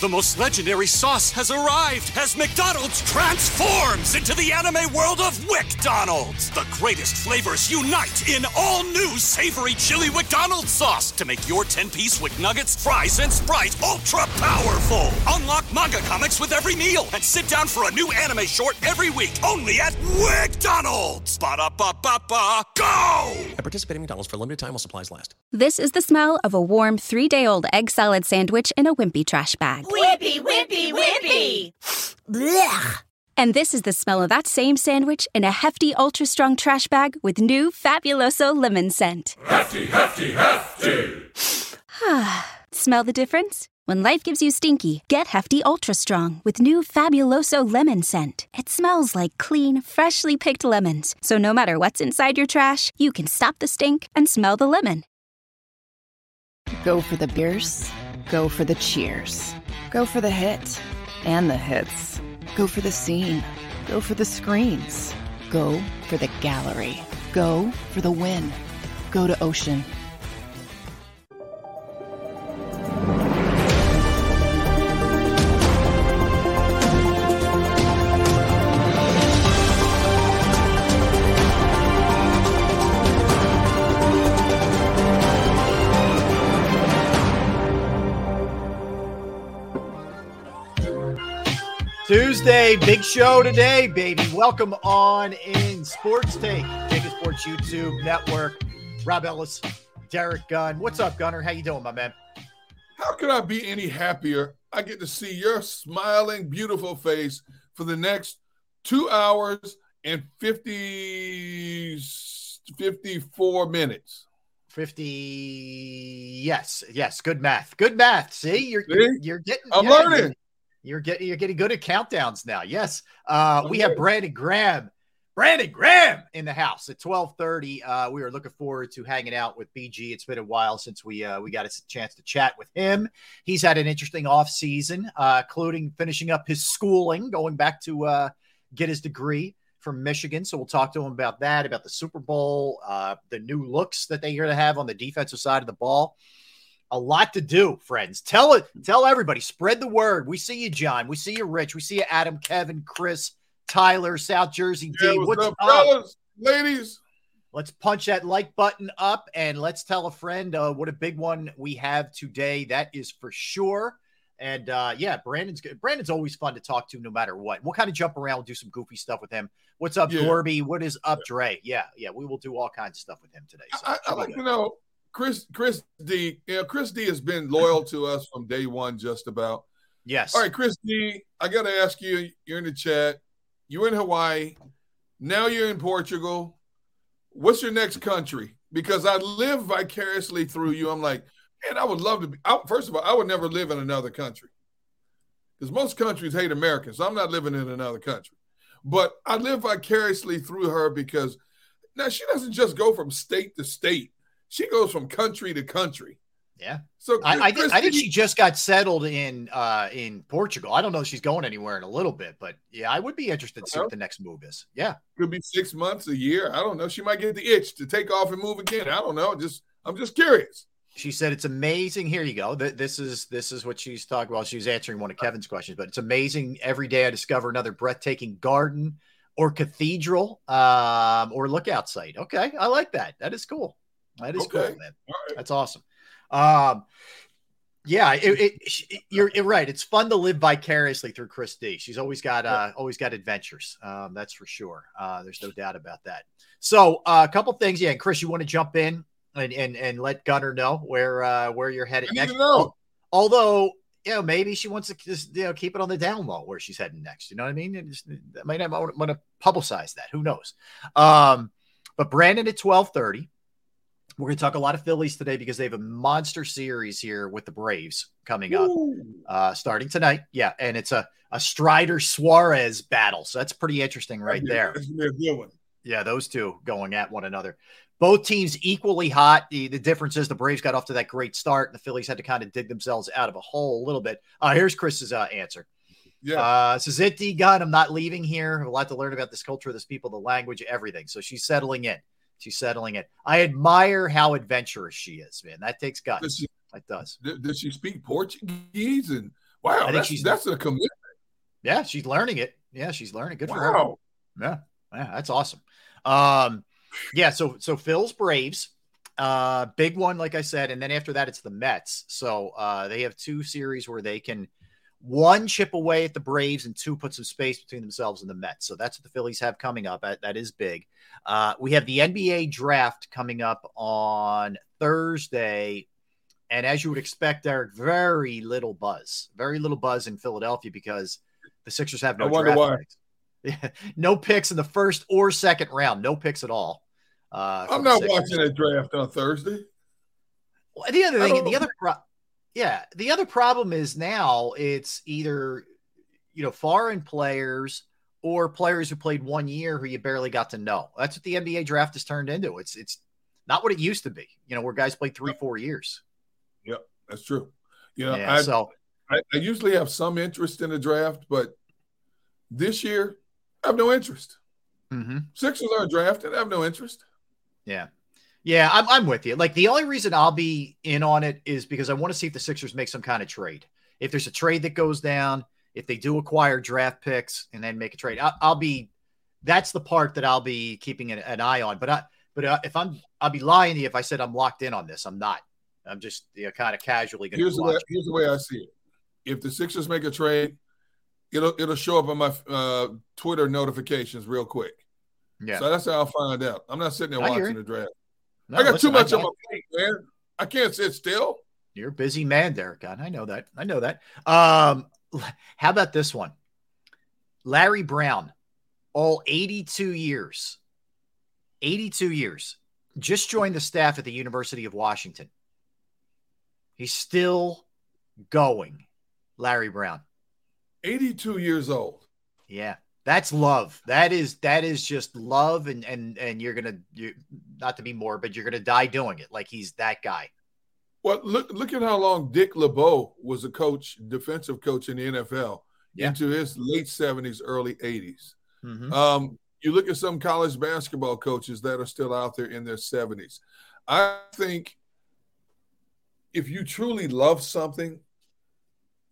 The most legendary sauce has arrived as McDonald's transforms into the anime world of WickDonald's. The greatest flavors unite in all new savory chili McDonald's sauce to make your 10-piece Wick Nuggets, fries, and Sprite ultra powerful. Unlock manga comics with every meal and sit down for a new anime short every week only at WickDonald's. Ba-da-ba-ba-ba, go! At participating McDonald's for a limited time while supplies last. This is the smell of a warm three day old egg salad sandwich in a wimpy trash bag. Whippy, whippy, whippy! Blech. And this is the smell of that same sandwich in a hefty, ultra strong trash bag with new Fabuloso lemon scent. Hefty, hefty, hefty! smell the difference? When life gives you stinky, get Hefty Ultra Strong with new Fabuloso lemon scent. It smells like clean, freshly picked lemons. So no matter what's inside your trash, you can stop the stink and smell the lemon. Go for the beers, go for the cheers, go for the hit and the hits, go for the scene, go for the screens, go for the gallery, go for the win, go to Ocean. Tuesday, big show today, baby. Welcome on in Sports Take, JAKIB Sports YouTube Network. Rob Ellis, Derrick Gunn. What's up, Gunner? How you doing, my man? How could I be any happier? I get to see your smiling, beautiful face for the next two hours and 50, 54 minutes. 50 yes yes good math good math see you're see? you're getting i'm yeah, learning you're getting you're getting good at countdowns now. Yes. Uh, we have Brandon Graham. Brandon Graham in the house at 12:30. Uh, we are looking forward to hanging out with BG. It's been a while since we uh, we got a chance to chat with him. He's had an interesting off season, uh, including finishing up his schooling, going back to uh, get his degree from Michigan. So we'll talk to him about that, about the Super Bowl, uh, the new looks that they're going to have on the defensive side of the ball a lot to do, friends. Tell it, tell everybody, spread the word. We see you, John. We see you, Rich. We see you, Adam, Kevin, Chris, Tyler, South Jersey yeah, D. What's, up, fellas, ladies? Let's punch that like button up and let's tell a friend uh, what a big one we have today. That is for sure. And uh, yeah, Brandon's good. Brandon's always fun to talk to, no matter what. We'll kind of jump around, we'll do some goofy stuff with him. What's up, Yeah. Gorby? What is up, Dre? Yeah, yeah, we will do all kinds of stuff with him today. So I, I like good. to know Chris Chris D. You know, Chris D has been loyal to us from day one, just about. Yes. All right, Chris D. I got to ask you. You're in the chat. You're in Hawaii. Now you're in Portugal. What's your next country? Because I live vicariously through you. I'm like, man, I would love to be. I, first of all, I would never live in another country because most countries hate Americans. So I'm not living in another country. But I live vicariously through her because now she doesn't just go from state to state. She goes from country to country. Yeah. So I, I, think, I think she just got settled in uh in Portugal. I don't know if she's going anywhere in a little bit, but yeah, I would be interested to see what the next move is. Yeah. could be six months, a year. I don't know. She might get the itch to take off and move again. I don't know. Just I'm just curious. She said it's amazing. Here you go. This is this is what she's talking about. She was answering one of Kevin's questions, but it's amazing. Every day I discover another breathtaking garden or cathedral um, or lookout site. Okay, I like that. That is cool. That is cool, man. Right. That's awesome. Um, yeah, it, it, it- you're, you're right. It's fun to live vicariously through Chris D. She's always got uh, always got adventures. Um, that's for sure. Uh, there's no doubt about that. So uh, a couple things, yeah. And Chris, you want to jump in and and, and let Gunner know where uh, where you're headed next? know. Although you know maybe she wants to just you know keep it on the down low where she's heading next. You know what I mean? And just, I might not want to publicize that. Who knows? Um, but Brandon at twelve thirty. We're going to talk a lot of Phillies today because they have a monster series here with the Braves coming up, uh, starting tonight. Yeah, and it's a a Strider Suarez battle, so that's pretty interesting right there. That's a good one. Yeah, those two going at one another. Both teams equally hot. The, the difference is the Braves got off to that great start, and the Phillies had to kind of dig themselves out of a hole a little bit. Uh, here's Chris's uh, answer. Yeah. Uh, says it, D gun. I'm not leaving here. I have a lot to learn about this culture, this people, the language, everything. So she's settling in. She's settling it. I admire how adventurous she is, man. That takes guts. Does she, it does. Does she speak Portuguese? And wow, I that's, she's, that's a commitment. Yeah, she's learning it. Yeah, she's learning. Good for her. Yeah, yeah, that's awesome. Um, yeah, so so Phil's Braves, uh, big one, like I said, and then after that it's the Mets. So uh, they have two series where they can one chip away at the Braves and two put some space between themselves and the Mets. So that's what the Phillies have coming up. That, that is big. Uh, we have the NBA draft coming up on Thursday. And as you would expect, Derrick, very little buzz, very little buzz in Philadelphia because the Sixers have no I wonder why. Picks. no picks in the first or second round. No picks at all. Uh, I'm not watching a draft on Thursday. Well, the other thing, the other yeah, the other problem is now it's either you know foreign players or players who played one year who you barely got to know. That's what the NBA draft has turned into. It's it's not what it used to be. You know, where guys played three, four years. Yep, that's true. You know, yeah, I, so I, I usually have some interest in the draft, but this year I have no interest. Mm-hmm. Sixers aren't drafted. I have no interest. Yeah. Yeah, I'm, I'm with you. Like the only reason I'll be in on it is because I want to see if the Sixers make some kind of trade. If there's a trade that goes down, if they do acquire draft picks and then make a trade, I'll, I'll be. That's the part that I'll be keeping an, an eye on. But I, but uh, if I'm, I'll be lying to you if I said I'm locked in on this. I'm not. I'm just you know, kind of casually going here's the way, Here's the way I see it. If the Sixers make a trade, it'll it'll show up on my uh, Twitter notifications real quick. Yeah. So that's how I'll find out. I'm not sitting there I watching the draft. No, I got listen, too much on my plate, man. I can't sit still. You're a busy man, Derrick. God, I know that. I know that. Um, how about this one? Larry Brown, all 82 years, 82 years, just joined the staff at the University of Washington. He's still going, Larry Brown. 82 years old. Yeah. That's love. That is that is just love, and and and you're gonna you not to be more, but you're gonna die doing it. Like he's that guy. Well, look look at how long Dick LeBeau was a coach, defensive coach in the NFL, yeah. into his late seventies, early 80s mm-hmm. um, you look at some college basketball coaches that are still out there in their seventies. I think if you truly love something,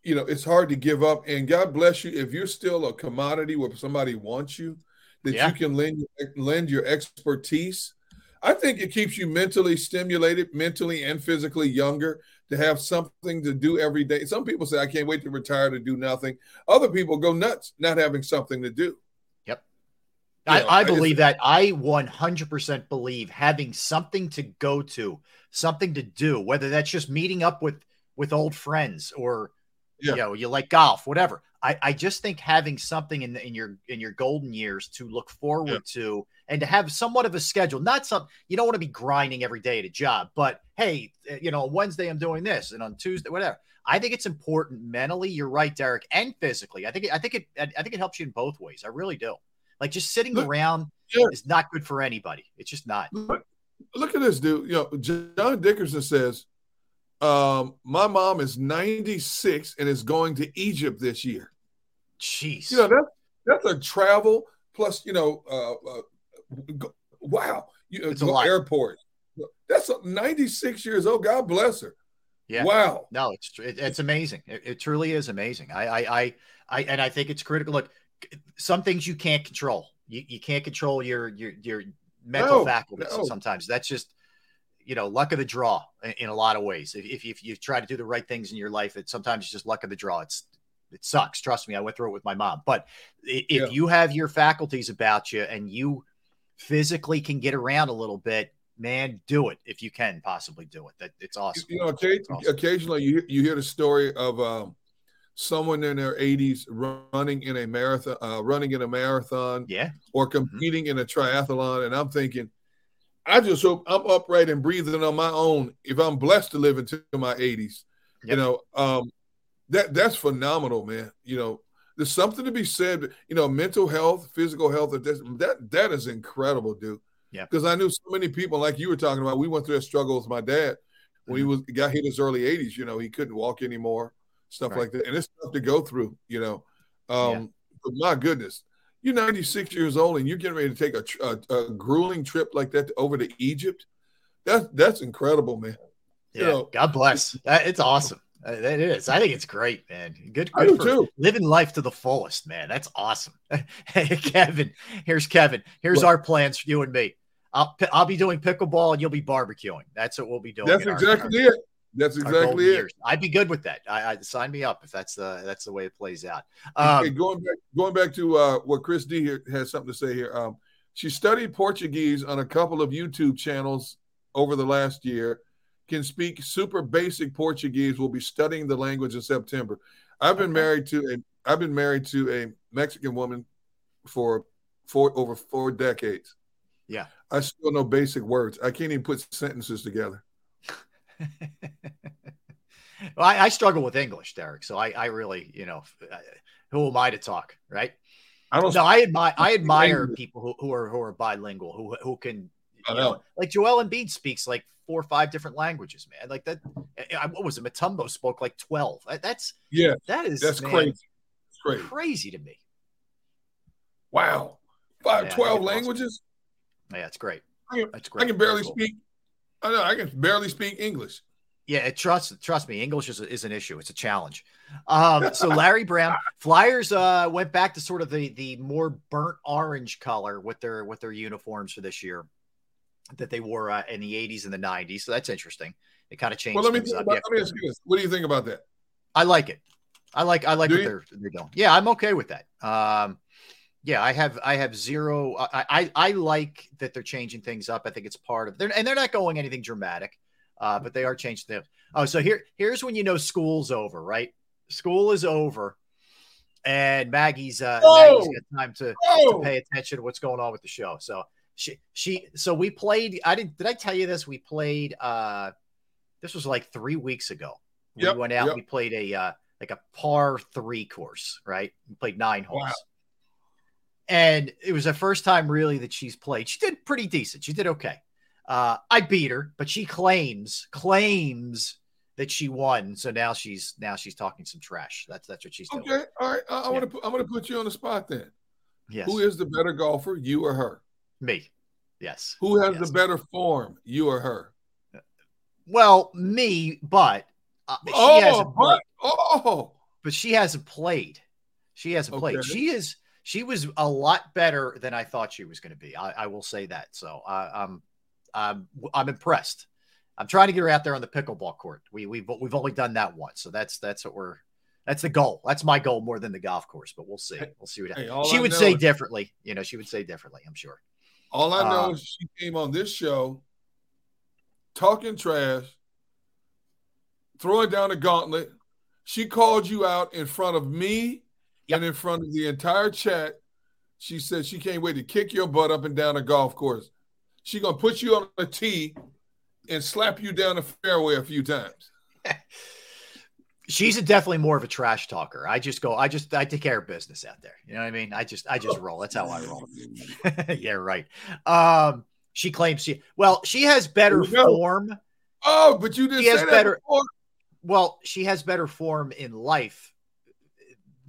you know, it's hard to give up. And God bless you if you're still a commodity where somebody wants you, that yeah. you can lend lend your expertise. I think it keeps you mentally stimulated, mentally and physically younger to have something to do every day. Some people say, I can't wait to retire to do nothing. Other people go nuts not having something to do. Yep. I, know, I, believe I that. I 100% believe having something to go to, something to do, whether that's just meeting up with with old friends or yeah. you know, you like golf, whatever. I, I just think having something in the, in your in your golden years to look forward yeah. to and to have somewhat of a schedule, not some you don't want to be grinding every day at a job, but hey, eh, you know, Wednesday I'm doing this and on Tuesday, whatever. I think it's important mentally. You're right, Derrick, and physically. I think it, I think it I think it helps you in both ways. I really do. Like just sitting look, around yeah. is not good for anybody. It's just not. Look, look at this, dude. You know, John Dickerson says um, my mom is 96 and is going to Egypt this year. Jeez. You know, that, that's a travel plus, you know, uh, uh, wow. You, it's a airport. That's 96 years old. God bless her. Yeah. Wow. No, it's it, it's amazing. It, it, truly is amazing. I, I, I, I, and I think it's critical. Look, some things you can't control. You, you can't control your your your mental no, faculties. No. Sometimes that's just you know, luck of the draw in, a lot of ways. If, if, if you try to do the right things in your life, it sometimes it's just luck of the draw. It's it sucks. Trust me, I went through it with my mom. But if yeah. you have your faculties about you and you physically can get around a little bit, man, do it if you can possibly do it. That it's awesome. You know, awesome. occasionally you you hear the story of um, someone in their 80s running in a marathon, uh, running in a marathon, yeah, or mm-hmm. competing mm-hmm. in a triathlon, and I'm thinking I just hope I'm upright and breathing on my own. If I'm blessed to live into my 80s, yep. you know, um, that that's phenomenal, man. You know, there's something to be said. You know, mental health, physical health, that that is incredible, dude. Yeah. Because I knew so many people, like you were talking about. We went through a struggle with my dad when mm-hmm. he was got hit his early 80s. You know, he couldn't walk anymore, stuff right. like that, and it's tough to go through. You know, um, yeah. but my goodness, You're 96 years old and you're getting ready to take a, a, a grueling trip like that over to Egypt. That's that's incredible, man. Yeah, you know, God bless. It's awesome. It is. I think it's great, man. Good, good I do too. living life to the fullest, man. That's awesome. hey, Kevin, here's Kevin. Here's what? our plans for you and me. I'll I'll be doing pickleball and you'll be barbecuing. That's what we'll be doing. That's exactly our, it. That's exactly it. Years. I'd be good with that. I, I sign me up if that's the that's the way it plays out. Um, going back going back to uh, what Chris D here has something to say here. Um, she studied Portuguese on a couple of YouTube channels over the last year. Can speak super basic Portuguese. Will be studying the language in September. I've been okay. married to a I've been married to a Mexican woman for four over four decades. Yeah. I still know basic words. I can't even put sentences together. well, I, I, struggle with English, Derrick. So I, I really, you know, who am I to talk, right? I don't. No, I admire. I admire people who, who are who are bilingual, who who can, you know. know, like Joel Embiid speaks like four or five different languages, man. Like that. Eh, eh, I, what was it? Mutombo spoke like twelve. That's yeah. That is that's man, crazy. It's crazy. Crazy to me. Wow, five, yeah, 12 languages. Yeah, it's great. I can, That's great. I can barely cool. speak. I know I can barely speak English. Yeah, trust trust me, English is, is an issue. It's a challenge. Um, so Larry Brown Flyers uh, went back to sort of the the more burnt orange color with their with their uniforms for this year that they wore uh, in the 80s and the 90s. So that's interesting. It kind of changed. Well, let me, about, let me ask you this: What do you think about that? I like it. I like I like do what they're they're doing. Yeah, I'm okay with that. Um, yeah, I have I have zero. I, I I like that they're changing things up. I think it's part of they're and they're not going anything dramatic, uh, but they are changing things. Oh, so here here's when you know school's over, right? School is over, and Maggie's uh! Maggie's got time to, to pay attention to what's going on with the show. So she she so we played. I didn't did I tell you this? We played. uh This was like three weeks ago. Yep, we went out. Yep. We played a uh, like a par three course, right? We played nine holes. Wow and it was the first time really that she's played. She did pretty decent. She did okay. Uh, I beat her, but she claims claims that she won. So now she's now she's talking some trash. That's that's what she's doing. Okay, all right. I, I yeah. want to I'm going to put you on the spot then. Yes. Who is the better golfer, you or her? Me. Yes. Who has yes. the better form, you or her? Well, me, but uh, she oh, hasn't. But, oh, but she hasn't played. She hasn't okay. played. She is she was a lot better than I thought she was going to be. I, I, will say that. So I, I'm, I'm, I'm impressed. I'm trying to get her out there on the pickleball court. We, we've, we've only done that once, so that's that's what we're. That's the goal. That's my goal more than the golf course, but we'll see. We'll see what hey, she I would say is, differently. You know, she would say differently. I'm sure. All I know um, is she came on this show talking trash, throwing down a gauntlet. She called you out in front of me yep. and in front of the entire chat, she said she can't wait to kick your butt up and down a golf course. She gonna put you on a tee and slap you down the fairway a few times. She's a definitely more of a trash talker. I just go, I just, I take care of business out there. You know what I mean? I just, I just roll. That's how I roll. yeah, right. Um, she claims she, well, she has better form. Oh, but you didn't she has better. Before. Well, she has better form in life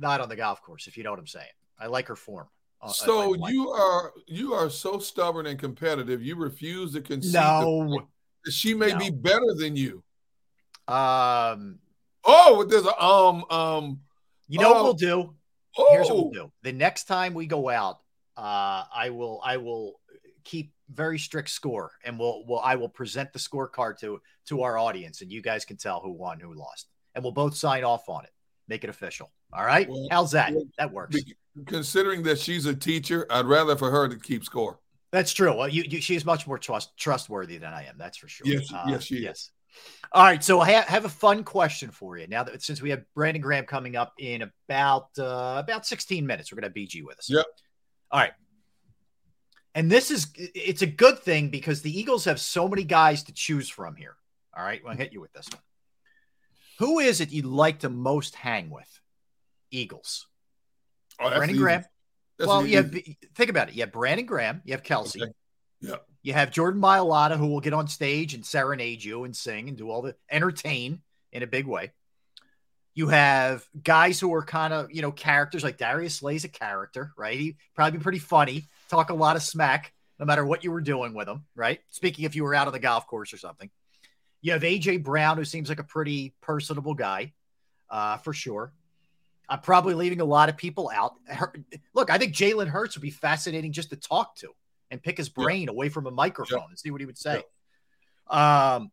not on the golf course, if you know what I'm saying. I like her form. Uh, so you are you are so stubborn and competitive. You refuse to concede. No, she may no. be better than you. Um. Oh, there's a um um. You know what we'll do? Oh. Here's what we'll do. The next time we go out, uh, I will I will keep very strict score, and we'll we'll I will present the scorecard to to our audience, and you guys can tell who won, who lost, and we'll both sign off on it. Make it official. All right. Well, How's that? Well, that works. Considering that she's a teacher, I'd rather for her to keep score. That's true. Well, you, you she's much more trust trustworthy than I am. That's for sure. Yes, uh, yes, she yes. Is. All right, so I have a fun question for you. Now that since we have Brandon Graham coming up in about uh, about 16 minutes, we're gonna have BG with us. Yep. All right. And this is it's a good thing because the Eagles have so many guys to choose from here. All right, I'll hit you with this one. Who is it you'd like to most hang with? Eagles. Oh, Brandon. Graham. Well, you have think about it. You have Brandon Graham. You have Kelce. Okay. Yeah. You have Jordan Mailata, who will get on stage and serenade you and sing and do all the entertain in a big way. You have guys who are kind of, you know, characters like Darius Slay's a character, right? He probably be pretty funny, talk a lot of smack no matter what you were doing with him, right? Speaking if you were out on the golf course or something. You have AJ Brown, who seems like a pretty personable guy, uh, for sure. I'm probably leaving a lot of people out. Look, I think Jalen Hurts would be fascinating just to talk to and pick his brain yeah. away from a microphone yeah. and see what he would say. Yeah. Um,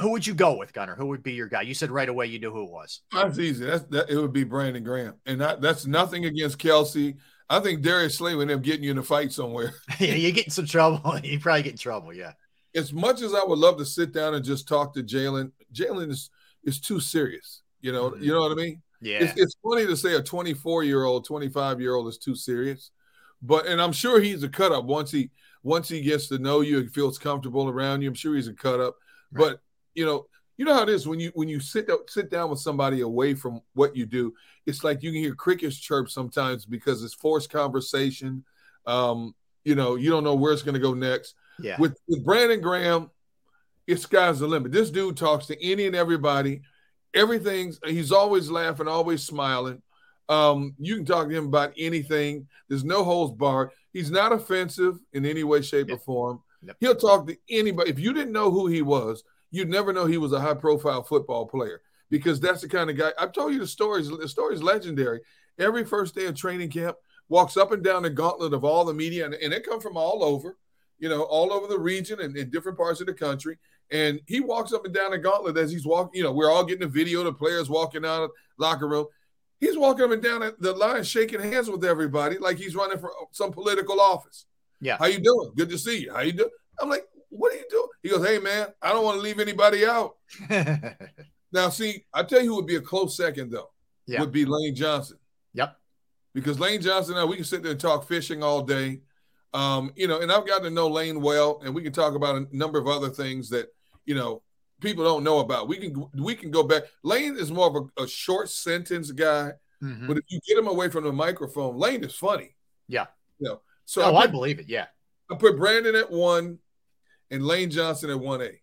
who would you go with, Gunner? Who would be your guy? You said right away you knew who it was. That's easy. That's that. It would be Brandon Graham, and that, that's nothing against Kelce. I think Darius Slay would end getting you in a fight somewhere. yeah, you get in some trouble. You probably get in trouble. Yeah. As much as I would love to sit down and just talk to Jalen, Jalen is is too serious. You know, mm-hmm. you know what I mean. Yeah. It's, it's funny to say a 24 year old, 25 year old is too serious, but and I'm sure he's a cut up once he once he gets to know you and feels comfortable around you. I'm sure he's a cut up, right. but you know, you know how it is when you when you sit sit down with somebody away from what you do. It's like you can hear crickets chirp sometimes because it's forced conversation. Um, you know, you don't know where it's going to go next. Yeah. With with Brandon Graham, it's sky's the limit. This dude talks to any and everybody. Everything's he's always laughing, always smiling. Um, you can talk to him about anything. There's no holds barred. He's not offensive in any way, shape, yep. or form. Yep. He'll talk to anybody. If you didn't know who he was, you'd never know he was a high profile football player because that's the kind of guy. I've told you the stories. The story's legendary. Every first day of training camp, walks up and down the gauntlet of all the media, and, and they come from all over, you know, all over the region and in different parts of the country. And he walks up and down the gauntlet as he's walking. You know, we're all getting a video of the players walking out of locker room. He's walking up and down the line, shaking hands with everybody like he's running for some political office. Yeah. How you doing? Good to see you. How you doing? I'm like, what are you doing? He goes, hey, man, I don't want to leave anybody out. now, see, I tell you who would be a close second, though, yeah. would be Lane Johnson. Yep. Because Lane Johnson, now we can sit there and talk fishing all day. Um, you know, and I've gotten to know Lane well, and we can talk about a number of other things that, you know, people don't know about. We can we can go back. Lane is more of a, a short sentence guy, mm-hmm. but if you get him away from the microphone, Lane is funny. Yeah. You know, so oh, I, put, I believe it. Yeah. I put Brandon at one, and Lane Johnson at 1A?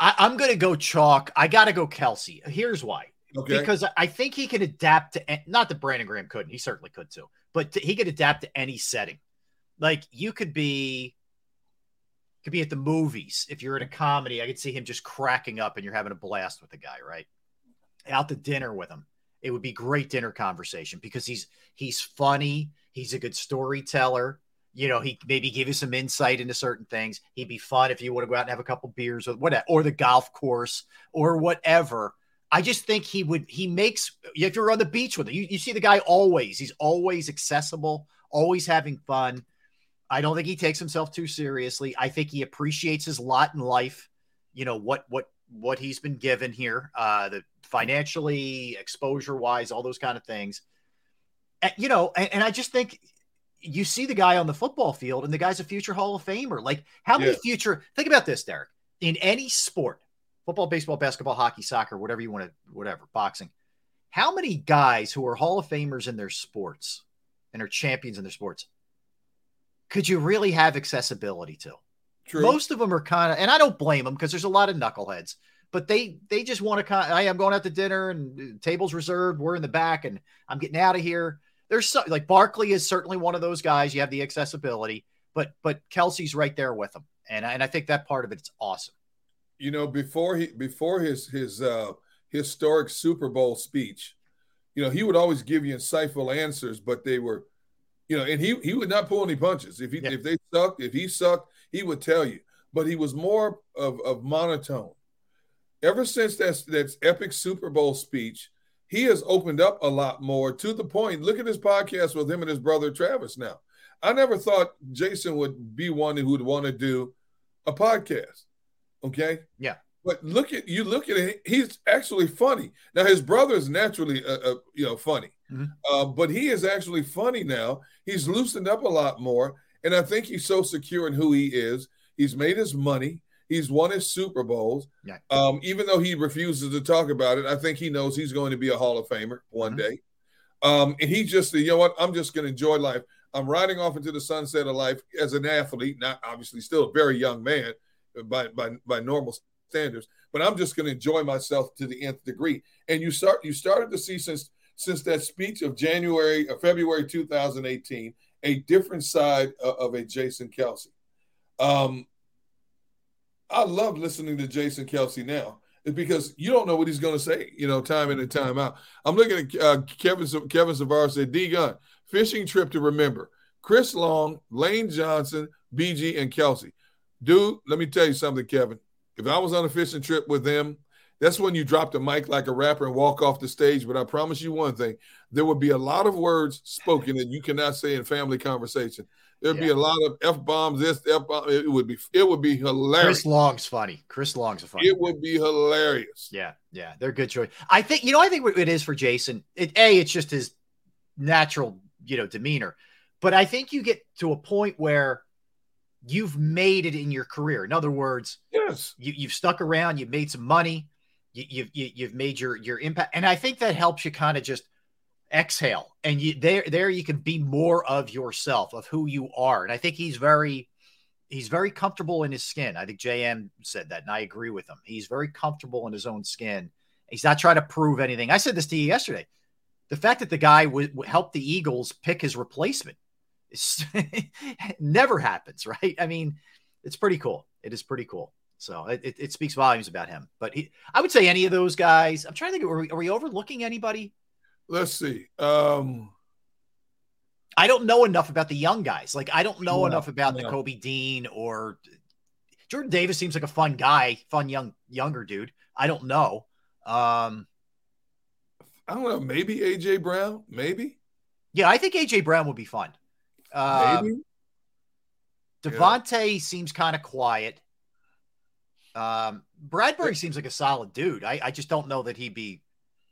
I, am going to go chalk. I got to go Kelce. Here's why. Okay. Because I think he can adapt to, not that Brandon Graham couldn't, he certainly could too, but he could adapt to any setting. Like you could be, could be at the movies. If you're in a comedy, I could see him just cracking up and you're having a blast with the guy, right? Out to dinner with him. It would be great dinner conversation because he's he's funny, he's a good storyteller you know, he maybe give you some insight into certain things. He'd be fun if you want to go out and have a couple beers or whatever, or the golf course or whatever. I just think he would, he makes, if you're on the beach with him, you, you see the guy always, he's always accessible, always having fun. I don't think he takes himself too seriously. I think he appreciates his lot in life, you know, what, what, what he's been given here, uh, the financially, exposure wise, all those kind of things. And, you know, and, and I just think you see the guy on the football field and the guy's a future Hall of Famer. Like, how many yeah. future, think about this, Derrick, in any sport, football, baseball, basketball, hockey, soccer, whatever you want to, whatever, boxing, how many guys who are Hall of Famers in their sports and are champions in their sports could you really have accessibility to? True. Most of them are kind of, and I don't blame them because there's a lot of knuckleheads, but they they just want to kind of, hey, I'm going out to dinner and uh, tables reserved, we're in the back, and I'm getting out of here there's so, like Barkley is certainly one of those guys. You have the accessibility, but but Kelce's right there with him, and and I think that part of it's awesome. You know, before he before his his uh, historic Super Bowl speech, you know, he would always give you insightful answers, but they were, you know, and he he would not pull any punches. If he yeah. if they sucked, if he sucked, he would tell you. But he was more of of monotone. Ever since that that epic Super Bowl speech, he has opened up a lot more to the point. Look at his podcast with him and his brother Travis now. I never thought Jason would be one who would want to do a podcast. Okay. Yeah. But look at you. Look at it. He's actually funny now. His brother is naturally, uh, uh, you know, funny, mm-hmm. uh, but he is actually funny now. He's loosened up a lot more, and I think he's so secure in who he is. He's made his money. He's won his Super Bowls. Yeah. Um, even though he refuses to talk about it, I think he knows he's going to be a Hall of Famer one mm-hmm. day. Um, and he just, you know what? I'm just going to enjoy life. I'm riding off into the sunset of life as an athlete, not obviously still a very young man by by by normal standards, but I'm just going to enjoy myself to the nth degree. And you start you started to see since since that speech of January or February 2018 a different side of, of a Jason Kelce. Um, I love listening to Jason Kelce now because you don't know what he's going to say, you know, time in and time out. I'm looking at uh, Kevin Kevin Savard said, D Gun, fishing trip to remember. Chris Long, Lane Johnson, BG, and Kelce. Dude, let me tell you something, Kevin. If I was on a fishing trip with them, that's when you drop the mic like a rapper and walk off the stage. But I promise you one thing there would be a lot of words spoken that you cannot say in family conversation. There'd yeah. be a lot of f bombs. This f bomb. It would be. It would be hilarious. Chris Long's funny. Chris Long's a funny. It would be hilarious. Yeah, yeah, they're good choice. I think you know. I think what it is for Jason. It, a, it's just his natural, you know, demeanor. But I think you get to a point where you've made it in your career. In other words, yes, you, have stuck around. You've made some money. You, you've you, have you have made your your impact, and I think that helps you kind of just exhale. And you there there you can be more of yourself of who you are. And i think he's very he's very comfortable in his skin. I think jm said that and i agree with him. He's very comfortable in his own skin. He's not trying to prove anything. I said this to you yesterday. The fact that the guy would help the eagles pick his replacement never happens right i mean it's pretty cool it is pretty cool so it, it, it speaks volumes about him but he, i would say any of those guys i'm trying to think are we, are we overlooking anybody let's see. Um, I don't know enough about the young guys. Like I don't know no, enough about no. the Kobe Dean or Jordan Davis seems like a fun guy, fun young younger dude. I don't know. Um, I don't know. Maybe AJ Brown. Maybe. Yeah, I think AJ Brown would be fun. Um, maybe. DeVonta yeah. seems kind of quiet. Um, Bradbury seems like a solid dude. I, I just don't know that he'd be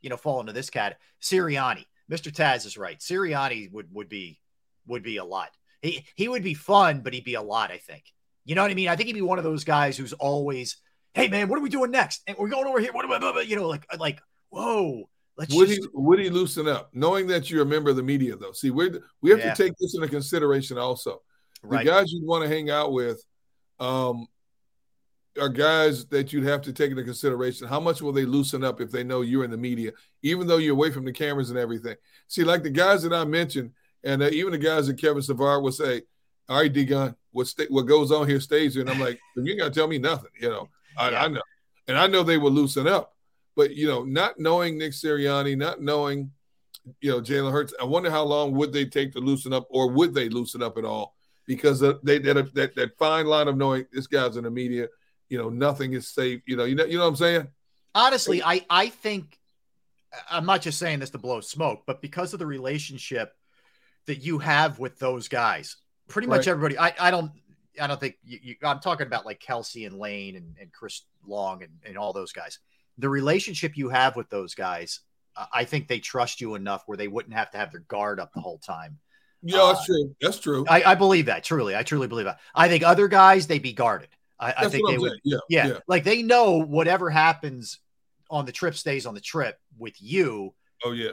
you know, fall into this cat. Sirianni, Mr. Taz is right. Sirianni would would be would be a lot. He he would be fun, but he'd be a lot. I think. You know what I mean? I think he'd be one of those guys who's always, hey man, what are we doing next? And we're going over here. What I? You know, like like whoa. Let's would just... he would he loosen up, knowing that you're a member of the media? Though, see, we we have yeah. to take this into consideration also. Right. The guys you want to hang out with, um, are guys that you'd have to take into consideration. How much will they loosen up if they know you're in the media, even though you're away from the cameras and everything? See, like the guys that I mentioned, and uh, even the guys that Kevin Savard will say, "All right, D Gun, what st- what goes on here stays here," and I'm like, "You ain't got to tell me nothing," you know. I, yeah. I know, and I know they will loosen up, but you know, not knowing Nick Sirianni, not knowing, you know, Jalen Hurts, I wonder how long would they take to loosen up, or would they loosen up at all? Because uh, they that that, that fine line of knowing this guy's in the media you know, nothing is safe. You know, you know, you know what I'm saying? Honestly, I I think I'm not just saying this to blow smoke, but because of the relationship that you have with those guys, pretty much right. everybody. I I don't I don't think you, you, I'm talking about like Kelce and Lane and, and Chris Long and, and all those guys. The relationship you have with those guys, uh, I think they trust you enough where they wouldn't have to have their guard up the whole time. Yeah, that's uh, true. That's true. I, I, believe that truly. I truly believe that. I think other guys they'd be guarded. I, I think they would. Yeah, yeah, yeah, like they know whatever happens on the trip stays on the trip with you. Oh yeah.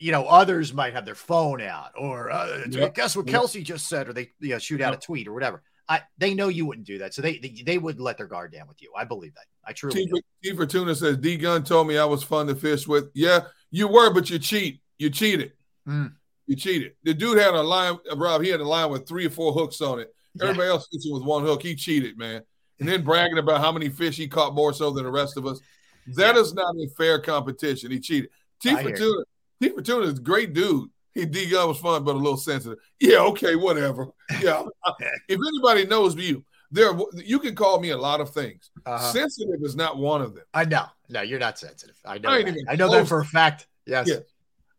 You know, others might have their phone out, or uh, yep. guess what yep. Just said, or they you know, shoot out a tweet or whatever. I they know you wouldn't do that, so they they, they would let their guard down with you. I believe that. I truly. T, T Fortuna says D Gun told me I was fun to fish with. Yeah, you were, but you cheat. You cheated. Mm. You cheated. The dude had a line, Rob. He had a line with three or four hooks on it. Everybody yeah. else fishing with one hook. He cheated, man. And then bragging about how many fish he caught more so than the rest of us. That yeah. is not a fair competition. He cheated. T Fortuna, T Fortuna is a great dude. He D Gun was fun, but a little sensitive. Yeah, okay, whatever. Yeah. if anybody knows you, there you can call me a lot of things. Uh-huh. Sensitive is not one of them. I know. No, you're not sensitive. I know. I, I know that for a fact. Yes. Yeah.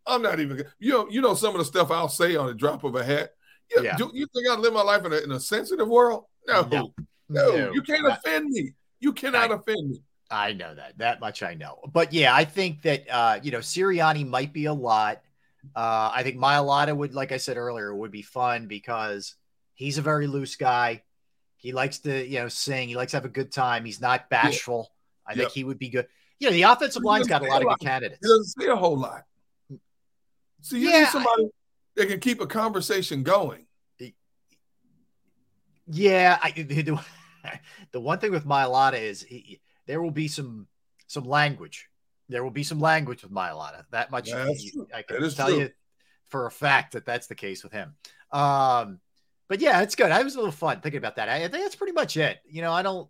I'm not even. You know. You know some of the stuff I'll say on the drop of a hat. You, yeah. Do you think I live my life in a, in a sensitive world? No. No. no. no. You can't offend me. You cannot I, offend me. I know that. That much I know. But yeah, I think that uh, you know, Sirianni might be a lot. Uh, I think Mailata would, like I said earlier, would be fun because he's a very loose guy. He likes to, you know, sing. He likes to have a good time. He's not bashful. Yeah. I think he would be good. You know, the offensive line's got a lot, a lot of good candidates. He doesn't say a whole lot. So you yeah, need somebody I, they can keep a conversation going. Yeah, I the one thing with Mailata is he, there will be some some language. There will be some language with Mailata. That much. I can tell true. you for a fact that that's the case with him. Um, but yeah, it's good. I was a little fun thinking about that. I, I think that's pretty much it. You know, I don't.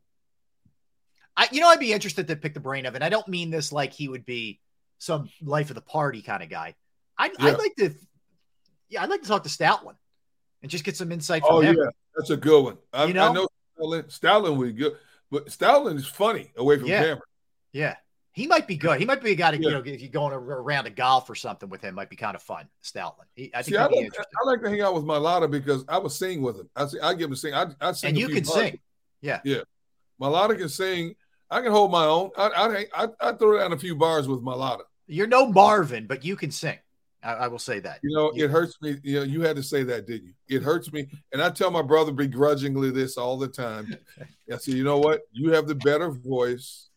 I you know I'd be interested to pick the brain of, and I don't mean this like he would be some life of the party kind of guy. I'd, Yeah. I'd like to, yeah, I'd like to talk to Stoutland and just get some insight from Oh him. yeah, that's a good one. I, You know? I know Stoutland, Stoutland would be good, but Stoutland is funny away from Yeah. camera. Yeah. He might be good. He might be a guy to, you know, if you're going around a golf or something with him, might be kind of fun. Stoutland. He, I think See, I like. I like to hang out with Mailata because I would sing with him. I see, I give him a sing. I, I sing And you can bars. sing. Yeah. Yeah. Mailata can sing. I can hold my own. I I I, I throw down a few bars with Mailata. You're no Marvin, but you can sing. I, I will say that. You know, Yeah. it hurts me. You know, you had to say that, didn't you? It hurts me, and I tell my brother begrudgingly this all the time. I say, you know what? You have the better voice.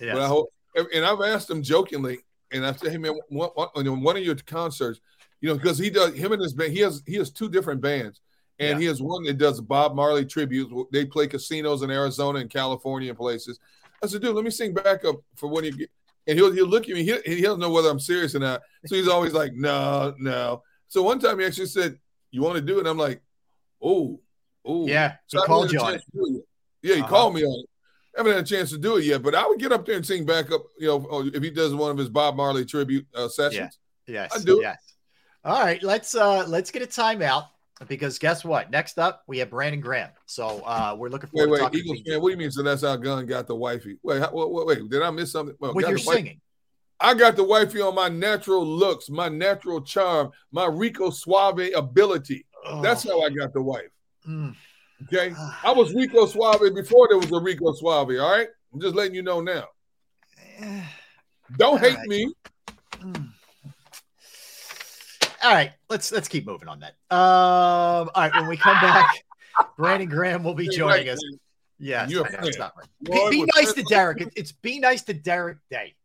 Yes. But I hope, and I've asked him jokingly, and I said, "Hey man, what, what, on one of your concerts, you know, because he does him and his band, he has he has two different bands, and he has one that does Bob Marley tributes. They play casinos in Arizona and California and places. I said, dude, let me sing backup for when you get, and he'll he'll look at me, he he doesn't know whether I'm serious or not, so he's always like, no, no. So one time he actually said, "You want to do it?" I'm like, "Oh, oh, Yeah. He So I called you on it. to do it yet. Yeah, he Uh-huh. called me on it. Haven't had a chance to do it yet, but I would get up there and sing back up, you know, if he does one of his Bob Marley tribute uh, sessions. Yes. I do it. Yes. All right. Let's uh let's get a timeout because guess what? Next up we have Brandon Graham. So uh we're looking Wait, forward to wait, talking Eagles to fan, what do you mean? So that's how Gunn got the wifey? Wait, how, wait, wait, wait, did I miss something? Well, with got your the wife- singing. I got the wifey on my natural looks, my natural charm, my Rico Suave ability. That's how I got the wife. Oh. Mm. Okay, I was Rico Suave before there was a Rico Suave. All right, I'm just letting you know now. Don't hate me. Mm. All right, let's let's keep moving on that. Um, all right, when we come back, Brandon Graham will be joining us. Yes, You're know, it's not right. Boy, Be, be nice to Derrick. like It's be nice to Derrick Day.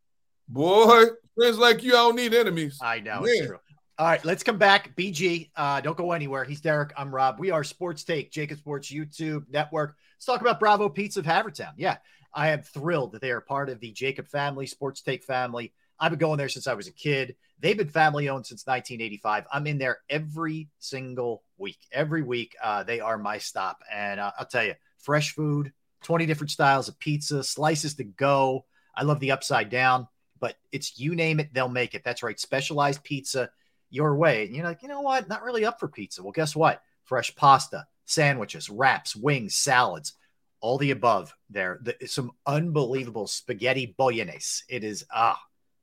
Boy, friends like you, I don't need enemies. I know it's true. All right, let's come back. BG, uh, don't go anywhere. He's Derrick. I'm Rob. We are Sports Take, JAKIB Sports YouTube Network. Let's talk about Bravo Pizza of Havertown. Yeah, I am thrilled that they are part of the JAKIB family, Sports Take family. I've been going there since I was a kid. They've been family owned since 1985. I'm in there every single week. Every week, uh, they are my stop. And uh, I'll tell you, fresh food, 20 different styles of pizza, slices to go. I love the upside down, but it's you name it, they'll make it. That's right. Specialized pizza your way. And you're like, you know what? Not really up for pizza. Well, guess what? Fresh pasta, sandwiches, wraps, wings, salads, all the above there. The, some unbelievable spaghetti bolognese. It is ah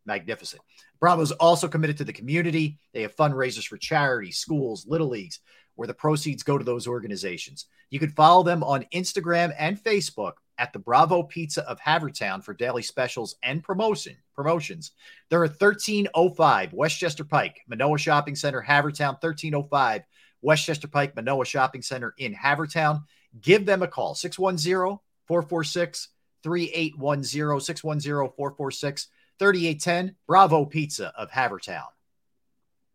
magnificent. Bravo's also committed to the community. They have fundraisers for charities, schools, little leagues, where the proceeds go to those organizations. You can follow them on Instagram and Facebook at the Bravo Pizza of Havertown for daily specials and promotion promotions. They're at 1305 Westchester Pike, Manoa Shopping Center, Havertown, 1305 Westchester Pike, Manoa Shopping Center in Havertown. Give them a call, 610 446 3810, 610 446 3810. Bravo Pizza of Havertown.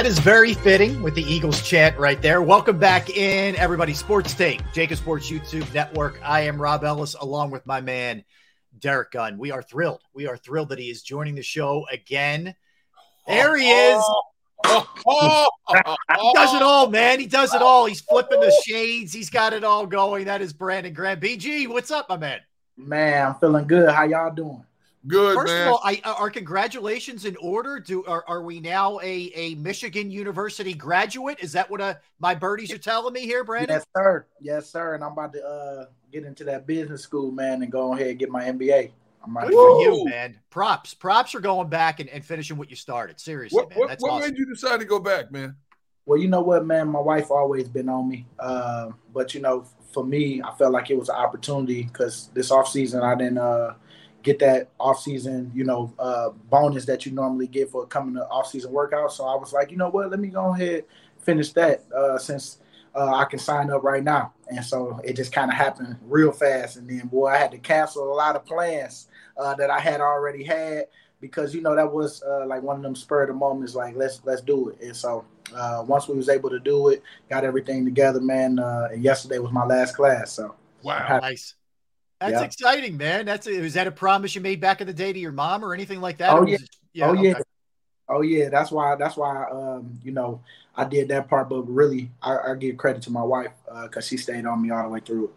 That is very fitting with the Eagles chant right there. Welcome back in, everybody. Sports Take, JAKIB Sports YouTube Network. I am Rob Ellis, along with my man Derrick Gunn. We are thrilled. We are thrilled that he is joining the show again. There he is. he does it all, man. He does it all. He's flipping the shades. He's got it all going. That is Brandon Graham. BG, what's up, my man? Man, I'm feeling good. How y'all doing? Good, First man. of all, I, are congratulations in order? Do are, are we now a, a Michigan University graduate? Is that what uh, my birdies are telling me here, Brandon? Yes, sir. Yes, sir. And I'm about to uh, get into that business school, man, and go ahead and get my MBA. I'm about Good for you, man. Props. Props are going back and, and finishing what you started. Seriously, What, man. what, That's what awesome. made you decide to go back, man? Well, you know what, man? My wife always been on me. Uh, but, you know, for me, I felt like it was an opportunity because this offseason I didn't uh, get that offseason, you know, uh, bonus that you normally get for coming to offseason workout. So I was like, you know what? Let me go ahead finish that uh, since uh, I can sign up right now. And so it just kind of happened real fast. And then, boy, I had to cancel a lot of plans uh, that I had already had because you know that was uh, like one of them spur of the moments. Like let's let's do it. And so uh, once we was able to do it, got everything together, man. Uh, and yesterday was my last class. So Wow, nice. That's Yeah. exciting, man. That's is that a promise you made back in the day to your mom or anything like that? Oh yeah. was it- oh yeah. okay. Oh yeah. That's why. That's why. Um, you know, I did that part, but really, I, I give credit to my wife because she stayed on me all the way through it.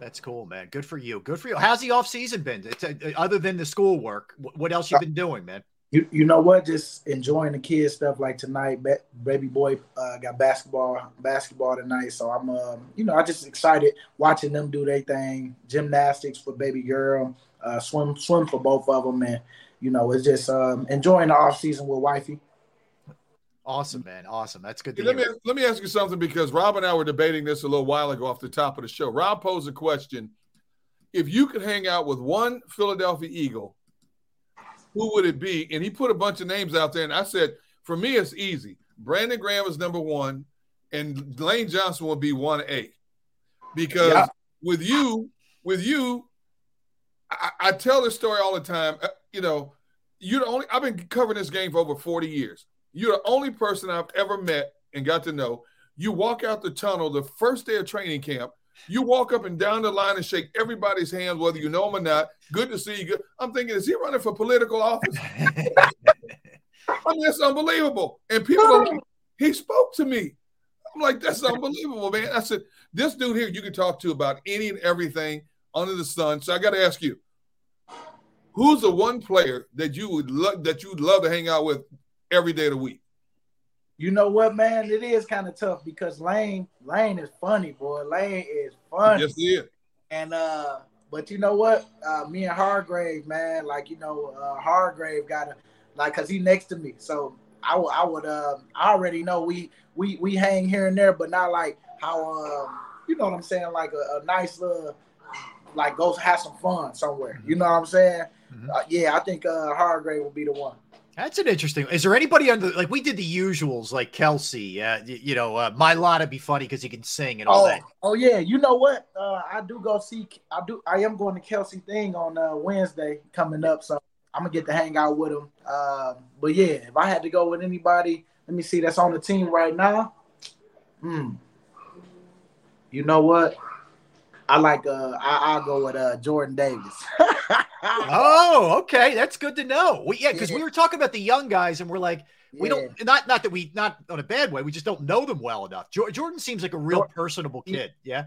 That's cool, man. Good for you. Good for you. How's the off season been? It's, uh, other than the schoolwork, wh- what else you been doing, man? You you know what? Just enjoying the kids stuff. Like tonight, ba- baby boy uh, got basketball basketball tonight, so I'm um you know I just excited watching them do their thing. Gymnastics for baby girl, uh, swim swim for both of them, and you know it's just um enjoying the off season with wifey. Awesome, man. Awesome. That's good to Hey, let me let me ask you something because Rob and I were debating this a little while ago off the top of the show. Rob posed a question: If you could hang out with one Philadelphia Eagle, who would it be? And he put a bunch of names out there, and I said, for me, it's easy. Brandon Graham is number one, and Lane Johnson will be one A, because Yeah. with you, with you, I, I tell this story all the time. Uh, You know, you're the only. I've been covering this game for over forty years. You're the only person I've ever met and got to know. You walk out the tunnel the first day of training camp. You walk up and down the line and shake everybody's hand, whether you know them or not. Good to see you. Good. I'm thinking, is he running for political office? I mean, that's unbelievable. And people are like, he spoke to me. I'm like, that's unbelievable, man. I said, this dude here you can talk to about any and everything under the sun. So I got to ask you, who's the one player that you would love that you'd love to hang out with every day of the week? You know what, man? It is kind of tough because Lane Lane is funny, boy. Lane is funny. Yes, he is. And uh, but you know what? Uh, me and Hargrave, man, like you know, uh, Hargrave got a like because he next to me, so I would I would um I already know we we we hang here and there, but not like how um you know what I'm saying, like a, a nice little, like go have some fun somewhere. You know what I'm saying? Mm-hmm. Uh, yeah, I think uh, Hargrave will be the one. That's an interesting. Is there anybody under like we did the usuals like Kelce? Uh, y- you know, uh, Mailata would be funny because he can sing and all Oh, that. oh yeah. You know what? Uh, I do go see. I do. I am going to Kelce thing on uh, Wednesday coming up, so I'm gonna get to hang out with him. Uh, but yeah, if I had to go with anybody, let me see. That's on the team right now. Hmm. You know what? I like. Uh, I, I'll go with uh, Jordan Davis. Oh, okay, that's good to know. We, yeah, because we were talking about the young guys, and we're like, we don't not not that we not on a bad way. We just don't know them well enough. Jor- Jordan seems like a real personable kid. Yeah.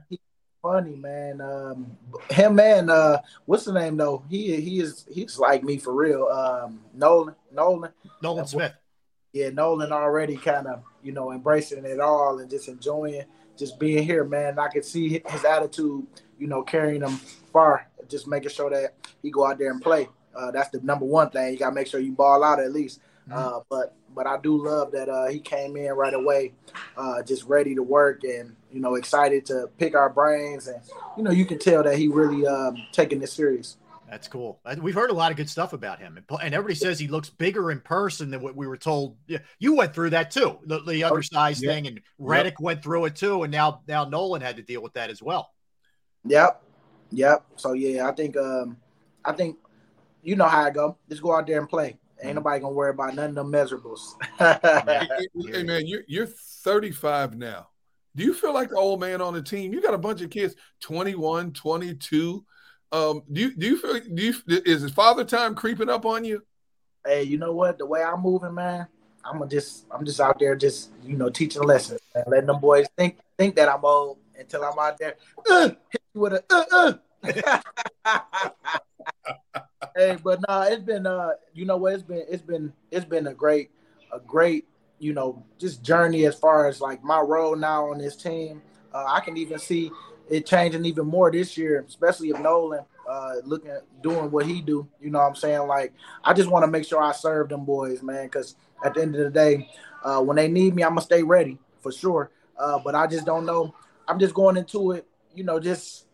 funny, man. Um, him and uh, what's the name though? He he is he's like me for real. Um, Nolan, Nolan, Nolan Smith. Yeah, Nolan already kind of you know embracing it all and just enjoying just being here, man. I could see his attitude, you know, carrying him far. Just making sure that he go out there and play. Uh, that's the number one thing. You gotta make sure you ball out at least. Uh, but but I do love that uh, he came in right away, uh, just ready to work and you know excited to pick our brains and you know you can tell that he really um, taking this serious. That's cool. We've heard a lot of good stuff about him, and, everybody says he looks bigger in person than what we were told. You went through that too, the, the undersized yeah. thing, and Reddick went through it too, and now now Nolan had to deal with that as well. Yep, yep. So yeah, I think um, I think you know how I go. Just go out there and play. Ain't nobody gonna worry about none of them measurables. hey man, you're you're 35 now. Do you feel like the old man on the team? You got a bunch of kids, 21, 22. Um, do you do you feel do you is father time creeping up on you? hey, you know what? The way I'm moving, man, I'm just I'm just out there just you know teaching lessons and letting them boys think think that I'm old until I'm out there uh, hit you with a uh, uh. hey, but nah, it's been uh you know what? It's been it's been it's been a great a great you know just journey as far as like my role now on this team. Uh, I can even see it changing even more this year, especially if Nolan uh, looking at doing what he do. You know what I'm saying? Like I just want to make sure I serve them boys, man, because at the end of the day, uh, when they need me, I'm gonna stay ready for sure. Uh, but I just don't know. I'm just going into it, you know, just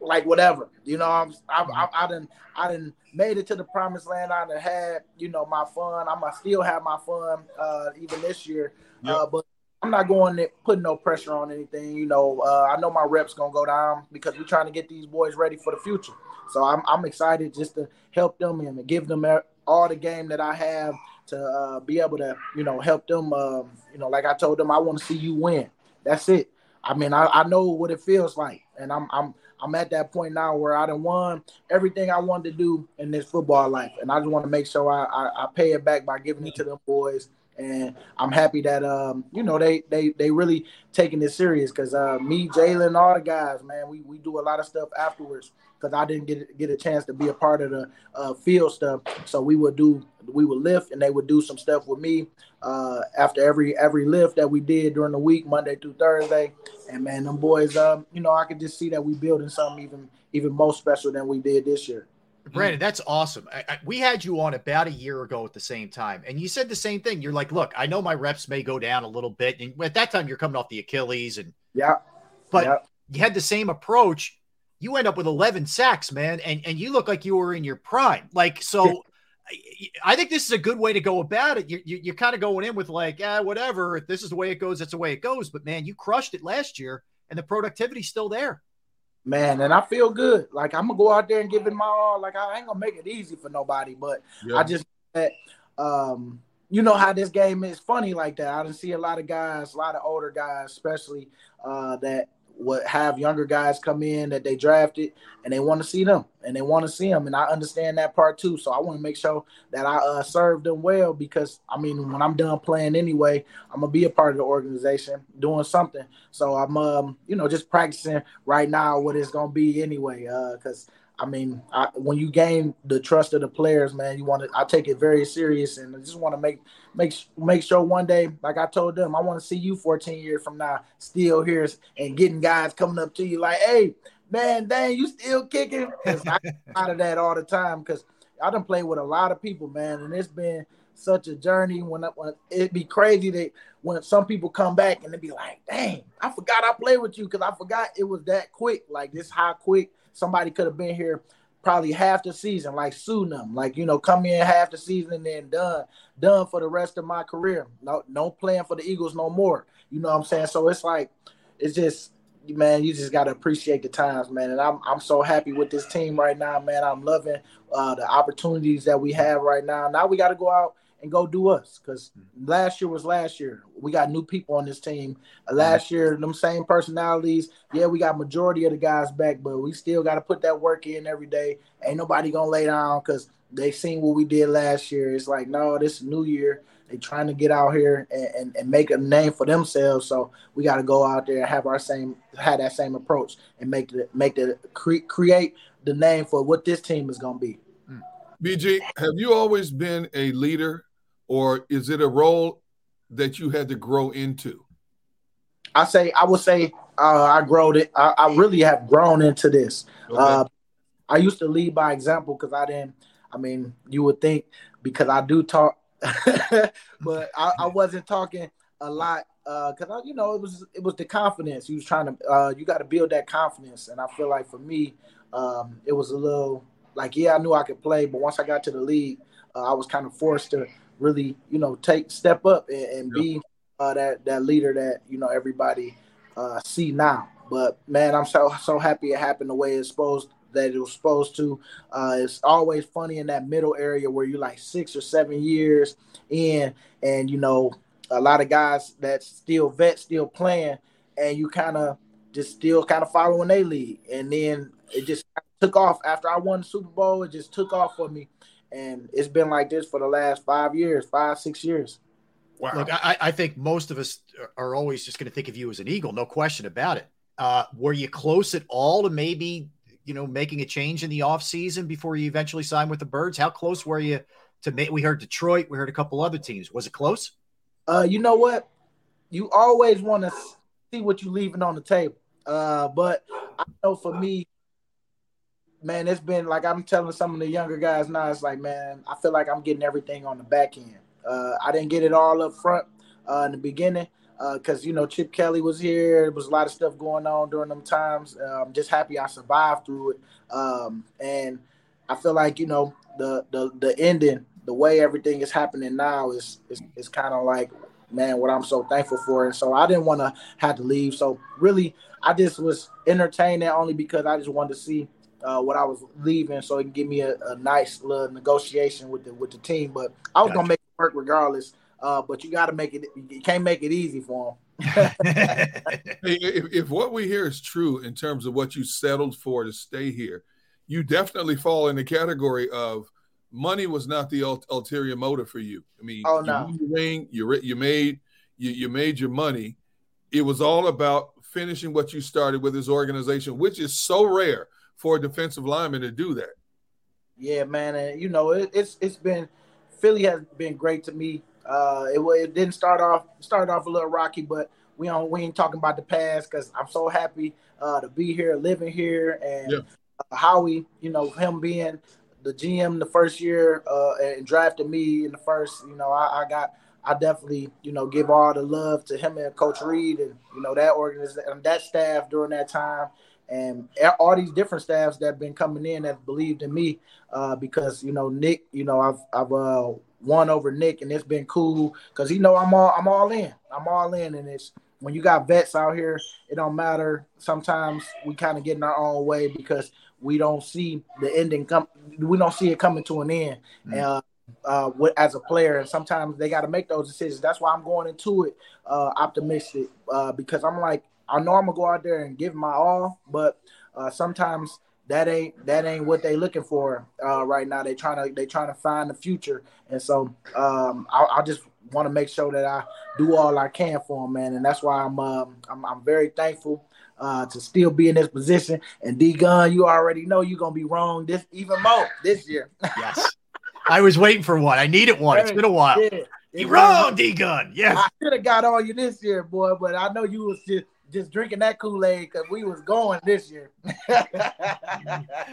like whatever. You know, I'm I've, I've, I done I done made it to the promised land. I done had you know my fun. I'm gonna still have my fun uh, even this year. Uh, but I'm not going to put no pressure on anything. You know, uh, I know my reps gonna go down because we're trying to get these boys ready for the future. So I'm I'm excited just to help them and give them all the game that I have to uh, be able to you know help them. Um, you know, like I told them, I want to see you win. That's it. I mean, I, I know what it feels like, and I'm I'm I'm at that point now where I done won everything I wanted to do in this football life, and I just want to make sure I, I, I pay it back by giving it to them boys. And I'm happy that um you know they they they really taking this serious because uh me Jalen all the guys man we we do a lot of stuff afterwards because I didn't get get a chance to be a part of the uh, field stuff so we would do we would lift and they would do some stuff with me uh, after every every lift that we did during the week Monday through Thursday and man them boys um you know I could just see that we building something even even more special than we did this year. Brandon, that's awesome. I, I, we had you on about a year ago at the same time, and you said the same thing. You're like, "Look, I know my reps may go down a little bit, and at that time, you're coming off the Achilles, and yeah, but yeah. you had the same approach. You end up with 11 sacks, man, and and you look like you were in your prime. Like, so I think this is a good way to go about it. You, you, you're kind of going in with like, ah, whatever. If this is the way it goes, that's the way it goes. But man, you crushed it last year, and the productivity's still there man, and I feel good. Like I'm gonna go out there and give it my all. Like I ain't gonna make it easy for nobody, but Yeah. I just that um you know how this game is funny like that. I didn't see a lot of guys, a lot of older guys, especially uh that would have younger guys come in that they drafted and they want to see them and they want to see them and I understand that part too. So I want to make sure that I uh, serve them well because I mean when I'm done playing anyway, I'm gonna be a part of the organization doing something. So I'm um you know just practicing right now what it's gonna be anyway. Uh, because I mean I, when you gain the trust of the players, man, you want to I take it very serious and I just want to make make make sure one day, like I told them, I want to see you 14 years from now still here and getting guys coming up to you like, hey, man, dang, you still kicking?" I out of that all the time because I done played with a lot of people, man, and it's been such a journey. When, when it'd be crazy that when some people come back and they'd be like, "Dang, I forgot I played with you because I forgot it was that quick. Like this, how quick somebody could have been here." Probably half the season, like Sunum, like you know, come in half the season and then done, done for the rest of my career. No, no playing for the Eagles no more. You know what I'm saying? So it's like, it's just man, you just gotta appreciate the times, man. And I'm I'm so happy with this team right now, man. I'm loving uh, the opportunities that we have right now. Now we got to go out and go do us because last year was last year. We got new people on this team. Uh, last year, them same personalities. Yeah, we got majority of the guys back, but we still got to put that work in every day. Ain't nobody gonna lay down because they seen what we did last year. It's like no, this is new year. They trying to get out here and, and, and make a name for themselves. So we got to go out there and have our same have that same approach and make the make the cre- create the name for what this team is going to be. BG, have you always been a leader, or is it a role that you had to grow into? I say I would say uh, I growed it. I, I, really have grown into this. Okay. Uh, I used to lead by example because I didn't. I mean, you would think because I do talk, but I, I, wasn't talking a lot because uh, you know it was it was the confidence. You was trying to uh, you got to build that confidence, and I feel like for me, um, it was a little like yeah, I knew I could play, but once I got to the league, uh, I was kind of forced to really you know take step up and, and yep. be uh, that that leader that you know everybody uh, see now. But man, I'm so so happy it happened the way it's supposed that it was supposed to. Uh, it's always funny in that middle area where you're like six or seven years in, and you know a lot of guys that still vet still playing, and you kind of just still kind of following a lead, and then it just took off after I won the Super Bowl. It just took off for me, and it's been like this for the last five years, five six years. Wow. Look, I, I think most of us are always just going to think of you as an Eagle, no question about it. Uh, were you close at all to maybe you know making a change in the offseason before you eventually signed with the Birds? How close were you to make? We heard Detroit, we heard a couple other teams. Was it close? Uh, you know what? You always want to see what you're leaving on the table. Uh, but I know for me, man, it's been like I'm telling some of the younger guys now. It's like, man, I feel like I'm getting everything on the back end. Uh, I didn't get it all up front uh, in the beginning because uh, you know Chip Kelly was here. There was a lot of stuff going on during them times. Uh, I'm just happy I survived through it, um, and I feel like you know the the the ending the way everything is happening now is is, is kind of like man what i'm so thankful for and so i didn't want to have to leave so really i just was entertained only because i just wanted to see uh, what i was leaving so it can give me a, a, nice little negotiation with the with the team but i was gotcha. gonna make it work regardless uh, but you got to make it you can't make it easy for them hey, if, if what we hear is true in terms of what you settled for to stay here you definitely fall in the category of money was not the ul- ulterior motive for you. I mean, oh no, you ring, you you made you, you made your money. It was all about finishing what you started with this organization, which is so rare for a defensive lineman to do that. Yeah, man, and you know it, it's it's been Philly has been great to me. Uh, it, it didn't start off started off a little rocky, but we don't we ain't talking about the past because I'm so happy uh, to be here, living here, and yeah. uh, Howie, you know, him being the GM the first year uh, and drafted me in the first, you know, I, I, got I definitely, you know, give all the love to him and Coach Reid and you know that organization and that staff during that time and all these different staffs that have been coming in that believed in me uh, because you know Nick, you know I've I've uh, won over Nick and it's been cool because you know I'm all I'm all in I'm all in and it's when you got vets out here it don't matter sometimes we kind of get in our own way because we don't see the ending come. We don't see it coming to an end. Mm-hmm. Uh, uh, as a player, and sometimes they got to make those decisions. That's why I'm going into it uh, optimistic uh, because I'm like, I know I'm gonna go out there and give my all, but uh, sometimes that ain't that ain't what they looking for uh, right now. They trying to they trying to find the future, and so um, I, I just want to make sure that I do all I can for them, man. And that's why I'm um, I'm, I'm very thankful uh, to still be in this position. And D Gunn, you already know you're gonna be wrong this even more this year. yes. I was waiting for one. I needed one. It's been a while. Yeah, you wrong, D Gunn. Yes. I should have got on you this year, boy, but I know you was just just drinking that Kool-Aid because we was going this year. I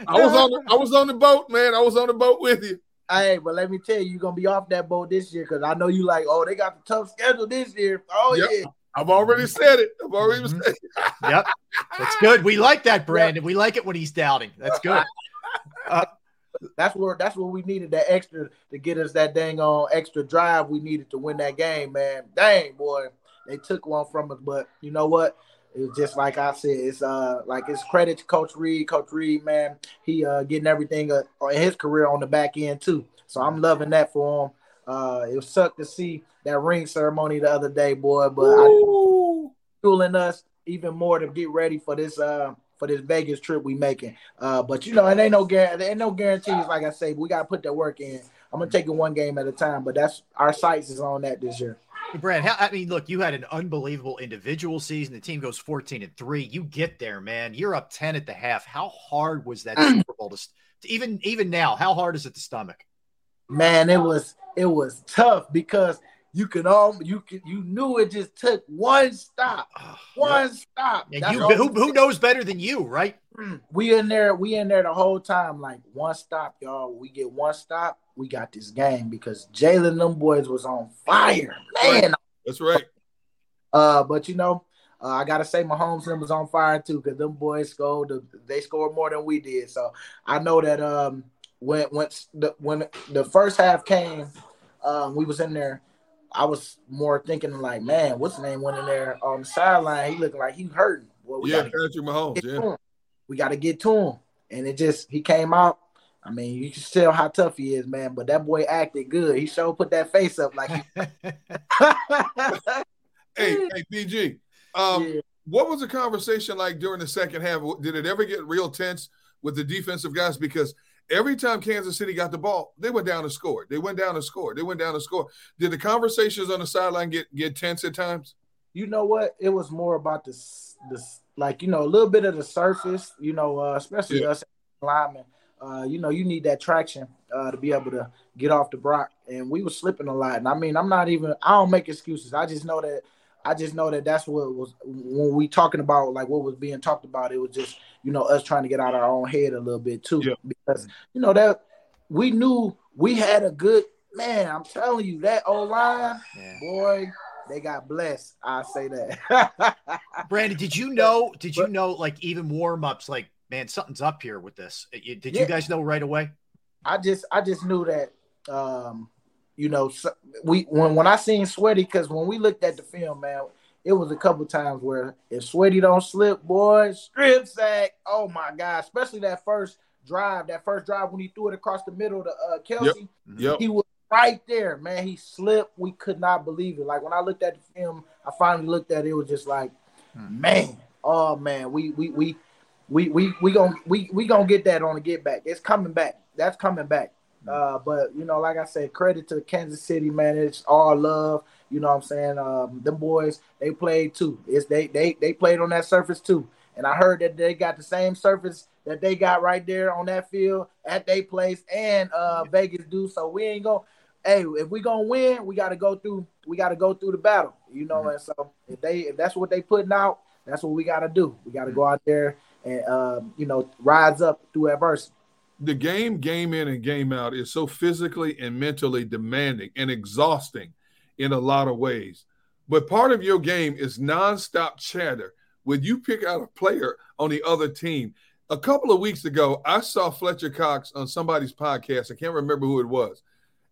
was on the, I was on the boat, man. I was on the boat with you. Hey, but let me tell you, you're gonna be off that boat this year because I know you like, oh, they got the tough schedule this year. Oh Yep. yeah. I've already said it. I've already Mm-hmm. said it. Yep. That's good. We like that, Brandon. We like it when he's doubting. That's good. That's where that's what we needed that extra to get us that dang on extra drive we needed to win that game, man. Dang boy, they took one from us, but you know what? It's just like I said. It's uh like it's credit to Coach Reid. Coach Reid, man, he uh getting everything uh, in his career on the back end too. So I'm loving that for him. Uh, it sucked to see that ring ceremony the other day, boy, but I, fueling us even more to get ready for this uh for this Vegas trip we making. Uh, but you know, it ain't no guarantee, ain't no guarantees. Like I say, we gotta put that work in. I'm gonna take it one game at a time, but that's our sights is on that this year. Brad, how, I mean, look, you had an unbelievable individual season. The team goes 14 and three. You get there, man. You're up 10 at the half. How hard was that mm. Super Bowl to, to even even now? How hard is it to stomach? Man, it was it was tough because you could all you could you knew it just took one stop, ah, one stop. And you, who, who knows better than you, right? Mm. we in there, we in there the whole time, like one stop, y'all. We get one stop, we got this game because Jalen and them boys was on fire, man. That's right. Uh, but you know, uh, I gotta say Mahomes them was on fire too because them boys scored. They scored more than we did, so I know that um when when the when the first half came, um, we was in there. I was more thinking like, man, what's the name went in there on the sideline? He looking like he hurting. Well, we Yeah, Patrick Mahomes. Yeah. We got to get to him. And it just, he came out. I mean, you can tell how tough he is, man. But that boy acted good. He sure put that face up like he. Hey, hey, BG. Um, what was the conversation like during the second half? Did it ever get real tense with the defensive guys? Because every time Kansas City got the ball, they went down and scored. They went down and scored. They went down and scored. Did the conversations on the sideline get get tense at times? you know what? It was more about this, this, like you know, a little bit of the surface. You know, uh, especially Yeah. us linemen. Uh, you know, you need that traction uh, to be able to get off the block, and we were slipping a lot. And I mean, I'm not even. I don't make excuses. I just know that. I just know that that's what was when we talking about like what was being talked about. It was just you know us trying to get out our own head a little bit too, because you know that we knew we had a good man. I'm telling you that O line, boy, they got blessed. I say that. Brandon, did you know? Did you know? Like even warm ups, like man, something's up here with this. Did Yeah. you guys know right away? I just I just knew that um you know so- we when when I seen Sweaty because when we looked at the film man it was a couple times where if Sweaty don't slip boy strip sack oh my god especially that first drive that first drive when he threw it across the middle to uh, Kelce Yep. he was right there man he slipped we could not believe it like when I looked at the film I finally looked at it, it was just like man oh man we we we we we we gonna we we gonna get that on the get back. It's coming back. That's coming back. Uh, but you know, like I said, credit to the Kansas City, man. It's all love. You know what I'm saying? Um, them boys, they played too. It's they they they played on that surface too. And I heard that they got the same surface that they got right there on that field at their place and uh Vegas do. So we ain't gonna hey, if we gonna win, we gotta go through we gotta go through the battle, you know. And so if they if that's what they putting out, that's what we gotta do. We gotta go out there and um, you know, rise up through adversity. the game, game in and game out, is so physically and mentally demanding and exhausting in a lot of ways. But part of your game is nonstop chatter. When you pick out a player on the other team, a couple of weeks ago, I saw Fletcher Cox on somebody's podcast. I can't remember who it was.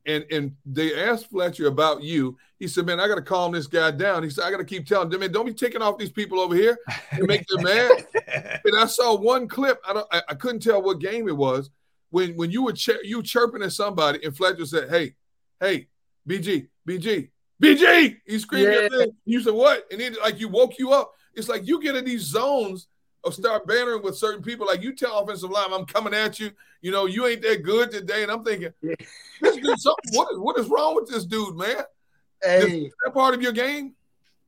And and they asked Fletcher about you. He said, "Man, I got to calm this guy down." He said, "I got to keep telling them, man, don't be taking off these people over here and make them mad." and I saw one clip. I don't. I, I couldn't tell what game it was. When when you were ch- you chirping at somebody, and Fletcher said, "Hey, hey, BG, BG, BG," he screamed. Yeah. You said what? And then like you woke you up. It's like you get in these zones of start bantering with certain people. Like you tell offensive line, "I'm coming at you." You know, you ain't that good today, and I'm thinking, this dude, what is what is wrong with this dude, man? Hey. That part of your game?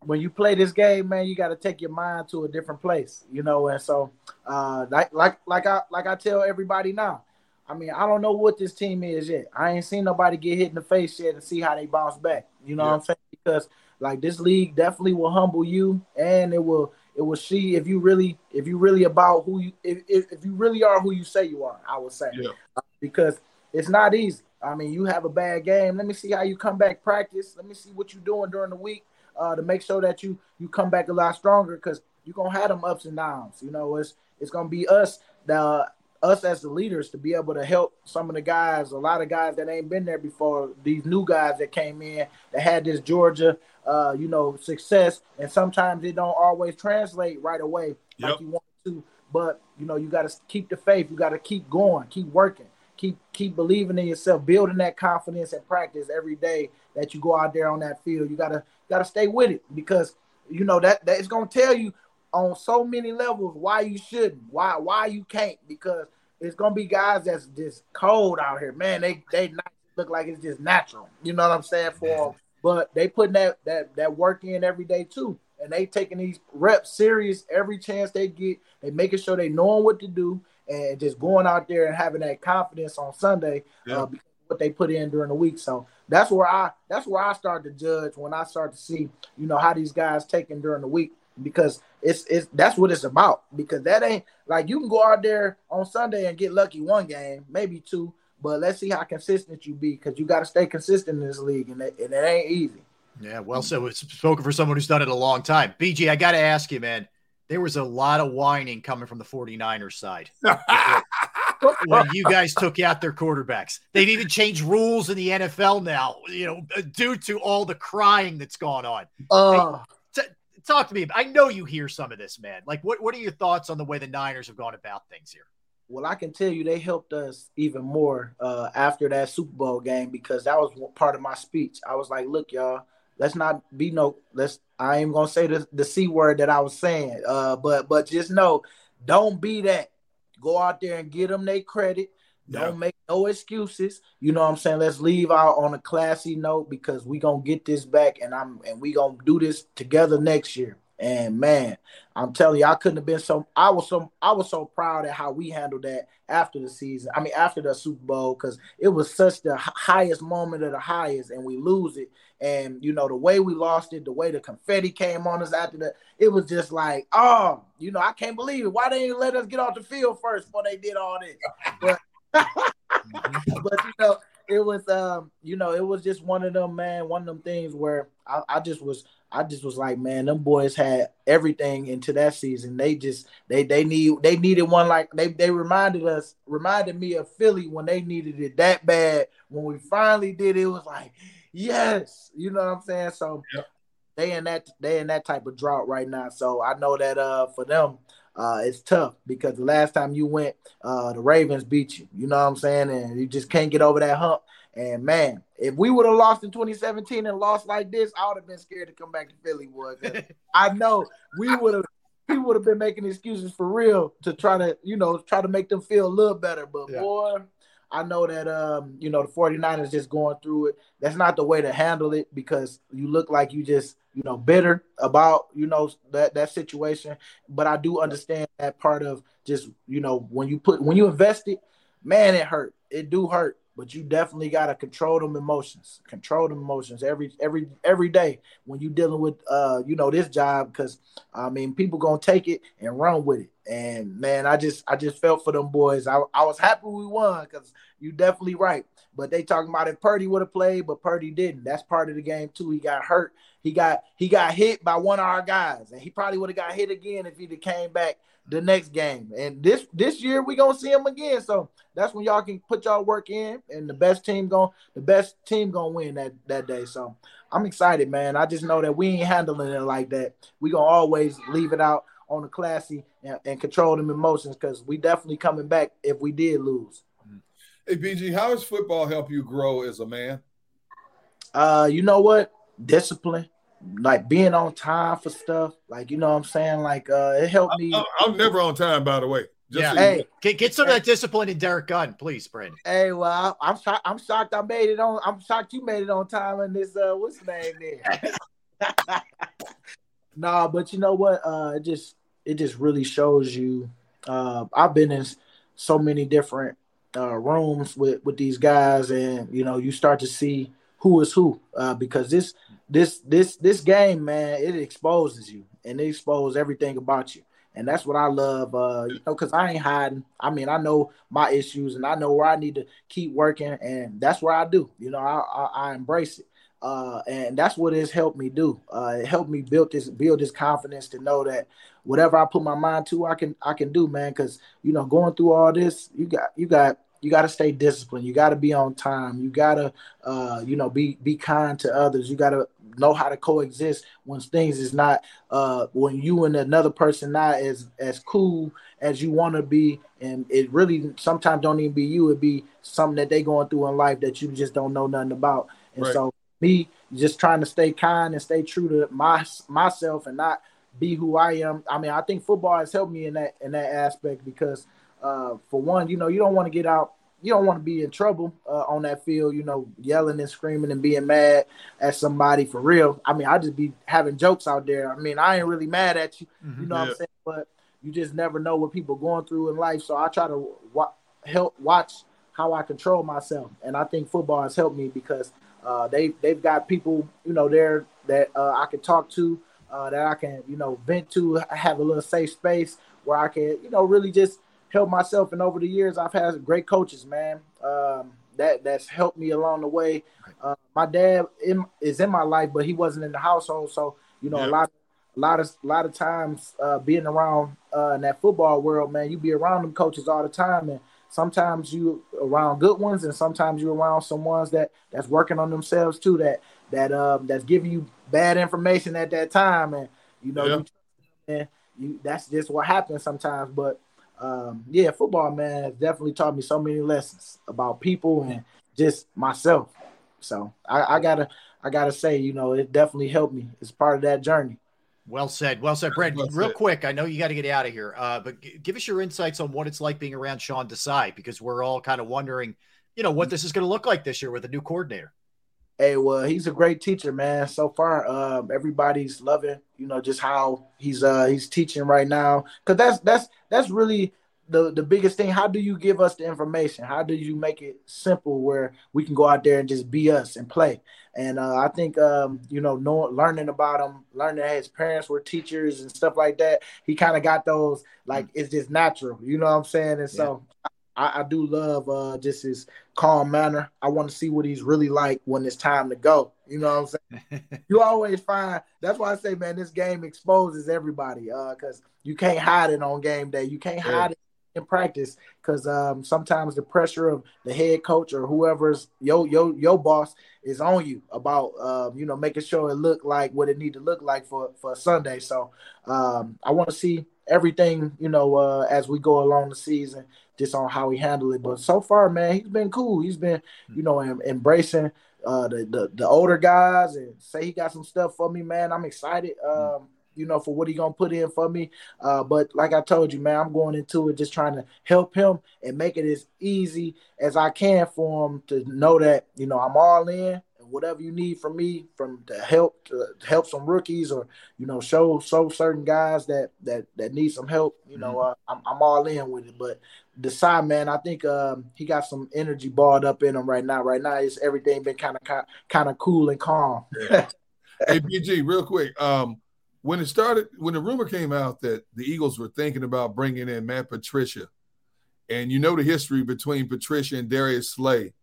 when you play this game, man, you got to take your mind to a different place, you know. And so, uh, like, like, like I, like I tell everybody now. I mean, I don't know what this team is yet. I ain't seen nobody get hit in the face yet and see how they bounce back. You know what I'm saying? Because like this league definitely will humble you, and it will, it will see if you really, if you really about who you, if, if, if you really are who you say you are. I would say, Yeah. Uh, because it's not easy. I mean, you have a bad game. Let me see how you come back practice. Let me see what you're doing during the week uh, to make sure that you you come back a lot stronger because you're gonna have them ups and downs. You know, it's it's gonna be us the us as the leaders to be able to help some of the guys, a lot of guys that ain't been there before, these new guys that came in that had this Georgia, uh, you know, success, and sometimes it don't always translate right away yep. like you want to. But you know, you got to keep the faith. You got to keep going, keep working, keep keep believing in yourself, building that confidence and practice every day that you go out there on that field. You gotta gotta stay with it because you know that that is gonna tell you on so many levels why you shouldn't, why why you can't, because it's gonna be guys that's just cold out here, man. They they look like it's just natural. You know what I'm saying for but they putting that that that work in every day too, and they taking these reps serious every chance they get. They making sure they knowing what to do and just going out there and having that confidence on Sunday. Yeah. Uh, what they put in during the week. So that's where I that's where I start to judge when I start to see, you know, how these guys taking during the week because it's it's that's what it's about. Because that ain't like you can go out there on Sunday and get lucky one game, maybe two, but let's see how consistent you be because you got to stay consistent in this league, and it, and it ain't easy. Yeah, well so It's spoken for someone who's done it a long time. BG, I got to ask you, man. There was a lot of whining coming from the 49ers side when you guys took out their quarterbacks. They've even changed rules in the NFL now, you know, due to all the crying that's gone on. Uh, talk to me. I know you hear some of this, man. Like, what, what are your thoughts on the way the Niners have gone about things here? Well, I can tell you they helped us even more uh, after that Super Bowl game because that was part of my speech. I was like, look, y'all, let's not be no, let's, I ain't gonna say the, the C word that I was saying, uh, but, but just know, don't be that. Go out there and get them their credit. Don't yeah. make no excuses. You know what I'm saying? Let's leave out on a classy note because we gonna get this back and I'm and we gonna do this together next year. And man, I'm telling you, I couldn't have been so I was so I was so proud at how we handled that after the season. I mean, after the Super Bowl, because it was such the highest moment of the highest, and we lose it. And you know, the way we lost it, the way the confetti came on us after that, it was just like, oh, you know, I can't believe it. Why they didn't let us get off the field first before they did all this? But but you know, it was um, you know, it was just one of them, man, one of them things where I, I just was I just was like, man, them boys had everything into that season. They just they they need they needed one like they they reminded us reminded me of Philly when they needed it that bad. When we finally did it, was like, yes, you know what I'm saying. So yep. they in that they in that type of drought right now. So I know that uh for them, uh, it's tough because the last time you went, uh, the Ravens beat you. You know what I'm saying? And you just can't get over that hump. And man, if we would have lost in 2017 and lost like this, I would have been scared to come back to Philly. Was I know we would have. we would have been making excuses for real to try to, you know, try to make them feel a little better. But yeah. boy, I know that um, you know, the 49ers just going through it. That's not the way to handle it because you look like you just you know, bitter about, you know, that that situation. But I do understand that part of just, you know, when you put when you invest it, man, it hurt. It do hurt. But you definitely gotta control them emotions. Control them emotions every every every day when you dealing with uh, you know, this job because I mean people gonna take it and run with it. And man, I just I just felt for them boys. I, I was happy we won because you definitely right. But they talking about if Purdy would have played, but Purdy didn't. That's part of the game too. He got hurt. He got he got hit by one of our guys, and he probably would have got hit again if he'd came back the next game. And this this year we gonna see him again. So that's when y'all can put y'all work in, and the best team going the best team gonna win that that day. So I'm excited, man. I just know that we ain't handling it like that. We gonna always leave it out on the classy and, and control them emotions because we definitely coming back if we did lose. Hey, BG, how does football help you grow as a man? Uh, you know what? Discipline, like being on time for stuff. Like, you know what I'm saying? Like, uh, it helped me. I, am never on time, by the way. Just yeah. So hey, get, get some of that discipline in Derrick Gunn, please, Brandon. Hey, well, I, am shocked. I'm shocked I made it on. I'm shocked you made it on time in this. Uh, what's the name there? nah, but you know what? Uh, it just it just really shows you. Uh, I've been in so many different uh, rooms with with these guys, and you know you start to see who is who uh, because this this this this game, man, it exposes you and it exposes everything about you. and that's what I love. Uh, you know, because I ain't hiding. I mean, I know my issues, and I know where I need to keep working, and that's where I do. You know, I I, I embrace it. Uh, and that's what it's helped me do. Uh, it helped me build this build this confidence to know that whatever I put my mind to, I can I can do, man. Because you know, going through all this, you got you got you got to stay disciplined. You got to be on time. You got to uh, you know be be kind to others. You got to know how to coexist when things is not uh, when you and another person not as as cool as you want to be, and it really sometimes don't even be you. It be something that they going through in life that you just don't know nothing about. And Right. so me just trying to stay kind and stay true to my myself and not be who I am. I mean, I think football has helped me in that in that aspect because uh, for one, you know, you don't want to get out, you don't want to be in trouble uh, on that field, you know, yelling and screaming and being mad at somebody for real. I mean, I just be having jokes out there. I mean, I ain't really mad at you, you know what I'm saying? But you just never know what people going through in life. So I try to wa- help watch how I control myself, and I think football has helped me because uh, they they've got people, you know, there that uh, I can talk to, uh, that I can, you know, vent to, have a little safe space where I can, you know, really just help myself. And over the years, I've had great coaches, man, um, that that's helped me along the way. Uh, my dad in, is in my life, but he wasn't in the household, so you know, a lot, a lot of, a lot of times uh, being around uh, in that football world, man, you be around them coaches all the time, and sometimes you around good ones, and sometimes you around some ones that that's working on themselves too, that that um that's giving you bad information at that time, and you know, Yeah. you, and you that's just what happens sometimes. But um, yeah, football man has definitely taught me so many lessons about people and just myself. So I, I gotta I gotta say, you know, it definitely helped me. It's part of that journey. Well said. Well said, Brent. Well Real said. quick, I know you got to get out of here, uh, but g- give us your insights on what it's like being around Sean Desai because we're all kind of wondering, you know, what this is going to look like this year with a new coordinator. Hey, well, he's a great teacher, man. So far, um, everybody's loving, you know, just how he's uh he's teaching right now. Cause that's that's that's really the the biggest thing. How do you give us the information? How do you make it simple where we can go out there and just be us and play? And uh, I think um, you know, knowing, learning about him, learning that his parents were teachers and stuff like that. He kind of got those like it's just natural, you know what I'm saying? And so I, I do love uh, just his calm manner. I want to see what he's really like when it's time to go. You know what I'm saying? you always find that's why I say, man, this game exposes everybody because you can't hide it on game day. You can't hide it in practice because um, sometimes the pressure of the head coach or whoever's your your your boss is on you about um, you know making sure it look like what it need to look like for for Sunday. So um, I want to see everything you know uh, as we go along the season, just on how he handled it. But so far, man, he's been cool. He's been you know em- embracing uh, the, the the older guys and say he got some stuff for me, man. I'm excited. Um, you know, for what he gonna put in for me. Uh, but like I told you, man, I'm going into it just trying to help him and make it as easy as I can for him to know that you know I'm all in. And whatever you need from me, from to help to help some rookies or you know show show certain guys that that that need some help, you know, uh, I'm I'm all in with it. But Desai, man, I think um, he got some energy balled up in him right now. Right now, it's everything been kind of kind of cool and calm. hey BG, real quick. Um, when it started, when the rumor came out that the Eagles were thinking about bringing in Matt Patricia, and you know the history between Patricia and Darius Slay,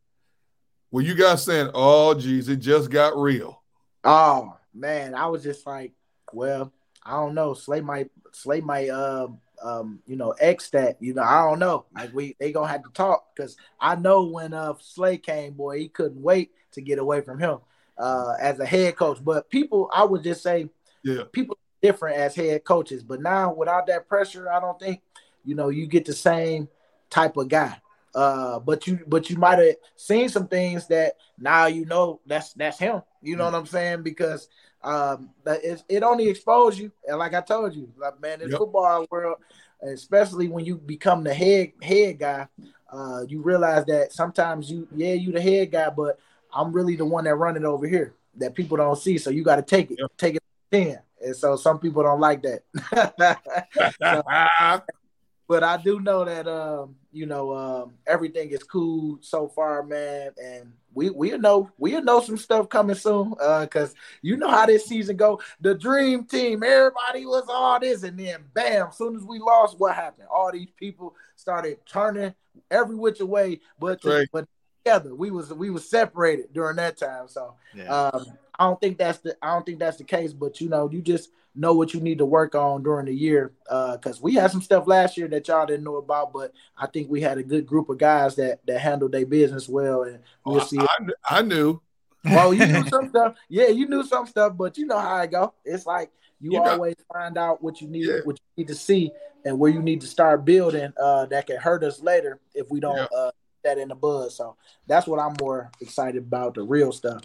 were you guys saying, "Oh, geez, it just got real"? Oh man, I was just like, well, I don't know. Slay might Slay might um um you know X that you know I don't know. Like we they gonna have to talk because I know when uh Slay came, boy, he couldn't wait to get away from him uh as a head coach. But people, I would just say, yeah, people are different as head coaches. But now without that pressure, I don't think you know you get the same type of guy. Uh, but you but you might have seen some things that now you know that's that's him. You know what I'm saying? Because um, that it, it only expose you, and like I told you, like man, in Yep. football world, especially when you become the head head guy, uh, you realize that sometimes you yeah you the head guy, but I'm really the one that run it over here that people don't see. So you got to take it, take it in. And so some people don't like that. So, but I do know that um, you know um, everything is cool so far, man, and we we know we know some stuff coming soon. Uh, cause you know how this season go. The dream team, everybody was all this, and then bam, as soon as we lost, what happened? All these people started turning every which way, but Right. but together we was we was separated during that time. So Yeah. um, I don't think that's the I don't think that's the case, but you know, you just know what you need to work on during the year. Uh, because we had some stuff last year that y'all didn't know about, but I think we had a good group of guys that that handled their business well, and we'll see. I, kn- I knew. Well, you knew some stuff. Yeah, you knew some stuff, but you know how I go. It's like you, You got- always find out what you need, what you need to see, and where you need to start building. Uh, that can hurt us later if we don't Yeah. uh that in the buzz. So that's what I'm more excited about the real stuff.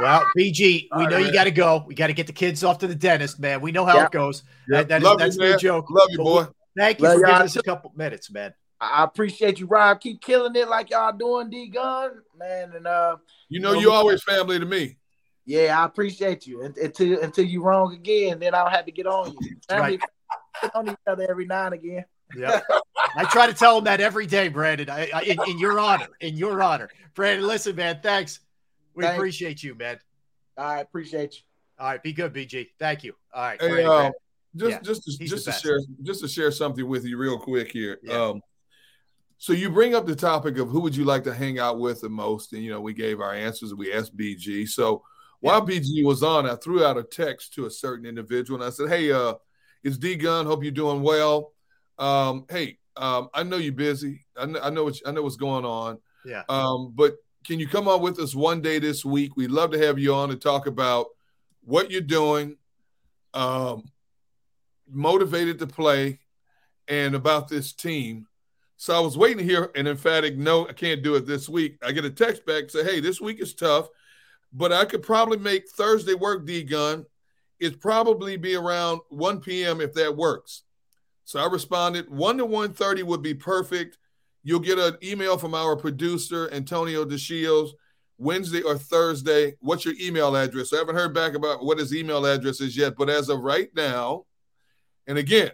Well, BG, we All know right, you got to go. We got to get the kids off to the dentist, man. We know how Yeah. it goes. Yeah. That, that is, Love you, that's no man. joke. Love you, boy. we- Thank you Love for y'all giving us a couple minutes, man. I appreciate you, Rob. Keep killing it like y'all doing, D Gunn, man. And uh, You know, you we- always family to me. yeah, I appreciate you. And, until until you wrong again, then I don't have to get on you. Family get on each other every now and again. Yeah. I try to tell him that every day, Brandon. I, I, in, in your honor, in your honor, Brandon. Listen, man. Thanks. We Thanks. appreciate you, man. I appreciate you. All right, be good, BG. Thank you. All right, Hey, Brandon uh, just Yeah, just to, just to share just to share something with you real quick here. Yeah. Um, so you bring up the topic of who would you like to hang out with the most, and you know we gave our answers. We asked BG. So while BG was on, I threw out a text to a certain individual, and I said, "Hey, uh, it's D Gunn. Hope you're doing well. Um, hey, um, I know you're busy. I know, I know what I know what's going on. Yeah. Um, but can you come on with us one day this week? We'd love to have you on to talk about what you're doing, um, motivated to play, and about this team. So I was waiting to hear an emphatic no, I can't do it this week. I get a text back say, hey, this week is tough, but I could probably make Thursday work, D Gunn. It'd probably be around 1 p.m. if that works. So I responded, 1 to 1.30 would be perfect. You'll get an email from our producer, Antonio DeShields, Wednesday or Thursday. What's your email address? I haven't heard back about what his email address is yet, but as of right now, and again,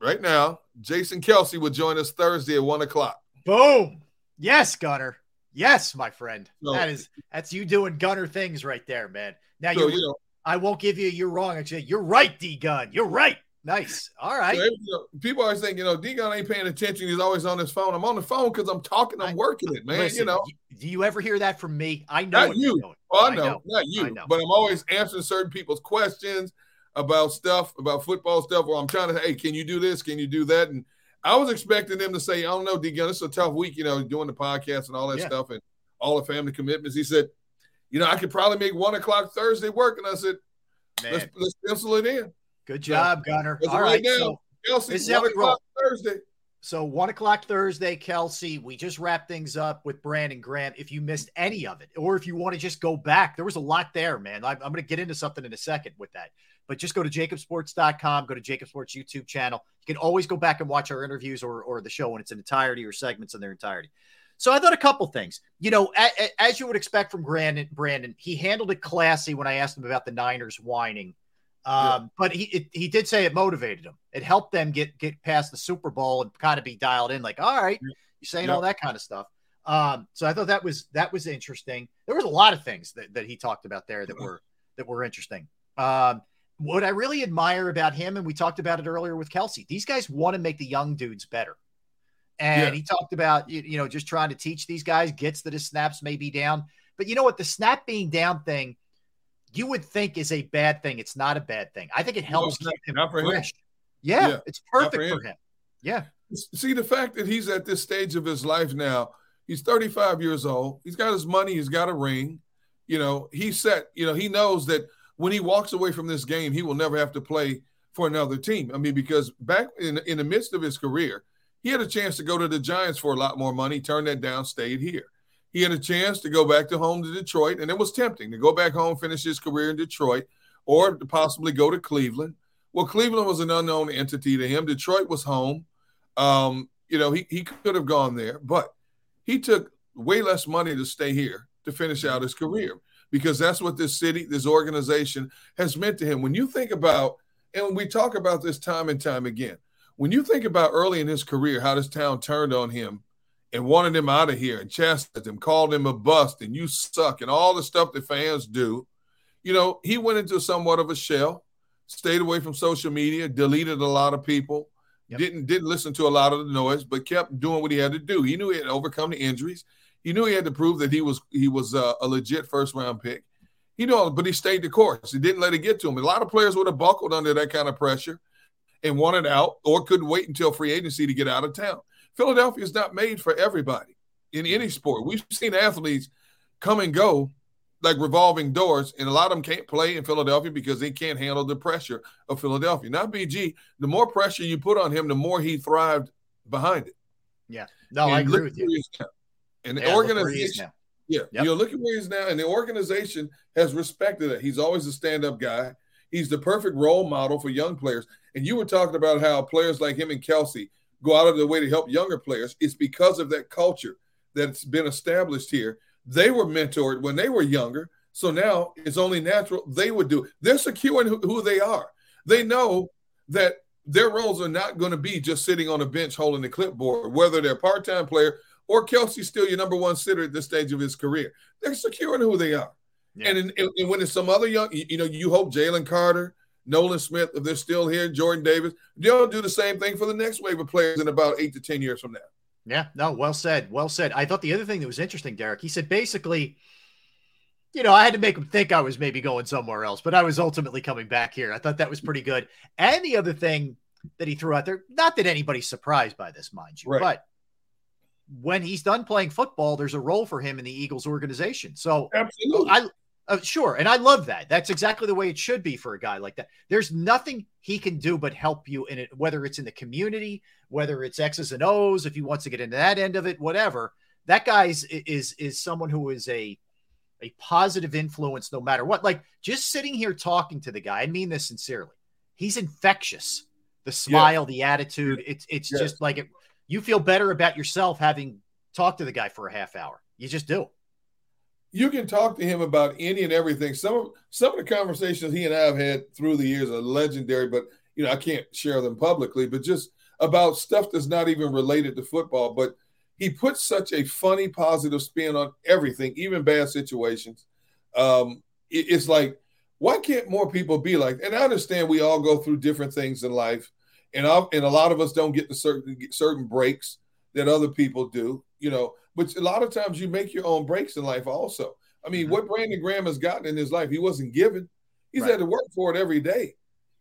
right now, Jason Kelce will join us Thursday at 1 o'clock. Boom. Yes, Gunner. Yes, my friend. So- that is that's you doing Gunner things right there, man. Now So, you, you know, I won't give you you're wrong. Actually, you're right, D Gunn. You're right. Nice. All right. So, know, people always saying, you know, D Gunn ain't paying attention. He's always on his phone. I'm on the phone because I'm talking. I'm working it, man. Listen, you know, do you ever hear that from me? I know not you. Oh, I I know, know. not I you. know. But I'm always answering certain people's questions about stuff, about football stuff, or I'm trying to, say, hey, can you do this? Can you do that? And I was expecting them to say, I don't know, D Gunn, it's a tough week, you know, doing the podcast and all that Yeah. stuff and all the family commitments. He said, you know, I could probably make one o'clock Thursday work. And I said, let's, let's pencil it in. Good job, Gunner. All right now, So, Kelce, this is how one we o'clock Thursday. so one o'clock Thursday, Kelce. We just wrapped things up with Brandon Graham. If you missed any of it, or if you want to just go back, there was a lot there, man. I'm, I'm going to get into something in a second with that. But just go to jakibsports.com, go to JAKIB Sports YouTube channel. You can always go back and watch our interviews or, or the show in its an entirety or segments in their entirety. So I thought a couple things. You know, a, a- as you would expect from Brandon, Brandon, he handled it classy when I asked him about the Niners whining. Um, But he it, he did say it motivated him. It helped them get get past the Super Bowl and kind of be dialed in. Like, all right, you're saying Yeah. all that kind of stuff. Um, so I thought that was that was interesting. There was a lot of things that, that he talked about there that were that were interesting. Um, what I really admire about him, and we talked about it earlier with Kelce, these guys want to make the young dudes better. And Yeah. he talked about you, you know just trying to teach these guys gets that his snaps may be down, but you know what the snap being down thing, you would think is a bad thing. It's not a bad thing. I think it helps it's not- keep him not for him. Yeah, Yeah, it's perfect for for him. him. Yeah, See, the fact that he's at this stage of his life now, he's 35 years old. He's got his money, he's got a ring. You know, he's set. You know, he knows that when he walks away from this game, he will never have to play for another team. I mean, because back in, in the midst of his career, he had a chance to go to the Giants for a lot more money, turned that down, stayed here. He had a chance to go back to home to Detroit, and it was tempting to go back home, finish his career in Detroit, or to possibly go to Cleveland. Well, Cleveland was an unknown entity to him. Detroit was home. Um, you know, he, he could have gone there, but he took way less money to stay here to finish out his career because that's what this city, this organization has meant to him. When you think about, and we talk about this time and time again, when you think about early in his career, how this town turned on him and wanted him out of here and chastised him, called him a bust and you suck and all the stuff that fans do, you know, he went into somewhat of a shell, stayed away from social media, deleted a lot of people, yep. didn't didn't listen to a lot of the noise, but kept doing what he had to do. He knew he had to overcome the injuries. He knew he had to prove that he was he was uh, a legit first round pick. He know, but he stayed the course. He didn't let it get to him. A lot of players would have buckled under that kind of pressure and wanted out or couldn't wait until free agency to get out of town. Philadelphia is not made for everybody in any mm-hmm. sport. We've seen athletes come and go like revolving doors, and a lot of them can't play in Philadelphia because they can't handle the pressure of Philadelphia. Not BG. The more pressure you put on him, the more he thrived behind it. Yeah. No, and I agree with you. And the yeah, organization, yeah, yep. you know, look at where he's now, and the organization has respected it. He's always a stand-up guy. He's the perfect role model for young players. And you were talking about how players like him and Kelce go out of their way to help younger players. It's because of that culture that's been established here. They were mentored when they were younger. So now it's only natural they would do. They're secure in who, who they are. They know that their roles are not going to be just sitting on a bench holding the clipboard, whether they're a part-time player or Kelce's still your number one sitter at this stage of his career. They're secure in who they are. Yeah. And, in, and when it's some other young, you, you know, you hope Jalen Carter, Nolan Smith, if they're still here, Jordan Davis, they'll do the same thing for the next wave of players in about eight to 10 years from now. Yeah, no, well said. Well said. I thought the other thing that was interesting, Derrick, he said basically, you know, I had to make him think I was maybe going somewhere else, but I was ultimately coming back here. I thought that was pretty good. And the other thing that he threw out there, not that anybody's surprised by this, mind you, right. but when he's done playing football, there's a role for him in the Eagles organization. So absolutely, I uh, sure, and I love that. That's exactly the way it should be for a guy like that. There's nothing he can do but help you in it, whether it's in the community, whether it's X's and O's, if he wants to get into that end of it, whatever. That guy's is is someone who is a a positive influence no matter what. Like just sitting here talking to the guy, I mean this sincerely. He's infectious. The smile, the attitude, it's it's yes. just like it, you feel better about yourself having talked to the guy for a half hour. You just do you can talk to him about any and everything. Some of some of the conversations he and I have had through the years are legendary, but you know I can't share them publicly. But just about stuff that's not even related to football. But he puts such a funny, positive spin on everything, even bad situations. Um, it, it's like, why can't more people be like? And I understand we all go through different things in life, and I, and a lot of us don't get the certain certain breaks that other people do. You know, but a lot of times you make your own breaks in life also. I mean, mm-hmm. what Brandon Graham has gotten in his life, he wasn't given. He's right. had to work for it every day.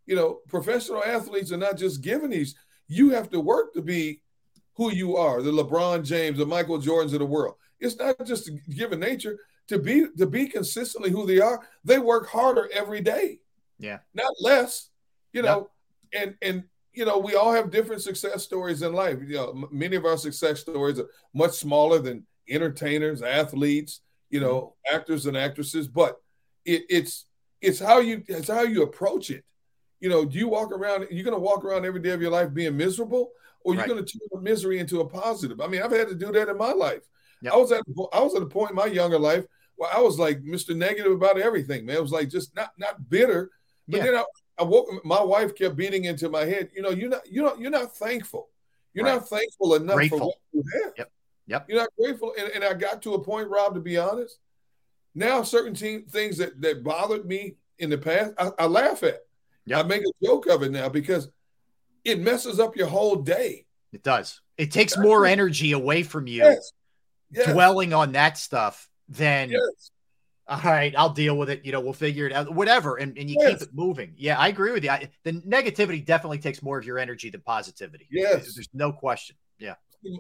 You know, professional athletes are not just given these. You have to work to be who you are, the LeBron James, the Michael Jordans of the world. It's not just given nature to be to be consistently who they are. They work harder every day. Yeah. Not less. You know, and and you know, we all have different success stories in life. You know, many of our success stories are much smaller than entertainers, athletes, you know, mm-hmm. actors and actresses. But it, it's it's how you it's how you approach it. You know, do you walk around? You're going to walk around every day of your life being miserable, or you're right. going to turn the misery into a positive. I mean, I've had to do that in my life. Yep. I was at I was at a point in my younger life where I was like Mr. Negative about everything. Man, it was like just not not bitter, but yeah. then I, I woke. My wife kept beating into my head. You know, you're not. You know, you're not thankful. You're right. not thankful enough grateful. for what you have. Yep. Yep. You're not grateful. And, and I got to a point, Rob, to be honest. Now, certain te- things that that bothered me in the past, I, I laugh at. Yep. I make a joke of it now because it messes up your whole day. It does. It takes more energy away from you yes. Yes. dwelling on that stuff than yes all right, I'll deal with it. You know, we'll figure it out, whatever. And, and you yes. keep it moving. Yeah, I agree with you. I, the negativity definitely takes more of your energy than positivity. Yes. There's no question. Yeah.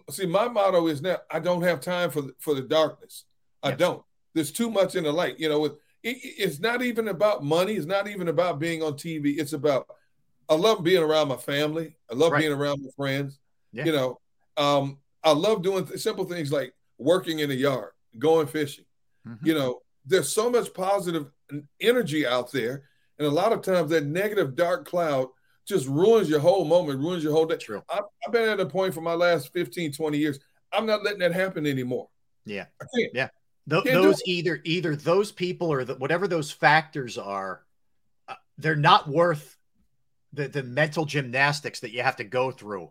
See, my motto is now I don't have time for the, for the darkness. I yes. don't. There's too much in the light. You know, it, it, it's not even about money. It's not even about being on TV. It's about, I love being around my family. I love right. being around my friends. Yeah. You know, um, I love doing th- simple things like working in the yard, going fishing. Mm-hmm. You know, there's so much positive energy out there. And a lot of times that negative dark cloud just ruins your whole moment, ruins your whole day. True. I, have been at a point for my last 15, 20 years. I'm not letting that happen anymore. Yeah. Yeah. Th- those either either those people or the, whatever those factors are, uh, they're not worth the the mental gymnastics that you have to go through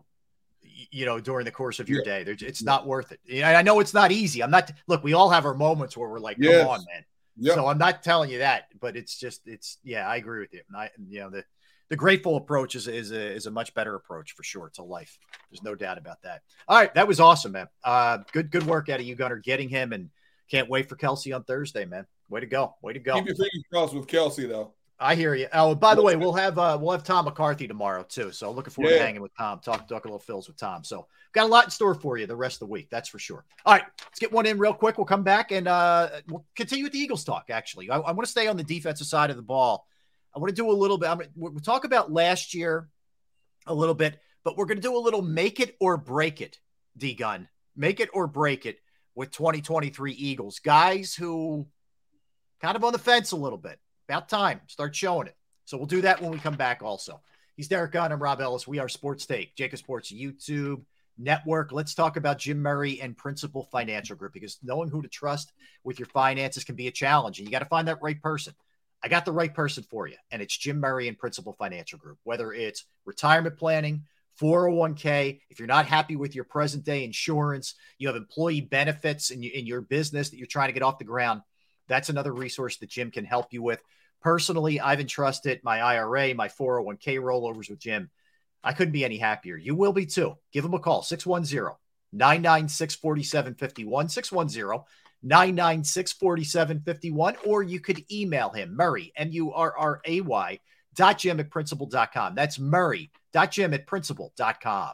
you know during the course of your yeah. day it's not worth it. Yeah. i know it's not easy. I'm not look we all have our moments where we're like come on man. Yep. so i'm not telling you that but it's just it's yeah i agree with you. And i you know the the grateful approach is is a, is a much better approach for sure to life. There's no doubt about that. All right that was awesome man. Uh good good work out of you gunner getting him and can't wait for Kelce on thursday man. Way to go way to go. Keep your fingers crossed with Kelce though I hear you. Oh, by the way, we'll have uh, we'll have Tom McCarthy tomorrow too. So looking forward yeah. to hanging with Tom, talk talk a little Phils with Tom. So got a lot in store for you the rest of the week. That's for sure. All right, let's get one in real quick. We'll come back and uh, we'll continue with the Eagles talk. Actually, I, I want to stay on the defensive side of the ball. I want to do a little bit. I'm, we'll talk about last year a little bit, but we're going to do a little make it or break it. D Gunn, make it or break it with 2023 Eagles guys who kind of on the fence a little bit about time. Start showing it. So we'll do that when we come back also. He's Derrick Gunn. I'm Rob Ellis. We are Sports Take, JAKIB Sports YouTube network. Let's talk about Jim Murray and Principal Financial Group because knowing who to trust with your finances can be a challenge, and you got to find that right person. I got the right person for you, and it's Jim Murray and Principal Financial Group. Whether it's retirement planning, 401k, if you're not happy with your present day insurance, you have employee benefits in, in your business that you're trying to get off the ground, that's another resource that Jim can help you with. Personally, I've entrusted my IRA, my 401k rollovers with Jim. I couldn't be any happier. You will be too. Give him a call 610 996 4751. 610 996 4751. Or you could email him, Murray, M U R R A Y, dot Jim at principal.com. That's Murray, dot Jim at principal.com.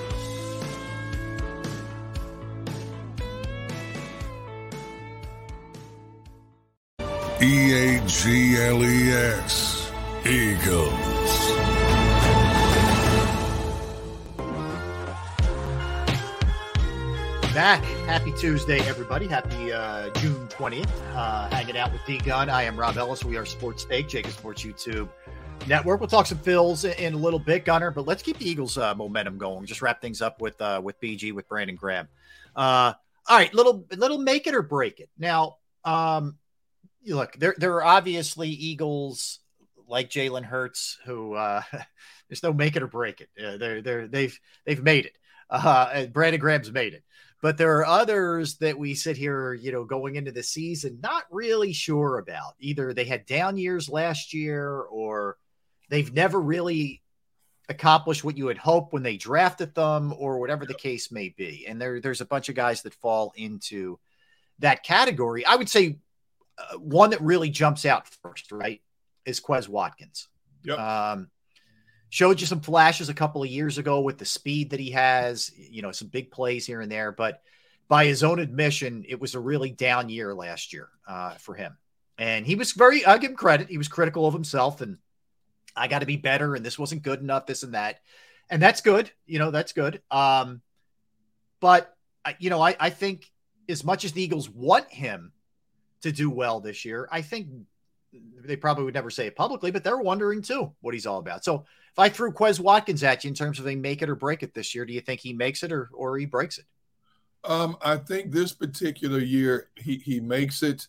A G L S. Eagles. back. Happy Tuesday, everybody. Happy uh, June 20th. Uh, hanging out with D Gunn. I am Rob Ellis. We are Sports Take, JAKIB Sports YouTube Network. We'll talk some Phils in a little bit, Gunner, but let's keep the Eagles uh, momentum going. Just wrap things up with uh, with BG, with Brandon Graham. Uh, all right, little little make it or break it. Now, um, look, there there are obviously Eagles like Jalen Hurts who uh, there's no make it or break it. Uh, they're they're they've they've made it. Uh, Brandon Graham's made it. But there are others that we sit here, you know, going into the season, not really sure about. Either they had down years last year or they've never really accomplished what you had hoped when they drafted them or whatever the case may be. And there, there's a bunch of guys that fall into that category. I would say uh, one that really jumps out first, right, is Quez Watkins. Yep. Um, showed you some flashes a couple of years ago with the speed that he has, you know, some big plays here and there. But by his own admission, it was a really down year last year uh, for him. And he was very, I give him credit. He was critical of himself and I got to be better. And this wasn't good enough, this and that. And that's good. You know, that's good. Um, but, you know, I, I think as much as the Eagles want him to do well this year, I think they probably would never say it publicly, but they're wondering too what he's all about. So if I threw Quez Watkins at you in terms of they make it or break it this year, do you think he makes it or or he breaks it? Um, I think this particular year he he makes it,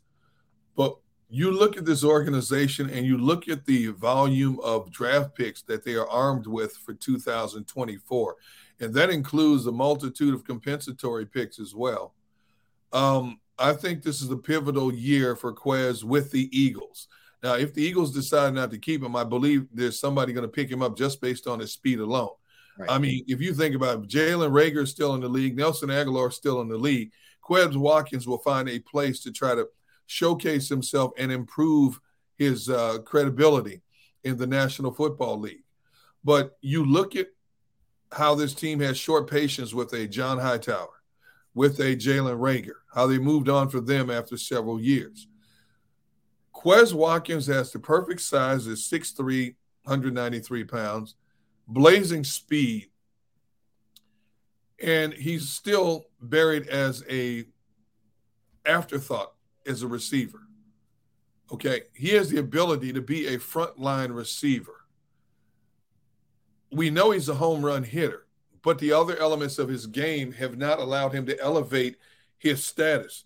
but you look at this organization and you look at the volume of draft picks that they are armed with for 2024, and that includes a multitude of compensatory picks as well. Um, I think this is a pivotal year for Quez with the Eagles. Now, if the Eagles decide not to keep him, I believe there's somebody going to pick him up just based on his speed alone. Right. I mean, if you think about it, Jalen Reagor is still in the league, Nelson Agholor is still in the league. Quez Watkins will find a place to try to showcase himself and improve his uh, credibility in the National Football League. But you look at how this team has short patience with a John Hightower, with a Jalen Reagor, how they moved on for them after several years. Quez Watkins has the perfect size, is 6'3, 193 pounds, blazing speed, and he's still buried as a afterthought as a receiver. Okay, he has the ability to be a frontline receiver. We know he's a home run hitter, but the other elements of his game have not allowed him to elevate his status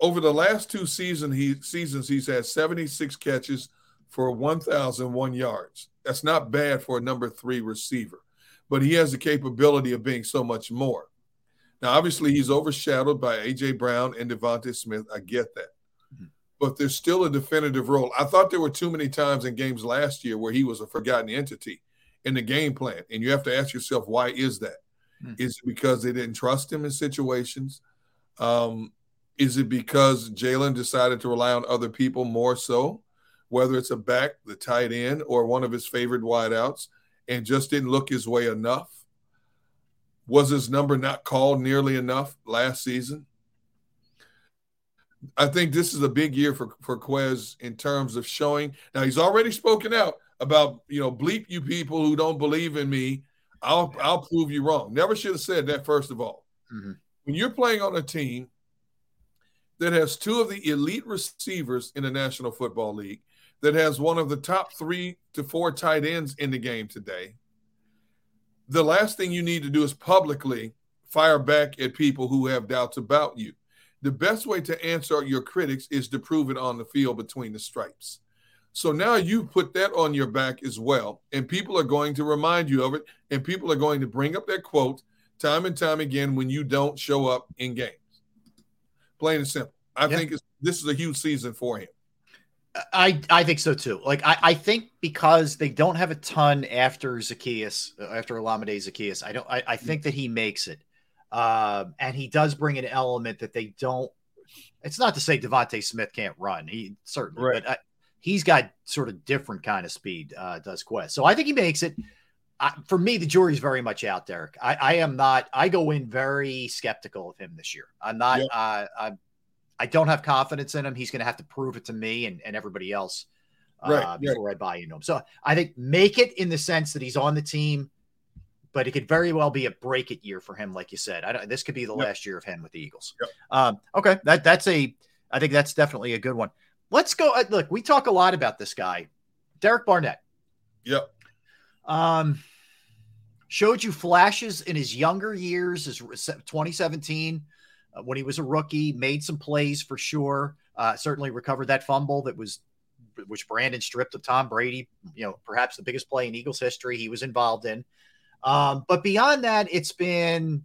over the last two season he, seasons, he's had 76 catches for 1,001 yards. That's not bad for a number three receiver, but he has the capability of being so much more. Now, obviously, he's overshadowed by A.J. Brown and DeVonta Smith. I get that. Mm-hmm. But there's still a definitive role. I thought there were too many times in games last year where he was a forgotten entity in the game plan. And you have to ask yourself, why is that? Mm-hmm. Is it because they didn't trust him in situations? Um, is it because Jalen decided to rely on other people more so, whether it's a back, the tight end, or one of his favorite wideouts, and just didn't look his way enough? Was his number not called nearly enough last season? I think this is a big year for, for Quez in terms of showing. Now, he's already spoken out about, you know, bleep you people who don't believe in me. I'll, I'll prove you wrong. Never should have said that, first of all. Mm-hmm. When you're playing on a team that has two of the elite receivers in the National Football League, that has one of the top three to four tight ends in the game today. The last thing you need to do is publicly fire back at people who have doubts about you. The best way to answer your critics is to prove it on the field between the stripes. So now you put that on your back as well, and people are going to remind you of it, and people are going to bring up that quote time and time again when you don't show up in games. Plain and simple. I think this is a huge season for him. I I think so too. Like I, I think because they don't have a ton after Zaccheaus, after Olamide Zaccheaus, I don't I, I think that he makes it. Um, and he does bring an element that they don't. It's not to say DeVonta Smith can't run. He certainly, right. but I, he's got sort of different kind of speed. Uh, does Quez, so I think he makes it. I, for me, the jury's very much out, Derrick. I, I, am not. I go in very skeptical of him this year. I'm not. Yep. Uh, I'm I don't have confidence in him. He's going to have to prove it to me and, and everybody else uh, right, before right. I buy into him. So I think make it in the sense that he's on the team, but it could very well be a break it year for him, like you said. I don't, this could be the Yep. last year of him with the Eagles. Yep. Um, okay, that that's a. I think that's definitely a good one. Let's go. uh, Look, we talk a lot about this guy, Derek Barnett. Yep. Um, showed you flashes in his younger years, as 2017 uh, when he was a rookie, made some plays for sure. Uh, certainly recovered that fumble that was, which Brandon stripped of Tom Brady. You know, perhaps the biggest play in Eagles history he was involved in. Um, but beyond that, it's been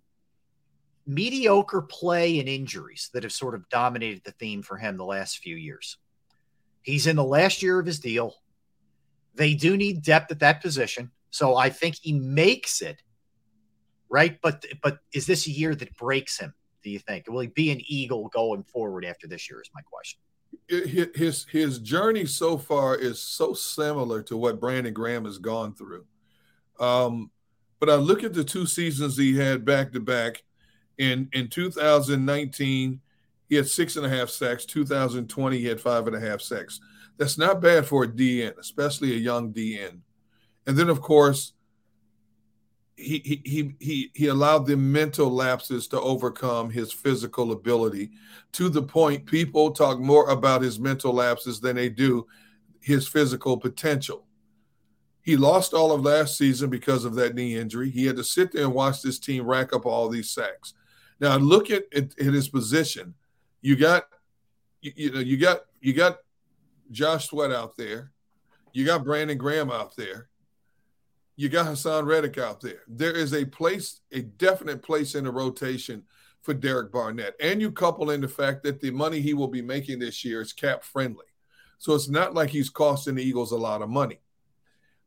mediocre play and injuries that have sort of dominated the theme for him the last few years. He's in the last year of his deal. They do need depth at that position. So I think he makes it. Right. But but is this a year that breaks him? Do you think? Will he be an Eagle going forward after this year? Is my question. His his journey so far is so similar to what Brandon Graham has gone through. Um, but I look at the two seasons he had back to back. In in 2019, he had six and a half sacks. 2020, he had five and a half sacks. That's not bad for a DN, especially a young DN. And then, of course, he he he he allowed the mental lapses to overcome his physical ability to the point people talk more about his mental lapses than they do his physical potential. He lost all of last season because of that knee injury. He had to sit there and watch this team rack up all these sacks. Now look at, at, at his position. You got you, you know you got you got Josh Sweat out there. You got Brandon Graham out there. You got Haason Reddick out there. There is a place, a definite place in the rotation for Derek Barnett. And you couple in the fact that the money he will be making this year is cap friendly. So it's not like he's costing the Eagles a lot of money.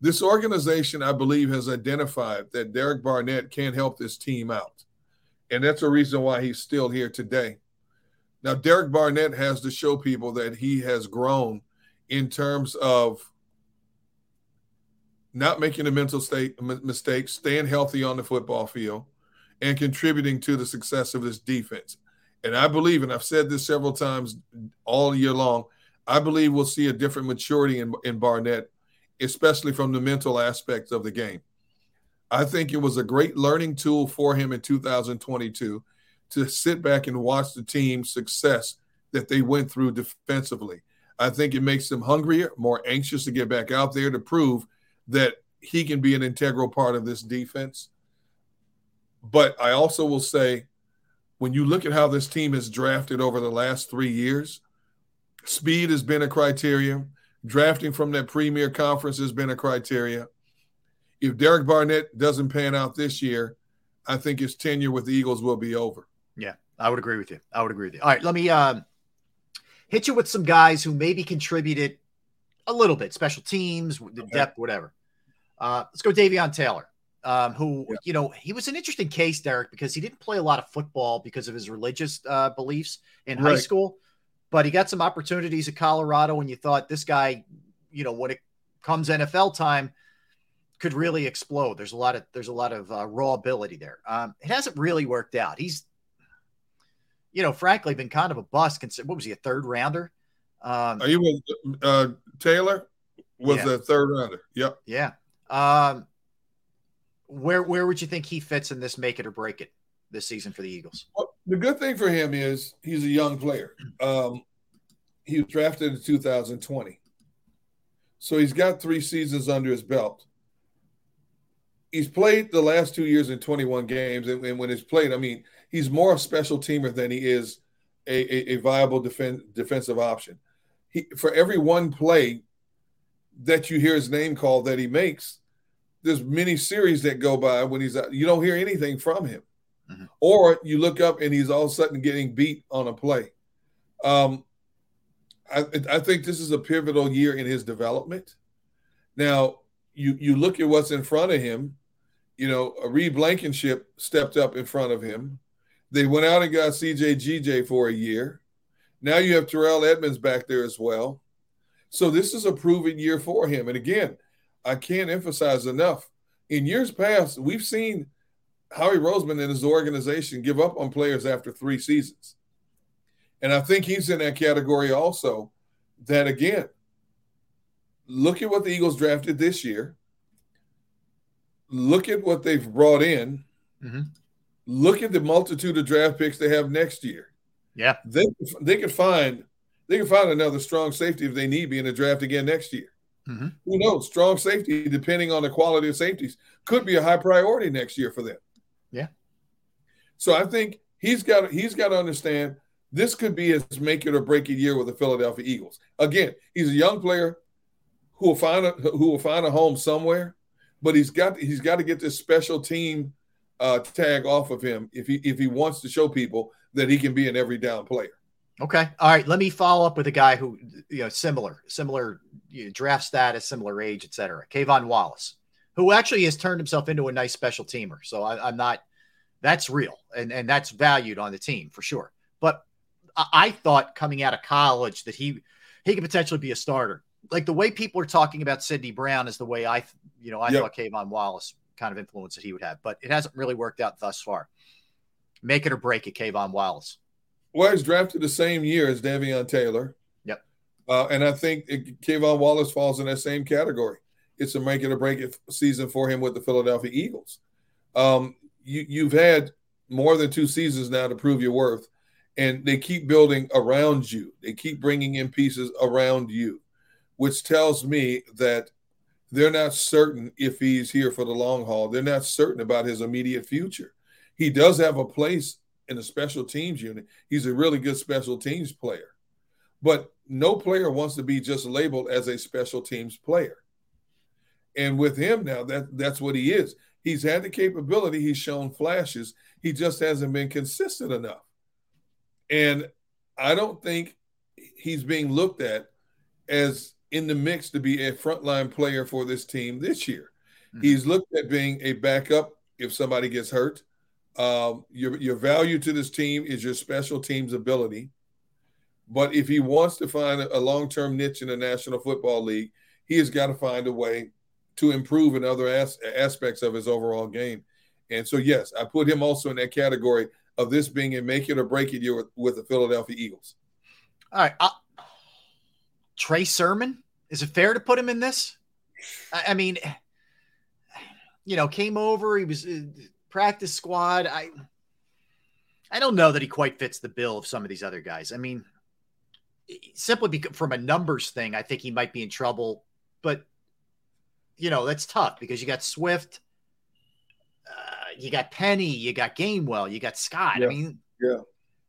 This organization, I believe, has identified that Derek Barnett can't help this team out. And that's a reason why he's still here today. Now, Derek Barnett has to show people that he has grown in terms of not making a mental state mistake, staying healthy on the football field, and contributing to the success of this defense. And I believe, and I've said this several times all year long, I believe we'll see a different maturity in, in Barnett, especially from the mental aspects of the game. I think it was a great learning tool for him in 2022 to sit back and watch the team's success that they went through defensively. I think it makes them hungrier, more anxious to get back out there to prove that he can be an integral part of this defense. But I also will say, when you look at how this team has drafted over the last three years, speed has been a criteria. Drafting from that premier conference has been a criteria. If Derek Barnett doesn't pan out this year, I think his tenure with the Eagles will be over. Yeah, I would agree with you. I would agree with you. All right, let me um, hit you with some guys who maybe contributed a little bit, special teams, the depth, whatever. Uh, let's go Davion Taylor, um, who, you know, he was an interesting case, Derrick, because he didn't play a lot of football because of his religious uh, beliefs in high school, but he got some opportunities at Colorado and you thought this guy, you know, when it comes NFL time, could really explode. There's a lot of there's a lot of uh, raw ability there. Um, it hasn't really worked out. He's, you know, frankly, been kind of a bust. Consider what was he a third rounder? Um, Are you with uh, Taylor? Was Yeah. the third rounder? Yep. Yeah. Um, where where would you think he fits in this make it or break it this season for the Eagles? Well, the good thing for him is he's a young player. Um, he was drafted in 2020. So he's got three seasons under his belt. He's played the last two years in 21 games. And, and when he's played, I mean, he's more a special teamer than he is a, a, a viable defen- defensive option. He, for every one play that you hear his name called that he makes, there's many series that go by when he's out. You don't hear anything from him or you look up and he's all of a sudden getting beat on a play. Um, I, I think this is a pivotal year in his development. Now, you you look at what's in front of him. You know, Reed Blankenship stepped up in front of him. They went out and got CJ GJ for a year. Now you have Terrell Edmunds back there as well. So this is a proven year for him. And again, I can't emphasize enough. In years past, we've seen Howie Roseman and his organization give up on players after three seasons. And I think he's in that category also. That again, look at what the Eagles drafted this year. look at what they've brought in. Mhm. Look at the multitude of draft picks they have next year. Yeah. They they could find they can find another strong safety if they need be in the draft again next year. Mhm. Who knows? Strong safety, depending on the quality of safeties, could be a high priority next year for them. Yeah. So I think he's got he's got to understand this could be his make it or break it year with the Philadelphia Eagles. Again, he's a young player who will find a who will find a home somewhere, but he's got he's got to get this special team uh, tag off of him if he if he wants to show people that he can be an every down player. Okay. All right. Let me follow up with a guy who, you know, similar, similar you know, draft status, similar age, et cetera. K'Von Wallace, who actually has turned himself into a nice special teamer. So I, I'm not, that's real and, and that's valued on the team for sure. But I, I thought coming out of college that he, he could potentially be a starter. Like the way people are talking about Sydney Brown is the way I, you know, I Yep. thought K'Von Wallace kind of influence that he would have, but it hasn't really worked out thus far. Make it or break it, K'Von Wallace. Well, he's drafted the same year as Davion Taylor. Yep. Uh, and I think it, K'Von Wallace falls in that same category. It's a make it or break it season for him with the Philadelphia Eagles. Um, you, you've had more than two seasons now to prove your worth, and they keep building around you. They keep bringing in pieces around you, which tells me that they're not certain if he's here for the long haul. They're not certain about his immediate future. He does have a place in the special teams unit. He's a really good special teams player. But no player wants to be just labeled as a special teams player. And with him now, that that's what he is. He's had the capability, he's shown flashes, he just hasn't been consistent enough. And I don't think he's being looked at as in the mix to be a frontline player for this team this year. He's looked at being a backup if somebody gets hurt. Um, your your value to this team is your special teams ability. But if he wants to find a long term niche in the National Football League, he has got to find a way to improve in other as- aspects of his overall game. And so, yes, I put him also in that category of this being a make it or break it year with, with the Philadelphia Eagles. All right. Uh, Trey Sermon, is it fair to put him in this? I, I mean, you know, came over, he was uh, practice squad. I I don't know that he quite fits the bill of some of these other guys. I mean, simply because from a numbers thing, I think he might be in trouble, but you know, that's tough because you got Swift, uh, you got Penny, you got Gainwell, you got Scott. Yeah. I mean, Yeah.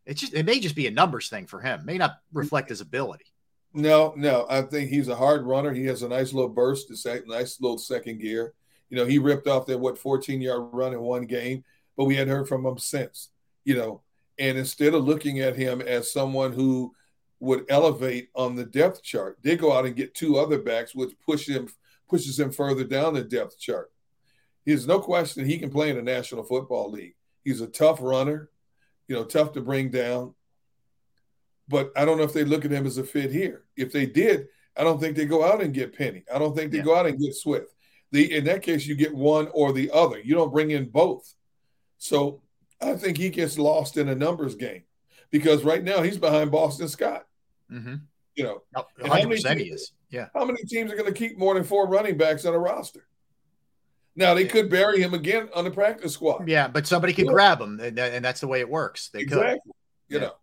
it's just it may just be a numbers thing for him. May not reflect his ability. No, no. I think he's a hard runner. He has a nice little burst, a nice little second gear. You know, he ripped off that what 14 yard run in one game, but we hadn't heard from him since. You know, and instead of looking at him as someone who would elevate on the depth chart, they go out and get two other backs, which push him pushes him further down the depth chart. There's no question he can play in the National Football League. He's a tough runner, you know, tough to bring down. But I don't know if they look at him as a fit here. If they did, I don't think they go out and get Penny. I don't think they Yeah. go out and get Swift. The in that case, you get one or the other. You don't bring in both. So I think he gets lost in a numbers game because right now he's behind Boston Scott. Mm-hmm. You know, how many 100% he teams- is. Yeah. how many teams are going to keep more than four running backs on a roster? Now they could bury him again on the practice squad. Yeah, but somebody could grab him, and, and that's the way it works. They could. You Yeah. know,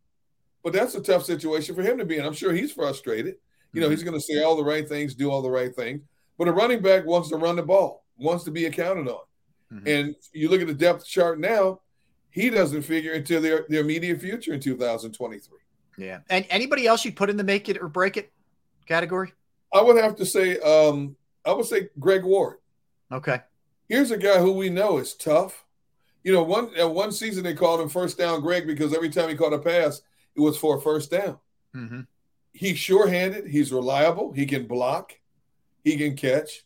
but that's a tough situation for him to be in. I'm sure he's frustrated. You know, Mm-hmm. he's going to say all the right things, do all the right things. But a running back wants to run the ball, wants to be accounted on. Mm-hmm. And you look at the depth chart now, he doesn't figure into their, their immediate future in 2023. Yeah. And anybody else you'd put in the make it or break it category? I would have to say, um, I would say Greg Ward. Okay. Here's a guy who we know is tough. You know, one uh, one season they called him first down Greg because every time he caught a pass, it was for a first down. Mm-hmm. He's sure-handed. He's reliable. He can block. He can catch.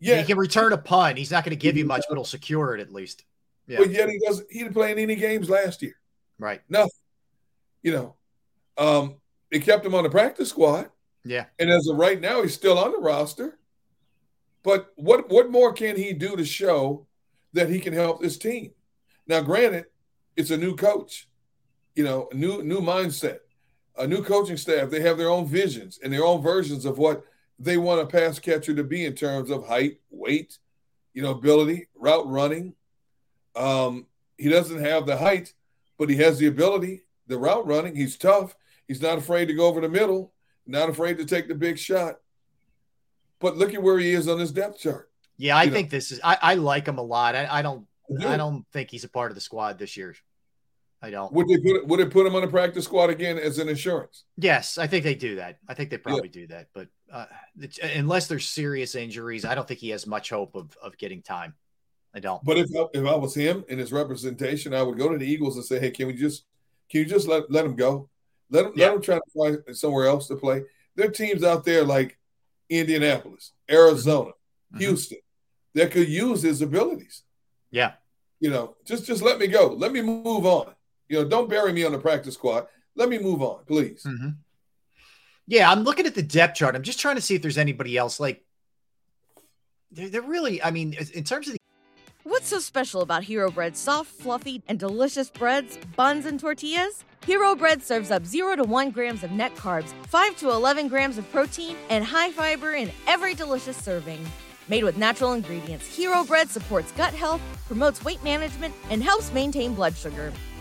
Yeah, He can return a punt. He's not going to give you much, but he'll secure it at least. Yeah. but yet he doesn't. He didn't play in any games last year. Right. Nothing. You know, um, they kept him on the practice squad, Yeah. and as of right now, he's still on the roster. But what what more can he do to show that he can help this team? Now, granted, it's a new coach, you know, a new new mindset, a new coaching staff. They have their own visions and their own versions of what they want a pass catcher to be in terms of height, weight, you know, ability, route running. Um, he doesn't have the height, but he has the ability, the route running. He's tough. He's not afraid to go over the middle, not afraid to take the big shot. But look at where he is on his depth chart. Yeah, I You know. think this is. I, I like him a lot. I, I don't. Do. I don't think he's a part of the squad this year. I don't. Would they put would they put him on the practice squad again as an insurance? Yes, I think they do that. I think they probably do that. But uh, unless there's serious injuries, I don't think he has much hope of of getting time. I don't. But if I, if I was him in his representation, I would go to the Eagles and say, "Hey, can we just can you just let let him go? Let him let him try to find somewhere else to play." There are teams out there like Indianapolis, Arizona, Houston that could use his abilities. Yeah. You know, just just let me go. Let me move on. You know, don't bury me on the practice squad. Let me move on, please. Mhm. Yeah, I'm looking at the depth chart. I'm just trying to see if there's anybody else. Like, they're, they're really. I mean, in terms of the What's so special about Hero Bread's soft, fluffy, and delicious breads, buns, and tortillas? Hero Bread serves up 0 to 1 grams of net carbs, 5 to 11 grams of protein, and high fiber in every delicious serving. Made with natural ingredients, Hero Bread supports gut health, promotes weight management, and helps maintain blood sugar.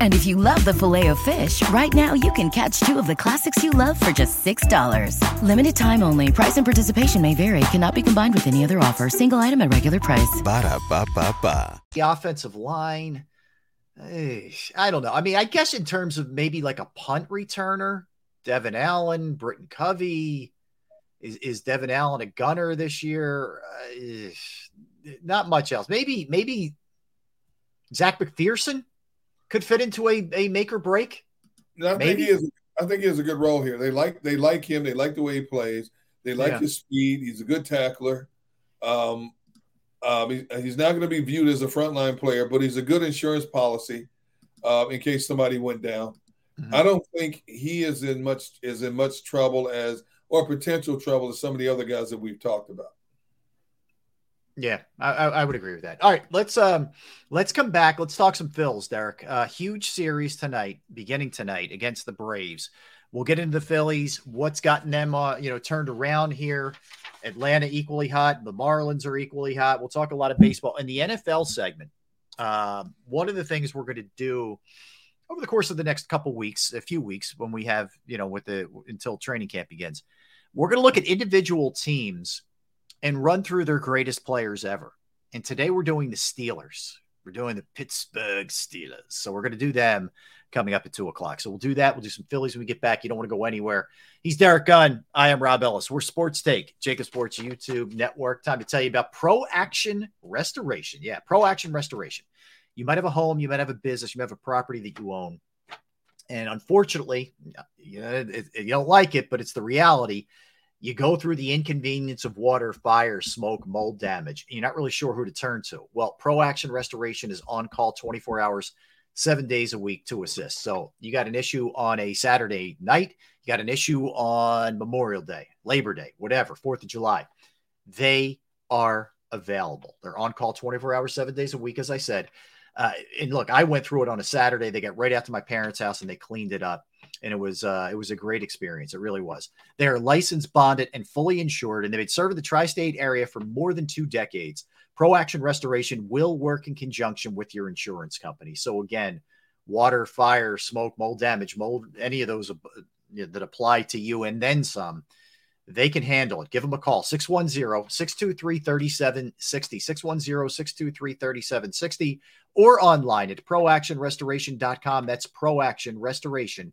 And if you love the filet of fish, right now you can catch two of the classics you love for just $6. Limited time only. Price and participation may vary. Cannot be combined with any other offer. Single item at regular price. Ba-da-ba-ba-ba. the offensive line. I don't know. I mean, I guess in terms of maybe like a punt returner, Devon Allen, Britton Covey. Is, is Devon Allen a gunner this year? Uh, not much else. Maybe, maybe Zech McPhearson could fit into a, a make or break. I think Maybe. he is. I think he has a good role here. They like they like him. They like the way he plays. They like Yeah. his speed. He's a good tackler. Um, um, he- he's not going to be viewed as a frontline player, but he's a good insurance policy uh, in case somebody went down. Mm-hmm. I don't think he is in much is in much trouble as or potential trouble as some of the other guys that we've talked about. Yeah, I, I would agree with that. All right, let's um let's come back. Let's talk some Phils, Derrick. Uh, huge series tonight, beginning tonight against the Braves. We'll get into the Phillies. What's gotten them, uh, you know, turned around here? Atlanta equally hot. The Marlins are equally hot. We'll talk a lot of baseball in the NFL segment. Um, one of the things we're going to do over the course of the next couple weeks, a few weeks, when we have, you know, with the until training camp begins, we're going to look at individual teams and run through their greatest players ever. And today we're doing the Steelers. We're doing the Pittsburgh Steelers. So we're going to do them coming up at two o'clock. So we'll do that. We'll do some Phillies when we get back. You don't want to go anywhere. He's Derrick Gunn. I am Rob Ellis. We're Sports Take, JAKIB Sports YouTube Network. Time to tell you about Pro Action Restoration. Yeah, Pro Action Restoration. You might have a home, you might have a business, you might have a property that you own. And unfortunately, you, know, you don't like it, but it's the reality you go through the inconvenience of water, fire, smoke, mold damage. You're not really sure who to turn to. Well, Pro Action Restoration is on call 24 hours, seven days a week to assist. So you got an issue on a Saturday night, you got an issue on Memorial Day, Labor Day, whatever, Fourth of July. They are available. They're on call 24 hours, seven days a week, as I said. Uh, and look, I went through it on a Saturday. They got right after my parents' house and they cleaned it up, and it was uh, it was a great experience. It really was. They are licensed, bonded, and fully insured, and they've been serving the tri-state area for more than two decades. Pro Action Restoration will work in conjunction with your insurance company. So again, water, fire, smoke, mold damage, mold, any of those uh, that apply to you, and then some they can handle it. Give them a call 610 623 3760, 610 623 3760, or online at proactionrestoration.com. That's proactionrestoration.com.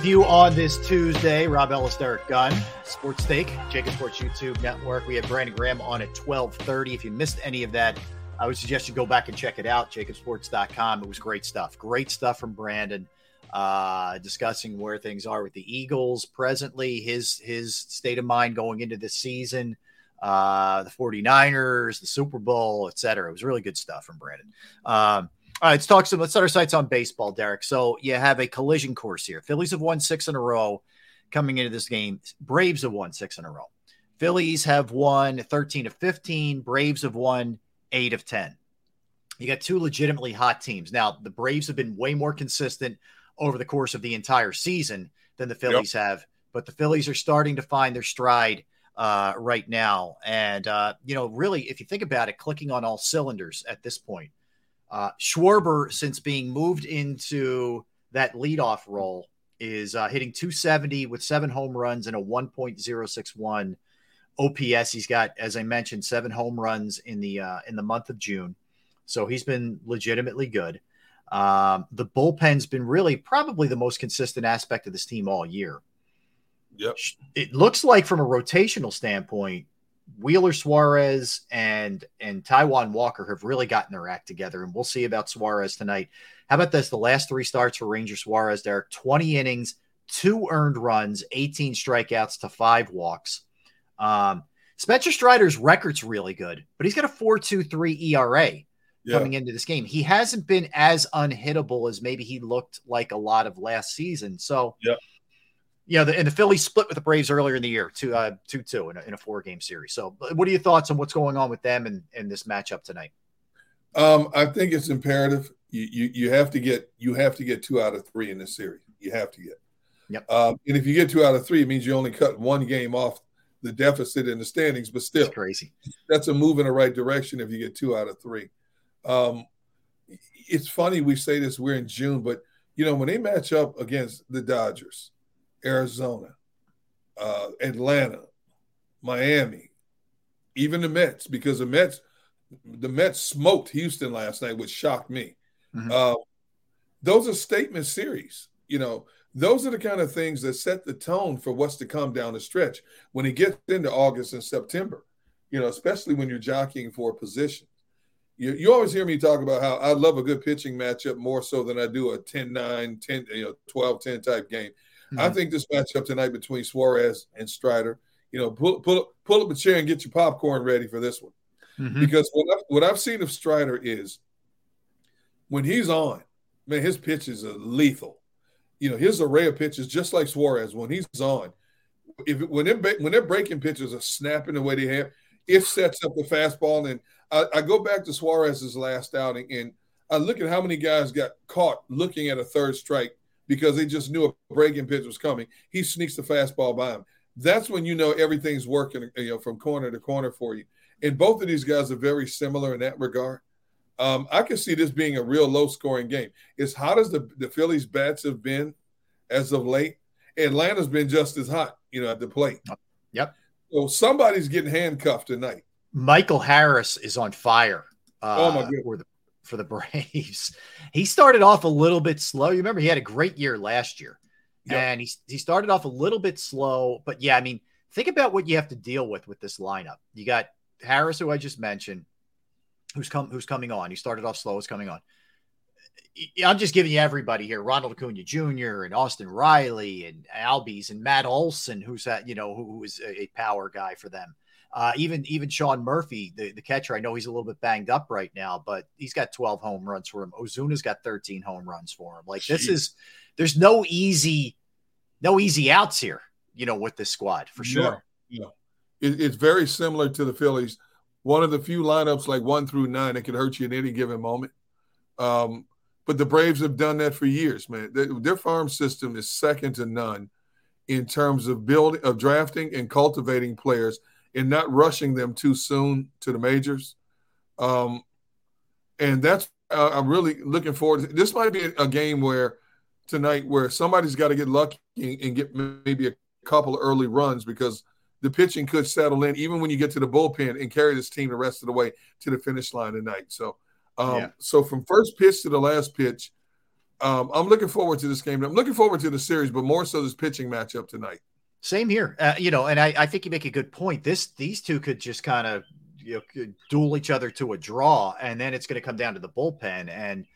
With you on this Tuesday. Rob Ellis, Derrick Gunn, Sports Take, JAKIB Sports YouTube Network. We have Brandon Graham on at 1230. If you missed any of that, I would suggest you go back and check it out, jakibsports.com. It was great stuff. Great stuff from Brandon uh, discussing where things are with the Eagles presently, his his state of mind going into this season, uh, the 49ers, the Super Bowl, et cetera. It was really good stuff from Brandon. Um, all right, let's talk some. Let's set our sights on baseball, Derrick. So you have a collision course here. Phillies have won six in a row coming into this game. Braves have won six in a row. Phillies have won 13 of 15. Braves have won eight of 10. You got two legitimately hot teams. Now, the Braves have been way more consistent over the course of the entire season than the Phillies have, but the Phillies are starting to find their stride uh, right now. And, uh, you know, really, if you think about it, clicking on all cylinders at this point. Uh, Schwarber, since being moved into that leadoff role, is uh, hitting 270 with seven home runs and a 1.061 OPS. He's got, as I mentioned, seven home runs in the uh, in the month of June, so he's been legitimately good. Um, the bullpen's been really probably the most consistent aspect of this team all year. Yep. It looks like from a rotational standpoint, Wheeler Suarez and and Taijuan Walker have really gotten their act together, and we'll see about Suarez tonight. How about this? The last three starts for Ranger Suarez, there 20 innings, two earned runs, 18 strikeouts to five walks. Um, Spencer Strider's record's really good, but he's got a 4.23 ERA Yeah. coming into this game. He hasn't been as unhittable as maybe he looked like a lot of last season. So, yeah. You know, the, and the Phillies split with the Braves earlier in the year, two uh, two two in a, in a four game series. So, what are your thoughts on what's going on with them and in this matchup tonight? Um, I think it's imperative. You, you you have to get you have to get two out of three in this series. You have to get. Yep. Um, and if you get two out of three, it means you only cut one game off the deficit in the standings. But still, That's crazy. That's a move in the right direction if you get two out of three. Um, it's funny we say this. We're in June, but you know when they match up against the Dodgers, Arizona, uh, Atlanta, Miami, even the Mets, because the Mets, the Mets smoked Houston last night, which shocked me. Mm-hmm. Uh, those are statement series. You know, those are the kind of things that set the tone for what's to come down the stretch when it gets into August and September. You know, especially when you're jockeying for a position. You, you always hear me talk about how I love a good pitching matchup more so than I do a 10 9, 10, you know, 12 10 type game. I Mm-hmm. think this matchup tonight between Suarez and Strider, you know, pull, pull, pull up a chair and get your popcorn ready for this one. Mhm. Because what I've, what I've seen of Strider is when he's on, man, his pitches are lethal. You know, his array of pitches, just like Suarez, when he's on, if when they're, when they're breaking pitches are snapping the way they have, it sets up the fastball. And I, I go back to Suarez's last outing, and I look at how many guys got caught looking at a third strike because they just knew a breaking pitch was coming. He sneaks the fastball by him. That's when you know everything's working, you know, from corner to corner for you. And both of these guys are very similar in that regard. Um, I can see this being a real low scoring game. As hot as the, the Phillies bats have been as of late, Atlanta's been just as hot, you know, at the plate. Yep. So somebody's getting handcuffed tonight. Michael Harris is on fire. Uh, Oh, my goodness. For the, Braves, he started off a little bit slow. You remember he had a great year last year, and he he started off a little bit slow. But yeah, I mean, think about what you have to deal with with this lineup. You got Harris, who I just mentioned, who's come who's coming on. He started off slow, is coming on. I'm just giving you everybody here: Ronald Acuna Jr. and Austin Riley and Albies and Matt Olson, who's that you know who, who is a power guy for them. Uh, even even Sean Murphy, the, the catcher, I know he's a little bit banged up right now, but he's got 12 home runs for him. Ozuna's got 13 home runs for him. Like this Jeez. is there's no easy no easy outs here, you know, with this squad for sure. Yeah. It, it's very similar to the Phillies. One of the few lineups like one through nine that could hurt you at any given moment. Um, but the Braves have done that for years, man. Their, their farm system is second to none in terms of building, of drafting and cultivating players and not rushing them too soon to the majors. Um, and that's uh, I'm really looking forward. To, this might be a, game where tonight where somebody's got to get lucky and, and get maybe a couple of early runs because the pitching could settle in even when you get to the bullpen and carry this team the rest of the way to the finish line tonight. So, um, Yeah. so from first pitch to the last pitch, um, I'm looking forward to this game. I'm looking forward to the series, but more so this pitching matchup tonight. Same here. Uh, you know, and I, I think you make a good point. This these two could just kind of you know duel each other to a draw, and then it's going to come down to the bullpen. And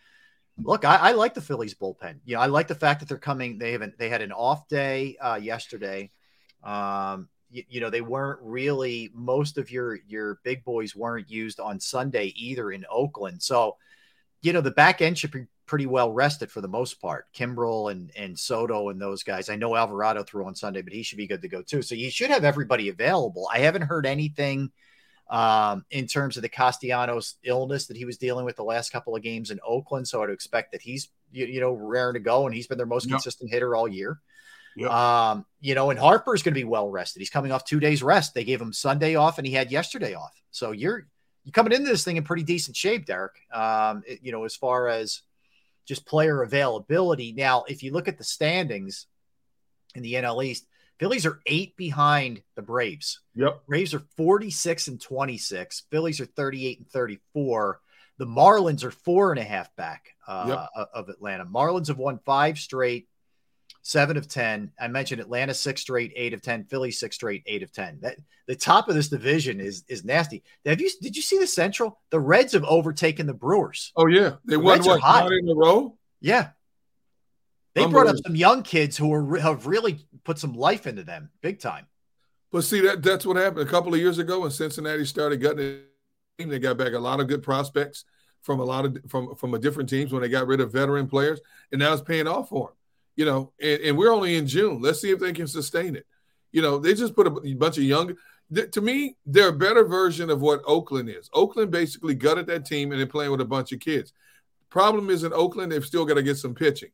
look, I, I like the Phillies bullpen. You know, I like the fact that they're coming. They haven't. They had an off day uh, yesterday. Um, you, you know, they weren't really. Most of your your big boys weren't used on Sunday either in Oakland. So, you know, the back end should be pretty well rested for the most part. Kimbrel and and Soto and those guys. I know Alvarado threw on Sunday, but he should be good to go too. So you should have everybody available. I haven't heard anything um, in terms of the Castellanos illness that he was dealing with the last couple of games in Oakland. So I'd expect that he's you, you know raring to go, and he's been their most Yep. consistent hitter all year. Yep. Um, you know, and Harper's going to be well rested. He's coming off two days rest. They gave him Sunday off, and he had yesterday off. So you're you're coming into this thing in pretty decent shape, Derrick. Um, it- you know, as far as just player availability. Now, if you look at the standings in the NL East, Phillies are eight behind the Braves. Yep. Braves are 46 and 26. Phillies are 38 and 34. The Marlins are four and a half back uh, of Atlanta. Marlins have won five straight, seven of 10. I mentioned Atlanta six straight, eight of 10. Philly six straight, eight of 10. That the top of this division is is nasty. Have you did you see the Central? The Reds have overtaken the Brewers. Oh yeah, they The won Reds what hot. in a row. Yeah. They brought up some young kids who are have really put some life into them big time. But see that that's what happened a couple of years ago when Cincinnati started getting team. They got back a lot of good prospects from a lot of from from a different teams when they got rid of veteran players, and now it's paying off for them. You know, and, and we're only in June. Let's see if they can sustain it. You know, they just put a bunch of young. th- To me, they're a better version of what Oakland is. Oakland basically gutted that team and they're playing with a bunch of kids. Problem is in Oakland, they've still got to get some pitching.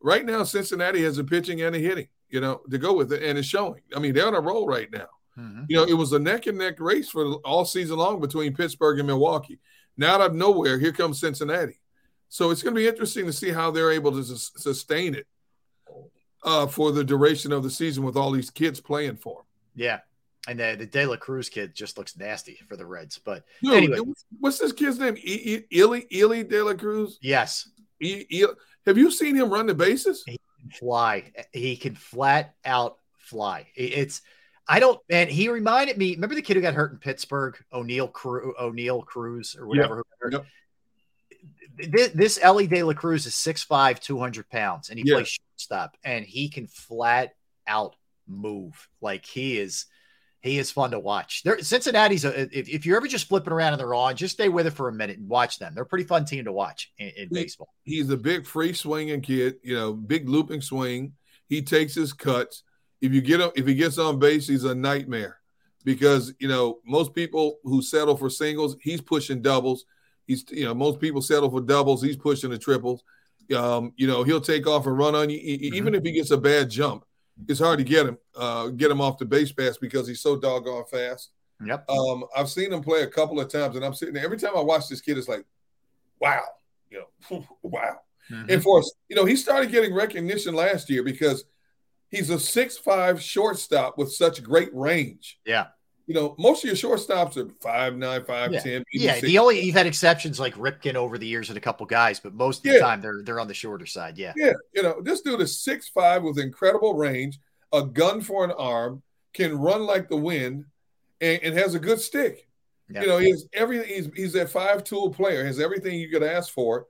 Right now, Cincinnati has a pitching and a hitting, you know, to go with it, and it's showing. I mean, they're on a roll right now. Mm-hmm. You know, it was a neck and neck race for all season long between Pittsburgh and Milwaukee. Now out of nowhere, here comes Cincinnati. So it's going to be interesting to see how they're able to sus- sustain it uh, for the duration of the season with all these kids playing for them. Yeah. And the, the De La Cruz kid just looks nasty for the Reds. But Dude, anyway, what's this kid's name? Elly Elly De La Cruz. yes, E- E- have you seen him run the bases? he can fly. He can flat out fly. It's I don't and he reminded me. Remember the kid who got hurt in Pittsburgh, O'Neill Cru, Oneil Cruz or whatever. hurt? This, this Elly De La Cruz is 6'5", 200 pounds, and he Yeah. plays shortstop, and he can flat out move. Like he is, he is fun to watch. There, Cincinnati's. A, if, if you're ever just flipping around and they're on, just stay with it for a minute and watch them. They're a pretty fun team to watch in, in He- baseball. He's a big free swinging kid, you know, big looping swing. He takes his cuts. If you get him, if he gets on base, he's a nightmare because you know most people who settle for singles, he's pushing doubles. He's you know most people settle for doubles, he's pushing the triples. Um, you know he'll take off and run on you, e- even if he gets a bad jump. It's hard to get him, uh, get him off the base pass because he's so doggone fast. Yep. Um, I've seen him play a couple of times, and I'm sitting there every time I watch this kid. It's like, wow, you know, wow. And for us, you know, he started getting recognition last year because he's a six-five shortstop with such great range. Yeah. You know, most of your shortstops are five nine, five Yeah. ten. Yeah, the only you've had exceptions like Ripken over the years and a couple guys, but most of the time they're they're on the shorter side. Yeah. Yeah, you know, this dude is six five with incredible range, a gun for an arm, can run like the wind, and, and has a good stick. Yeah. You know, he's everything. He's he's a five tool player. Has everything you could ask for.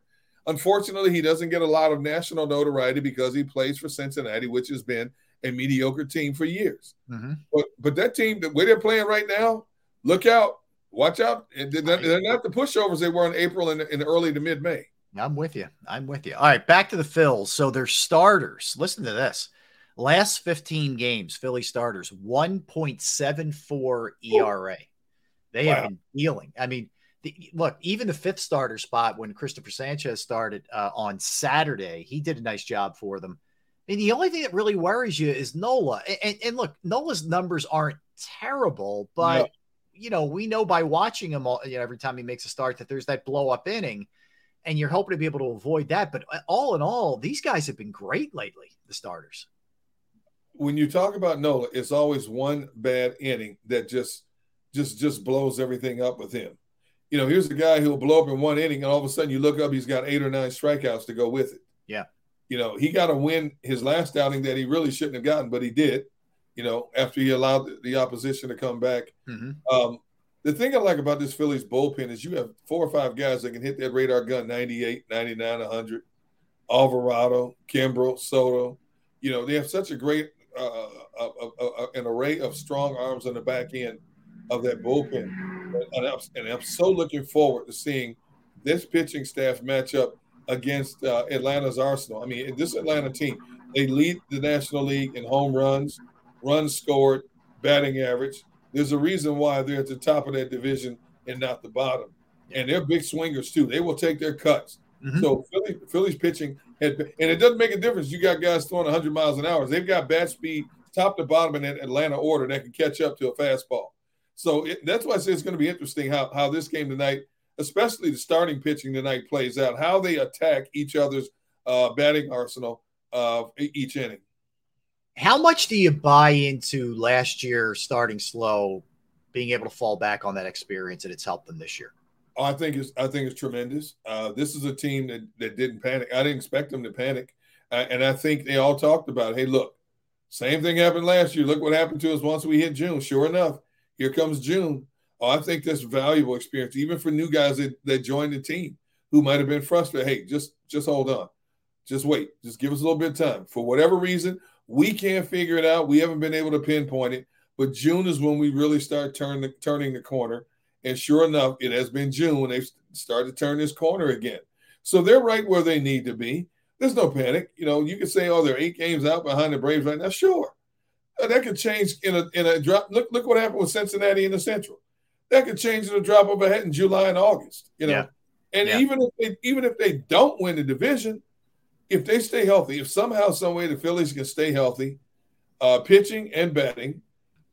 Unfortunately, he doesn't get a lot of national notoriety because he plays for Cincinnati, which has been a mediocre team for years. Mhm. But but that team, the way they're playing right now, look out, watch out. They're not, they're not the pushovers they were in April and in early to mid May. I'm with you. I'm with you. All right, back to the Phils. So their starters. Listen to this. Last 15 games, Philly starters, 1.74 ERA. They have been dealing. I mean, the, look, even the fifth starter spot when Christopher Sanchez started uh, on Saturday, he did a nice job for them. I mean, the only thing that really worries you is Nola. And, and, look, Nola's numbers aren't terrible, but No. you know, we know by watching him all, you know, every time he makes a start that there's that blow up inning, and you're hoping to be able to avoid that. But uh, all in all, these guys have been great lately. The starters. when you talk about Nola, it's always one bad inning that just just just blows everything up with him. You know, here's a guy who'll blow up in one inning, and all of a sudden you look up, he's got eight or nine strikeouts to go with it. Yeah. You know, he got a win his last outing that he really shouldn't have gotten, but he did. You know, after he allowed the, opposition to come back. Um, the thing I like about this Phillies bullpen is you have four or five guys that can hit that radar gun 98, 99, 100. Alvarado, Kimbrel, Soto. You know, they have such a great uh, uh, uh, uh, an array of strong arms on the back end of that bullpen. And I'm, and I'm so looking forward to seeing this pitching staff match up against uh, Atlanta's Arsenal. I mean, this Atlanta team, they lead the National League in home runs, runs scored, batting average. There's a reason why they're at the top of that division and not the bottom. And they're big swingers too. They will take their cuts. So Philly, Philly's pitching had, and it doesn't make a difference. You got guys throwing 100 miles an hour. They've got bat speed top to bottom in that Atlanta order that can catch up to a fastball. So it, that's why I say it's going to be interesting how how this game tonight, especially the starting pitching tonight, plays out. How they attack each other's uh, batting arsenal of e- each inning. How much do you buy into last year starting slow, being able to fall back on that experience, and it's helped them this year? Oh, I think it's I think it's tremendous. Uh, this is a team that, that didn't panic. I didn't expect them to panic, uh, and I think they all talked about, hey, look, same thing happened last year. Look what happened to us once we hit June. Sure enough, here comes June. Oh, I think that's valuable experience, even for new guys that, that joined the team who might have been frustrated. Hey, just just hold on, just wait, just give us a little bit of time. For whatever reason, we can't figure it out. We haven't been able to pinpoint it, but June is when we really start turning turning the corner. And sure enough, it has been June when they've started to turn this corner again. So they're right where they need to be. There's no panic. You know, you can say, oh, they're eight games out behind the Braves right now. Sure. That could change in a in a drop. Look, look what happened with Cincinnati in the Central. That could change in a drop of a hat in July and August. You know, Yeah. and Yeah. even if they even if they don't win the division, if they stay healthy, if somehow, some way the Phillies can stay healthy, uh, pitching and batting,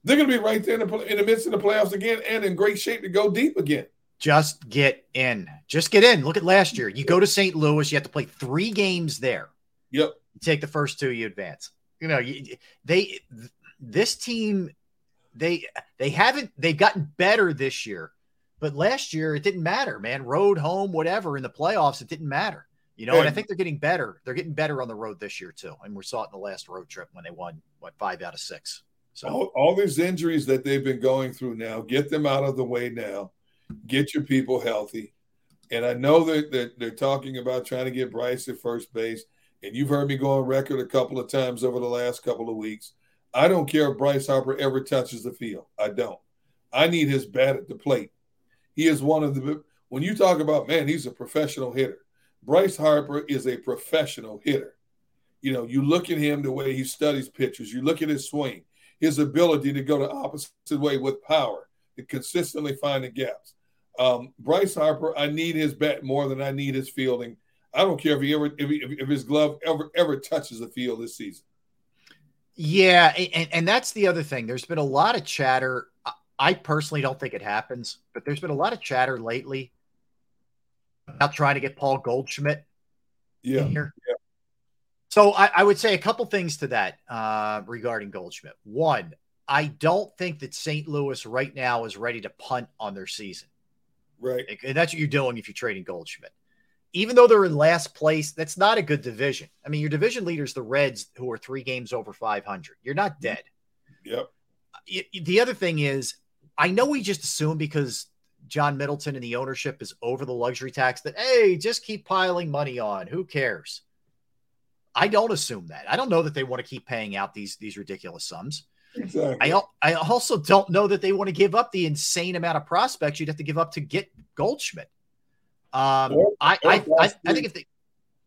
they're going to be right there in the, in the midst of the playoffs again and in great shape to go deep again. Just get in. Just get in. Look at last year. You go to St. Louis, you have to play three games there. Yep. You take the first two, you advance. You know, you, they this team they they haven't they've gotten better this year, but last year it didn't matter, man. Road, home, whatever in the playoffs, it didn't matter. You know, and I think they're getting better. They're getting better on the road this year too, and we saw it in the last road trip when they won what five out of six. So all, all these injuries that they've been going through now, get them out of the way now. Get your people healthy. And I know that they're, they're, talking about trying to get Bryce at first base. And you've heard me go on record a couple of times over the last couple of weeks. I don't care if Bryce Harper ever touches the field. I don't. I need his bat at the plate. He is one of the, when you talk about, man, he's a professional hitter. Bryce Harper is a professional hitter. You know, you look at him the way he studies pitchers, you look at his swing, his ability to go the opposite way with power, to consistently find the gaps. Um, Bryce Harper, I need his bat more than I need his fielding. I don't care if he ever if, he, if his glove ever ever touches the field this season. Yeah, and, and that's the other thing. There's been a lot of chatter. I personally don't think it happens, but there's been a lot of chatter lately about trying to get Paul Goldschmidt yeah. here. Yeah. So I, I, would say a couple things to that uh, regarding Goldschmidt. One, I don't think that St. Louis right now is ready to punt on their season. Right. And that's what you're doing if you're trading Goldschmidt. Even though they're in last place, that's not a good division. I mean, your division leaders, the Reds, who are three games over 500. You're not dead. Yep. The other thing is, I know we just assume because John Middleton and the ownership is over the luxury tax that, hey, just keep piling money on. Who cares? I don't assume that. I don't know that they want to keep paying out these these ridiculous sums. Exactly. I, I also don't know that they want to give up the insane amount of prospects you'd have to give up to get Goldschmidt. Um, or, I, or I, I, I, think if they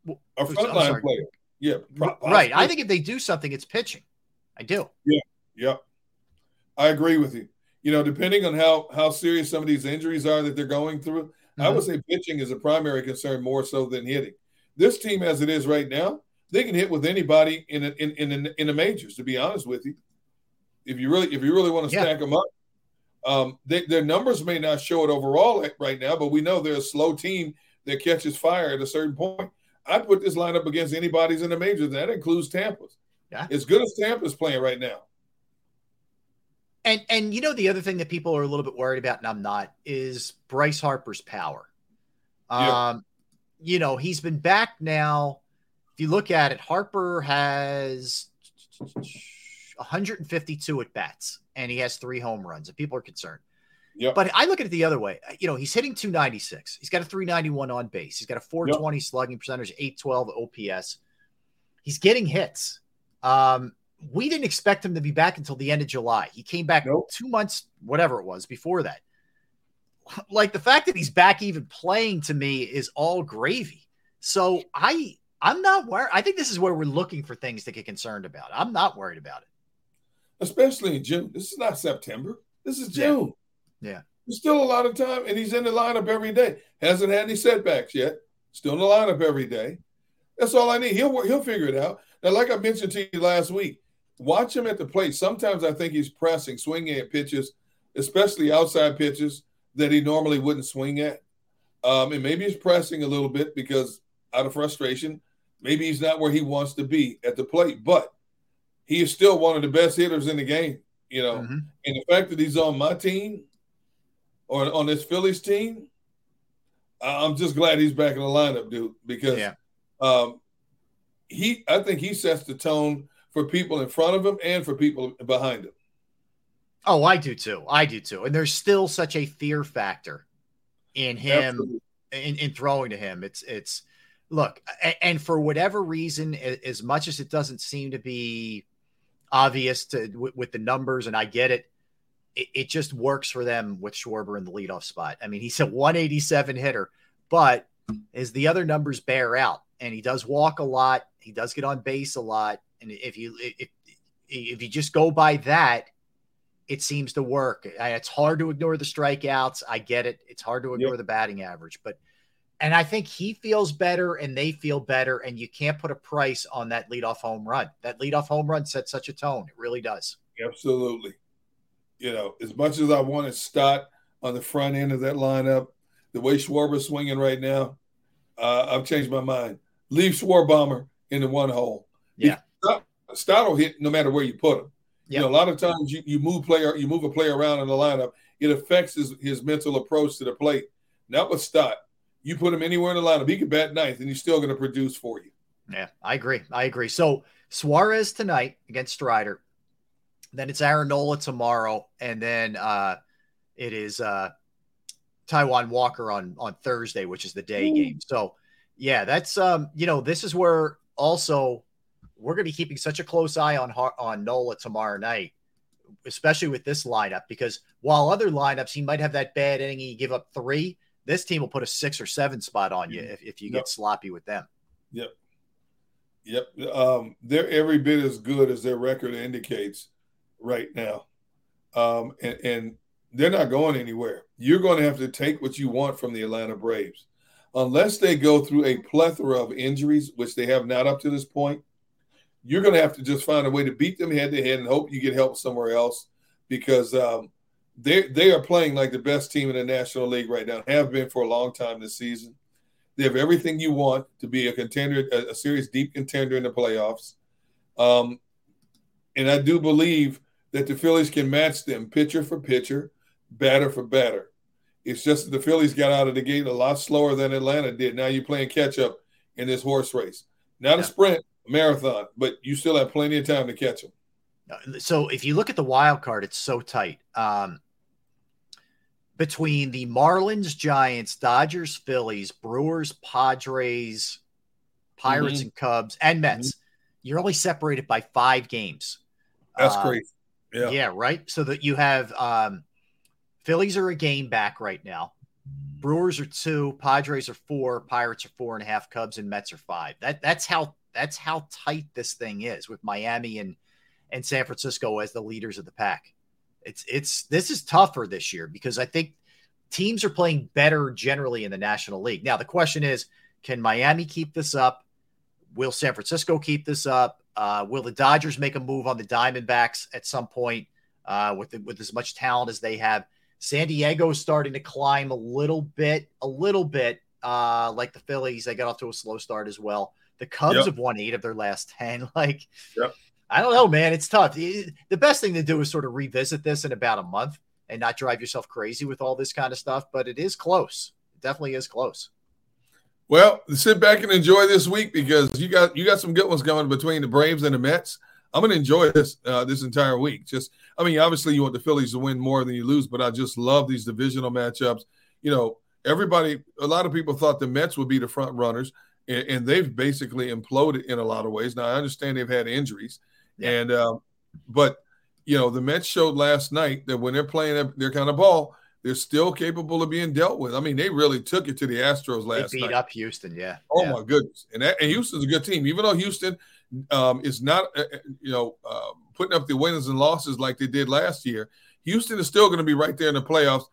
a frontline player, yeah, right. I think if they do something, it's pitching. I do. Yeah, yeah. I agree with you. You know, depending on how how serious some of these injuries are that they're going through, mm-hmm. I would say pitching is a primary concern more so than hitting. This team, as it is right now, they can hit with anybody in a, in in in the majors. To be honest with you, if you really if you really want to stack them up. Um, they, their numbers may not show it overall right now, but we know they're a slow team that catches fire at a certain point. I'd put this lineup against anybody's in the majors. That includes Tampa's. Yeah. As good as Tampa's playing right now. And and you know the other thing that people are a little bit worried about, and I'm not, is Bryce Harper's power. Yeah. Um, you know, he's been back now. If you look at it, Harper has 152 at bats, and he has three home runs, and people are concerned. Yep. But I look at it the other way. You know, he's hitting 296. He's got a 391 on base. He's got a 420 yep. slugging percentage, 812 OPS. He's getting hits. Um, we didn't expect him to be back until the end of July. He came back nope. two months, whatever it was, before that. Like the fact that he's back even playing to me is all gravy. So I I'm not worried. I think this is where we're looking for things to get concerned about. I'm not worried about it especially in June. This is not September. This is June. Yeah. yeah. There's still a lot of time, and he's in the lineup every day. Hasn't had any setbacks yet. Still in the lineup every day. That's all I need. He'll he'll figure it out. Now, like I mentioned to you last week, watch him at the plate. Sometimes I think he's pressing, swinging at pitches, especially outside pitches that he normally wouldn't swing at. Um, and maybe he's pressing a little bit because out of frustration, maybe he's not where he wants to be at the plate. But he is still one of the best hitters in the game, you know. Mm-hmm. And the fact that he's on my team or on this Phillies team, I'm just glad he's back in the lineup, dude, because yeah. um, he I think he sets the tone for people in front of him and for people behind him. Oh, I do too. I do too. And there's still such a fear factor in him in, in throwing to him. It's it's look, and for whatever reason, as much as it doesn't seem to be obvious to with, with the numbers, and I get it, it, it. just works for them with Schwarber in the leadoff spot. I mean, he's a 187 hitter, but as the other numbers bear out, and he does walk a lot, he does get on base a lot, and if you if if you just go by that, it seems to work. It's hard to ignore the strikeouts. I get it. It's hard to ignore yep. the batting average, but and I think he feels better and they feel better. And you can't put a price on that leadoff home run. That leadoff home run sets such a tone. It really does. Absolutely. You know, as much as I want to Stott on the front end of that lineup, the way Schwarber's swinging right now, uh, I've changed my mind. Leave Schwarbomber in the one hole. Yeah. Stott will hit no matter where you put him. You know, a lot of times you, you move player, you move a player around in the lineup, it affects his, his mental approach to the plate. Not with Stott. You put him anywhere in the lineup, he can bat ninth, and he's still going to produce for you. Yeah, I agree. I agree. So Suarez tonight against Strider. Then it's Aaron Nola tomorrow, and then uh, it is uh, Taijuan Walker on on Thursday, which is the day Ooh. game. So yeah, that's um, you know, this is where also we're going to be keeping such a close eye on on Nola tomorrow night, especially with this lineup, because while other lineups he might have that bad inning, he give up three. This team will put a six or seven spot on you if, if you yep. get sloppy with them. Yep. Yep. Um, they're every bit as good as their record indicates right now. Um, and, and they're not going anywhere. You're going to have to take what you want from the Atlanta Braves. Unless they go through a plethora of injuries, which they have not up to this point, you're going to have to just find a way to beat them head to head and hope you get help somewhere else because um, they they are playing like the best team in the National League right now. Have been for a long time this season. They have everything you want to be a contender, a, a serious deep contender in the playoffs. Um, and I do believe that the Phillies can match them pitcher for pitcher, batter for batter. It's just that the Phillies got out of the gate a lot slower than Atlanta did. Now you're playing catch up in this horse race. Not yeah. a sprint, marathon, but you still have plenty of time to catch them. So if you look at the wild card, it's so tight. Um, between the Marlins, Giants, Dodgers, Phillies, Brewers, Padres, Pirates, mm-hmm. and Cubs, and Mets, mm-hmm. you're only separated by five games. That's uh, great. Yeah. Yeah. Right. So that you have um, Phillies are a game back right now. Brewers are two, Padres are four, Pirates are four and a half, Cubs and Mets are five. That that's how that's how tight this thing is with Miami and and San Francisco as the leaders of the pack. It's it's this is tougher this year because I think teams are playing better generally in the National League. Now the question is, can Miami keep this up? Will San Francisco keep this up? Uh, will the Dodgers make a move on the Diamondbacks at some point uh, with the, with as much talent as they have? San Diego is starting to climb a little bit, a little bit, uh, like the Phillies. They got off to a slow start as well. The Cubs yep. have won eight of their last 10. Like, yep. I don't know, man. It's tough. The best thing to do is sort of revisit this in about a month and not drive yourself crazy with all this kind of stuff, but it is close. It definitely is close. Well, sit back and enjoy this week because you got you got some good ones going between the Braves and the Mets. I'm going to enjoy this uh, this entire week. Just, I mean, obviously you want the Phillies to win more than you lose, but I just love these divisional matchups. You know, everybody, a lot of people thought the Mets would be the front runners and, and, they've basically imploded in a lot of ways. Now I understand they've had injuries, yeah. and uh, but you know the Mets showed last night that when they're playing their kind of ball, they're still capable of being dealt with. I mean, they really took it to the Astros last they beat night. up Houston, yeah. Oh yeah. my goodness, and that, and Houston's a good team, even though Houston um, is not uh, uh you know uh, putting up the wins and losses like they did last year. Houston is still going to be right there in the playoffs,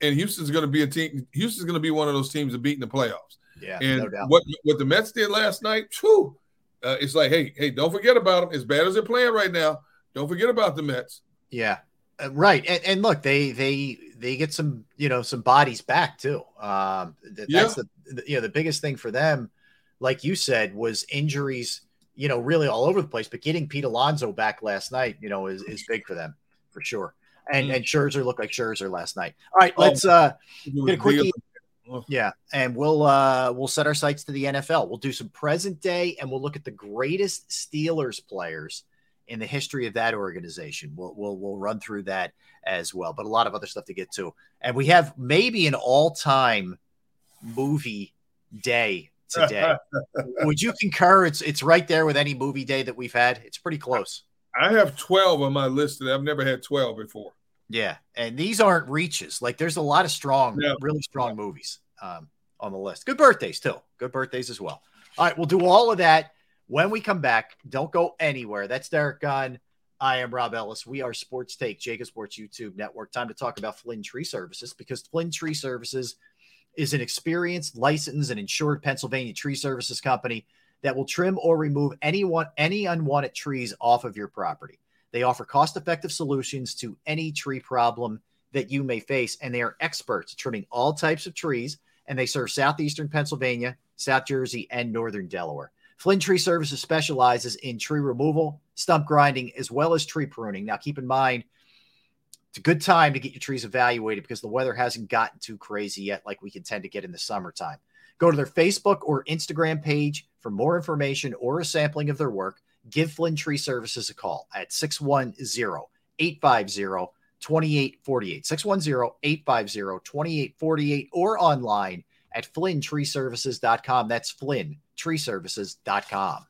and Houston's going to be a team. Houston's going to be one of those teams that beat in the playoffs. Yeah, and no what what the Mets did last night, whew, uh, it's like, hey, hey, don't forget about them. As bad as they're playing right now, don't forget about the Mets. Yeah, uh, right. And, and, look, they they they get some you know some bodies back too. Um, that's yeah. the, the you know the biggest thing for them, like you said, was injuries. You know, really all over the place. But getting Pete Alonso back last night, you know, is is big for them for sure. And mm-hmm. and Scherzer looked like Scherzer last night. All right, let's uh get a Yeah, and we'll uh we'll set our sights to the NFL. We'll do some present day and we'll look at the greatest Steelers players in the history of that organization. We'll we'll we'll run through that as well, but a lot of other stuff to get to. And we have maybe an all-time movie day today. Would you concur? It's it's right there with any movie day that we've had. It's pretty close. I have 12 on my list and I've never had 12 before. Yeah, and these aren't reaches. Like there's a lot of strong, yeah. really strong movies um, on the list. Good birthdays too. Good birthdays as well. All right, we'll do all of that when we come back. Don't go anywhere. That's Derrick Gunn. I am Rob Ellis. We are Sports Take, JAKIB Sports YouTube Network. Time to talk about Flynn Tree Services because Flynn Tree Services is an experienced, licensed, and insured Pennsylvania tree services company that will trim or remove anyone any unwanted trees off of your property. They offer cost effective solutions to any tree problem that you may face, and they are experts trimming all types of trees. And they serve southeastern Pennsylvania, South Jersey, and northern Delaware. Flynn Tree Services specializes in tree removal, stump grinding, as well as tree pruning. Now, keep in mind, it's a good time to get your trees evaluated because the weather hasn't gotten too crazy yet, like we can tend to get in the summertime. Go to their Facebook or Instagram page for more information or a sampling of their work. Give Flynn Tree Services a call at 610 850 2848. 610 850 2848 or online at flynntreeservices.com. That's flynntreeservices.com.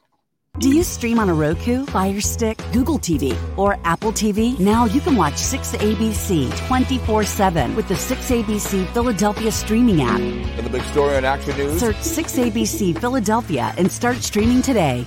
Do you stream on a Roku, Fire Stick, Google TV, or Apple TV? Now you can watch 6ABC 24 7 with the 6ABC Philadelphia streaming app. For the big story on Action News, Search 6ABC Philadelphia and start streaming today.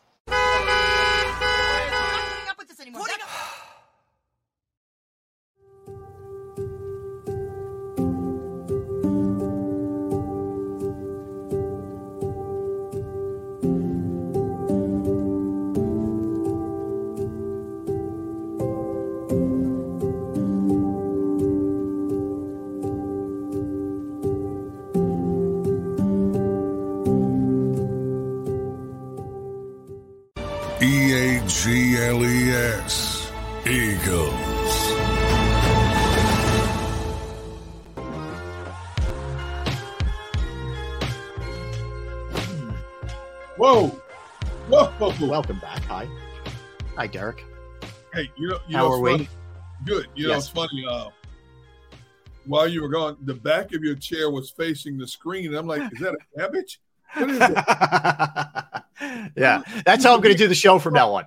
E Welcome back. Hi. Hi, Derrick. Hey, you know, you How know, are we? Good. You know, Yes. it's funny. Uh, while you were gone, the back of your chair was facing the screen. And I'm like, is that a cabbage? What is it? yeah, that's how I'm going to do the show from now on.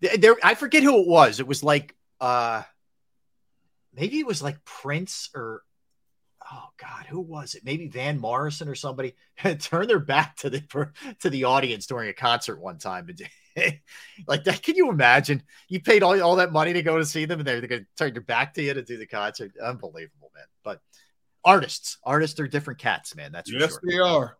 There, I forget who it was. It was like, uh, maybe it was like Prince or, God, who was it? Maybe Van Morrison or somebody turned their back to the to the audience during a concert one time. Like that, can you imagine? You paid all, all that money to go to see them, and they're, going to turn their back to you to do the concert. Unbelievable, man. But artists, artists are different cats, man. That's yes, sure. they are.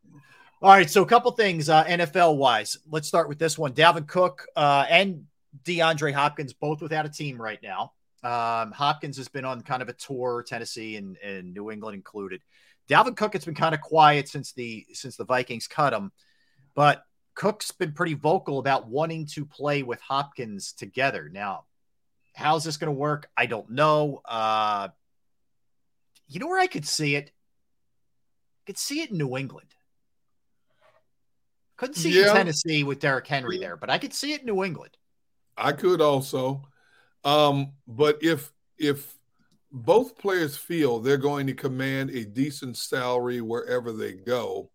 All right, so a couple things uh, NFL wise. Let's start with this one. Dalvin Cook uh, and DeAndre Hopkins both without a team right now. Um, Hopkins has been on kind of a tour, Tennessee and, and New England included. Dalvin Cook has been kind of quiet since the since the Vikings cut him, but Cook's been pretty vocal about wanting to play with Hopkins together. Now, how's this going to work? I don't know. Uh, you know where I could see it? I could see it in New England. Couldn't see it Yeah. in Tennessee with Derrick Henry there, but I could see it in New England. I could also. Um, but if if both players feel they're going to command a decent salary wherever they go.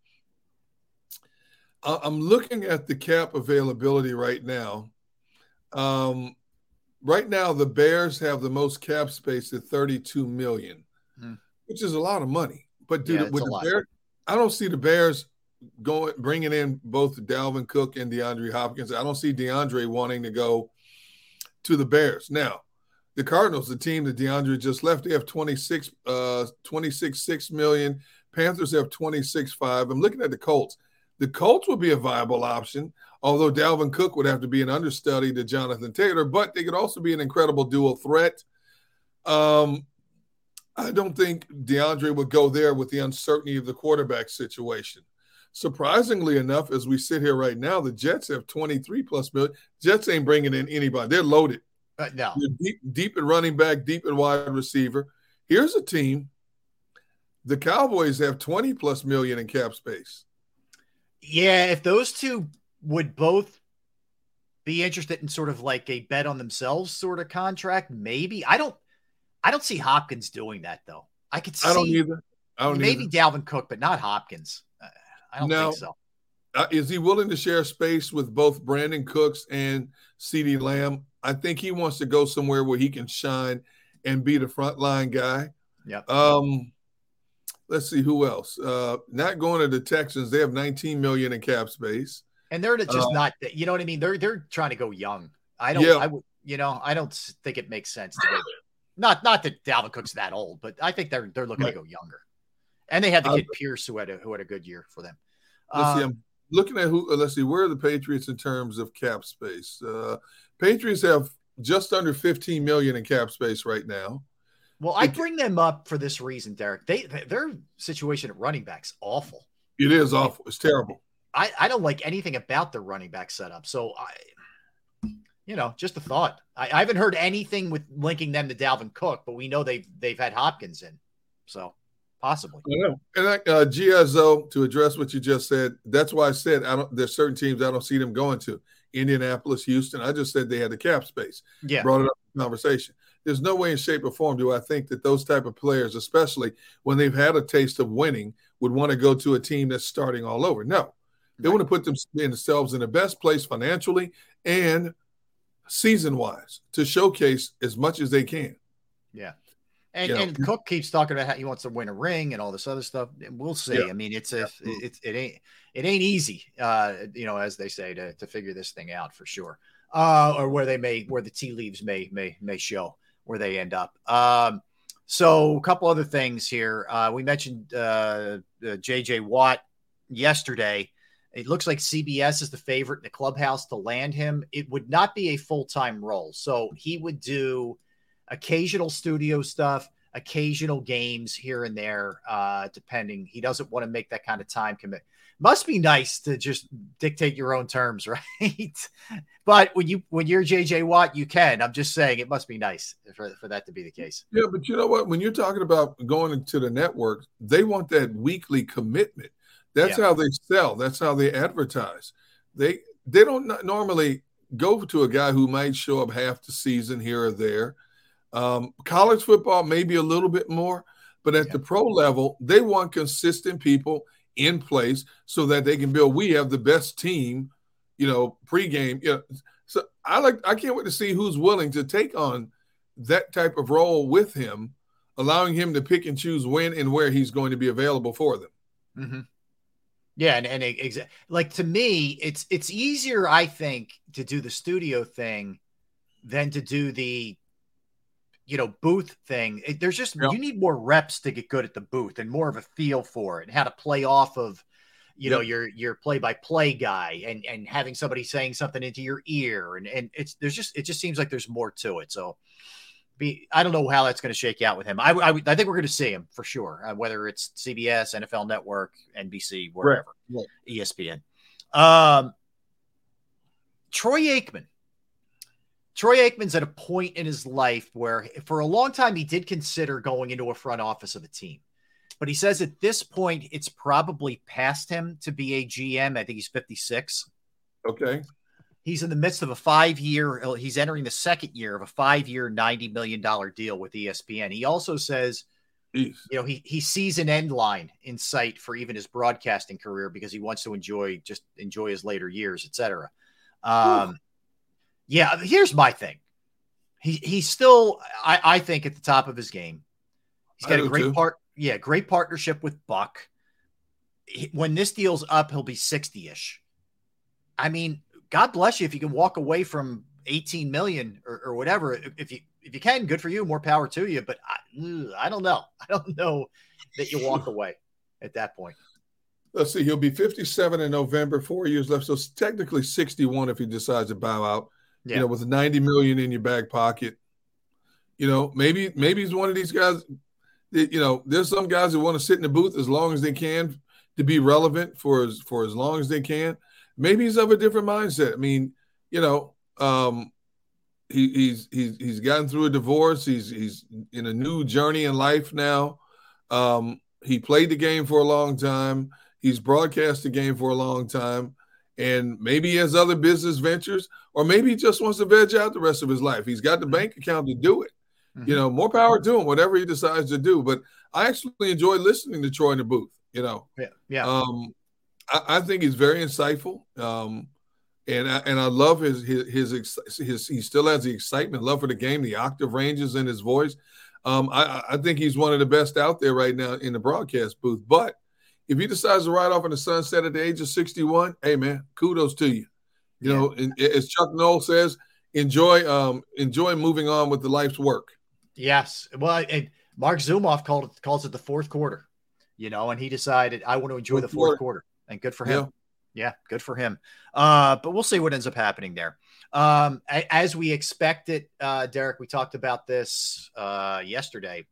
I'm looking at the cap availability right now. Um, right now, the Bears have the most cap space at 32 million, Hmm. which is a lot of money. But dude, Yeah, with the. Bears, I don't see the Bears going bringing in both Dalvin Cook and DeAndre Hopkins. I don't see DeAndre wanting to go to the Bears. Now, the Cardinals, the team that DeAndre just left, they have 26 uh 26 6 million. Panthers have 26 5. I'm looking at the Colts. The Colts would be a viable option, although Dalvin Cook would have to be an understudy to Jonathan Taylor, but they could also be an incredible dual threat. Um, I don't think DeAndre would go there with the uncertainty of the quarterback situation. Surprisingly enough, as we sit here right now, the Jets have 23 plus million. Jets ain't bringing in anybody. They're loaded. Uh, no. They're deep, deep at running back, deep at wide receiver. Here's a team. The Cowboys have 20 plus million in cap space. Yeah, if those two would both be interested in sort of like a bet on themselves sort of contract, maybe. I don't I don't see Hopkins doing that though. I could see I don't either. I don't maybe either. Dalvin Cook, but not Hopkins. I don't Now, think so. Uh, is he willing to share space with both Brandin Cooks and CeeDee Lamb? I think he wants to go somewhere where he can shine and be the frontline guy. Yeah. Um, let's see who else. Uh, not going to the Texans. They have 19 million in cap space. And they're just uh, not you know what I mean? They're they're trying to go young. I don't Yeah. I would you know, I don't think it makes sense to go not not that Dalvin Cook's that old, but I think they're they're looking Right. to go younger. And they had the Uh, kid Pierce who had a who had a good year for them. Let's see. Um, I'm looking at who. uh, Let's see. Where are the Patriots in terms of cap space? Uh, Patriots have just under 15 million in cap space right now. Well, I bring them up for this reason, Derrick. They their situation at running back's awful. It is awful. It's terrible. I, I don't like anything about their running back setup. So I, you know, just a thought. I, I haven't heard anything with linking them to Dalvin Cook, but we know they've they've had Hopkins in, so possibly. Know. And I, uh, Giazzo, to address what you just said, that's why I said I don't. There's certain teams I don't see them going to. Indianapolis, Houston. I just said they had the cap space. Yeah. brought it up in conversation. There's no way in shape or form do I think that those type of players, especially when they've had a taste of winning, would want to go to a team that's starting all over. No, they want to put them, themselves in the best place financially and season wise to showcase as much as they can. Yeah. And, and Cook keeps talking about how he wants to win a ring and all this other stuff. And We'll see. Yeah. I mean, it's a it's it ain't it ain't easy, uh, you know, as they say, to to figure this thing out for sure. Uh, or where they may where the tea leaves may may may show where they end up. Um, so a couple other things here. Uh, we mentioned uh, uh, JJ Watt yesterday. It looks like CBS is the favorite in the clubhouse to land him. It would not be a full time role, so he would do occasional studio stuff, occasional games here and there, uh, depending. He doesn't want to make that kind of time commit. Must be nice to just dictate your own terms, right? but when you when you're JJ Watt, you can. I'm just saying it must be nice for, for that to be the case. Yeah, but you know what? When you're talking about going into the network, they want that weekly commitment. That's Yeah. how they sell. That's how they advertise. They they don't normally go to a guy who might show up half the season here or there. Um, college football maybe a little bit more, but at the pro level, they want consistent people in place so that they can build. We have the best team, you know, pregame. You know, so I like. I can't wait to see who's willing to take on that type of role with him, allowing him to pick and choose when and where he's going to be available for them. Mm-hmm. Yeah, and and exa- like to me, it's it's easier, I think, to do the studio thing than to do the you know booth thing. It- there's just you need more reps to get good at the booth and more of a feel for it and how to play off of you know your your play by play guy and and having somebody saying something into your ear and and it's there's just it just seems like there's more to it. So be I don't know how that's going to shake out with him. I I, I think we're going to see him for sure, uh, whether it's CBS, NFL Network, NBC, wherever, Right. ESPN. Um, Troy Aikman. Troy Aikman's at a point in his life where, for a long time, he did consider going into a front office of a team. But he says at this point, it's probably past him to be a GM. I think he's 56. Okay. He's in the midst of a five year, he's entering the second year of a five year, $90 million deal with ESPN. He also says, Jeez. you know, he, he sees an end line in sight for even his broadcasting career because he wants to enjoy, just enjoy his later years, et cetera. Um, yeah, here's my thing. He, he's still, I, I think, at the top of his game. He's got a great too. part. Yeah, great partnership with Buck. He- When this deal's up, he'll be 60 ish. I mean, God bless you if you can walk away from 18 million or, or whatever. If you if you can, good for you. More power to you. But I, I don't know. I don't know that you walk away at that point. Let's see. He'll be 57 in November. Four years left, so it's technically 61 if he decides to bow out. Yeah. You know, with 90 million in your back pocket. You know, maybe maybe he's one of these guys. That, you know, there's some guys that want to sit in the booth as long as they can to be relevant for as for as long as they can. Maybe he's of a different mindset. I mean, you know, um, he, he's he's he's gotten through a divorce. He's he's in a new journey in life now. Um, he played the game for a long time. He's broadcast the game for a long time, and maybe he has other business ventures, or maybe he just wants to veg out the rest of his life. He's got the bank account to do it. You know, more power to him, whatever he decides to do. But I actually enjoy listening to Troy in the booth. You know, Yeah, yeah. um, I, I think he's very insightful. Um, and I, and I love his, his his his he still has the excitement, love for the game, the octave ranges in his voice. Um, I- I think he's one of the best out there right now in the broadcast booth. But if he decides to ride off in the sunset at the age of 61, hey man, kudos to you. You know, and as Chuck Noll says, enjoy um enjoy moving on with the life's work. Yes. Well, and Marc Zumoff called it, calls it the fourth quarter, you know, and he decided I want to enjoy Fourth the fourth quarter. quarter. And good for him. Yeah, good for him. Uh, but we'll see what ends up happening there. Um, as we expected, uh, Derrick, we talked about this uh, yesterday.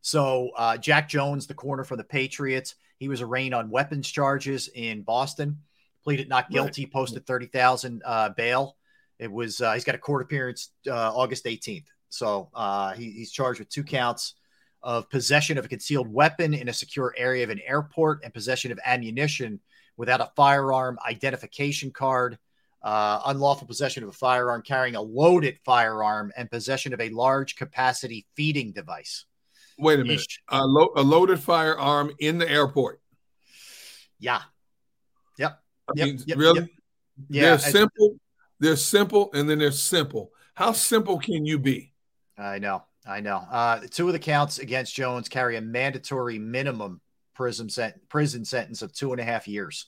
So uh, Jack Jones, the corner for the Patriots, he was arraigned on weapons charges in Boston. Pleaded not guilty, posted thirty thousand uh, bail. It was uh, he's got a court appearance uh, August eighteenth. So uh, he, he's charged with two counts of possession of a concealed weapon in a secure area of an airport and possession of ammunition without a firearm identification card, uh, unlawful possession of a firearm carrying a loaded firearm, and possession of a large capacity feeding device. Wait a minute, a, lo- a loaded firearm in the airport. Yeah. Yep. I Yep, mean, yep, really? yep. Yeah, They're I- simple. They're simple, and then they're simple. How simple can you be? I know. I know. Uh, two of the counts against Jones carry a mandatory minimum prison sent- prison sentence of two and a half years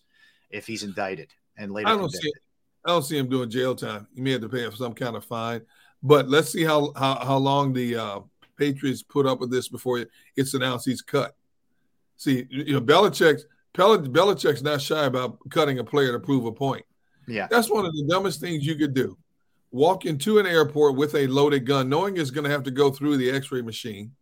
if he's indicted and later I don't convicted. see. I don't see him doing jail time. He may have to pay some kind of fine, but let's see how how, how long the uh, Patriots put up with this before it's announced he's cut. See, you know, Belichick's Belichick's not shy about cutting a player to prove a point. Yeah. That's one of the dumbest things you could do. Walk into an airport with a loaded gun, knowing it's going to have to go through the X-ray machine.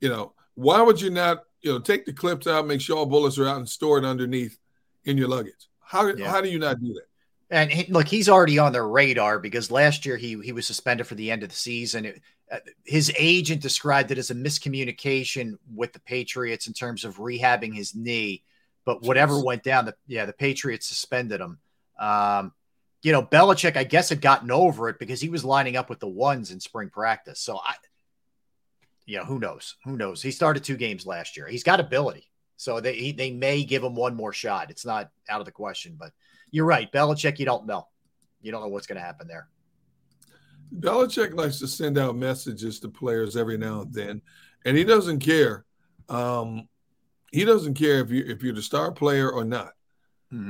You know, why would you not? You know, take the clips out, make sure all bullets are out, and store it underneath in your luggage. How Yeah. how do you not do that? And he, look, he's already on their radar because last year he he was suspended for the end of the season. It, uh, his agent described it as a miscommunication with the Patriots in terms of rehabbing his knee. But whatever Jeez. went down, the yeah, the Patriots suspended him. Um, you know, Belichick, I guess, had gotten over it because he was lining up with the ones in spring practice. So I, you know, who knows? Who knows? He started two games last year. He's got ability, so they he, they may give him one more shot. It's not out of the question, but you're right, Belichick. You don't know. You don't know what's going to happen there. Belichick likes to send out messages to players every now and then, and he doesn't care. Um, he doesn't care if you if you're the star player or not.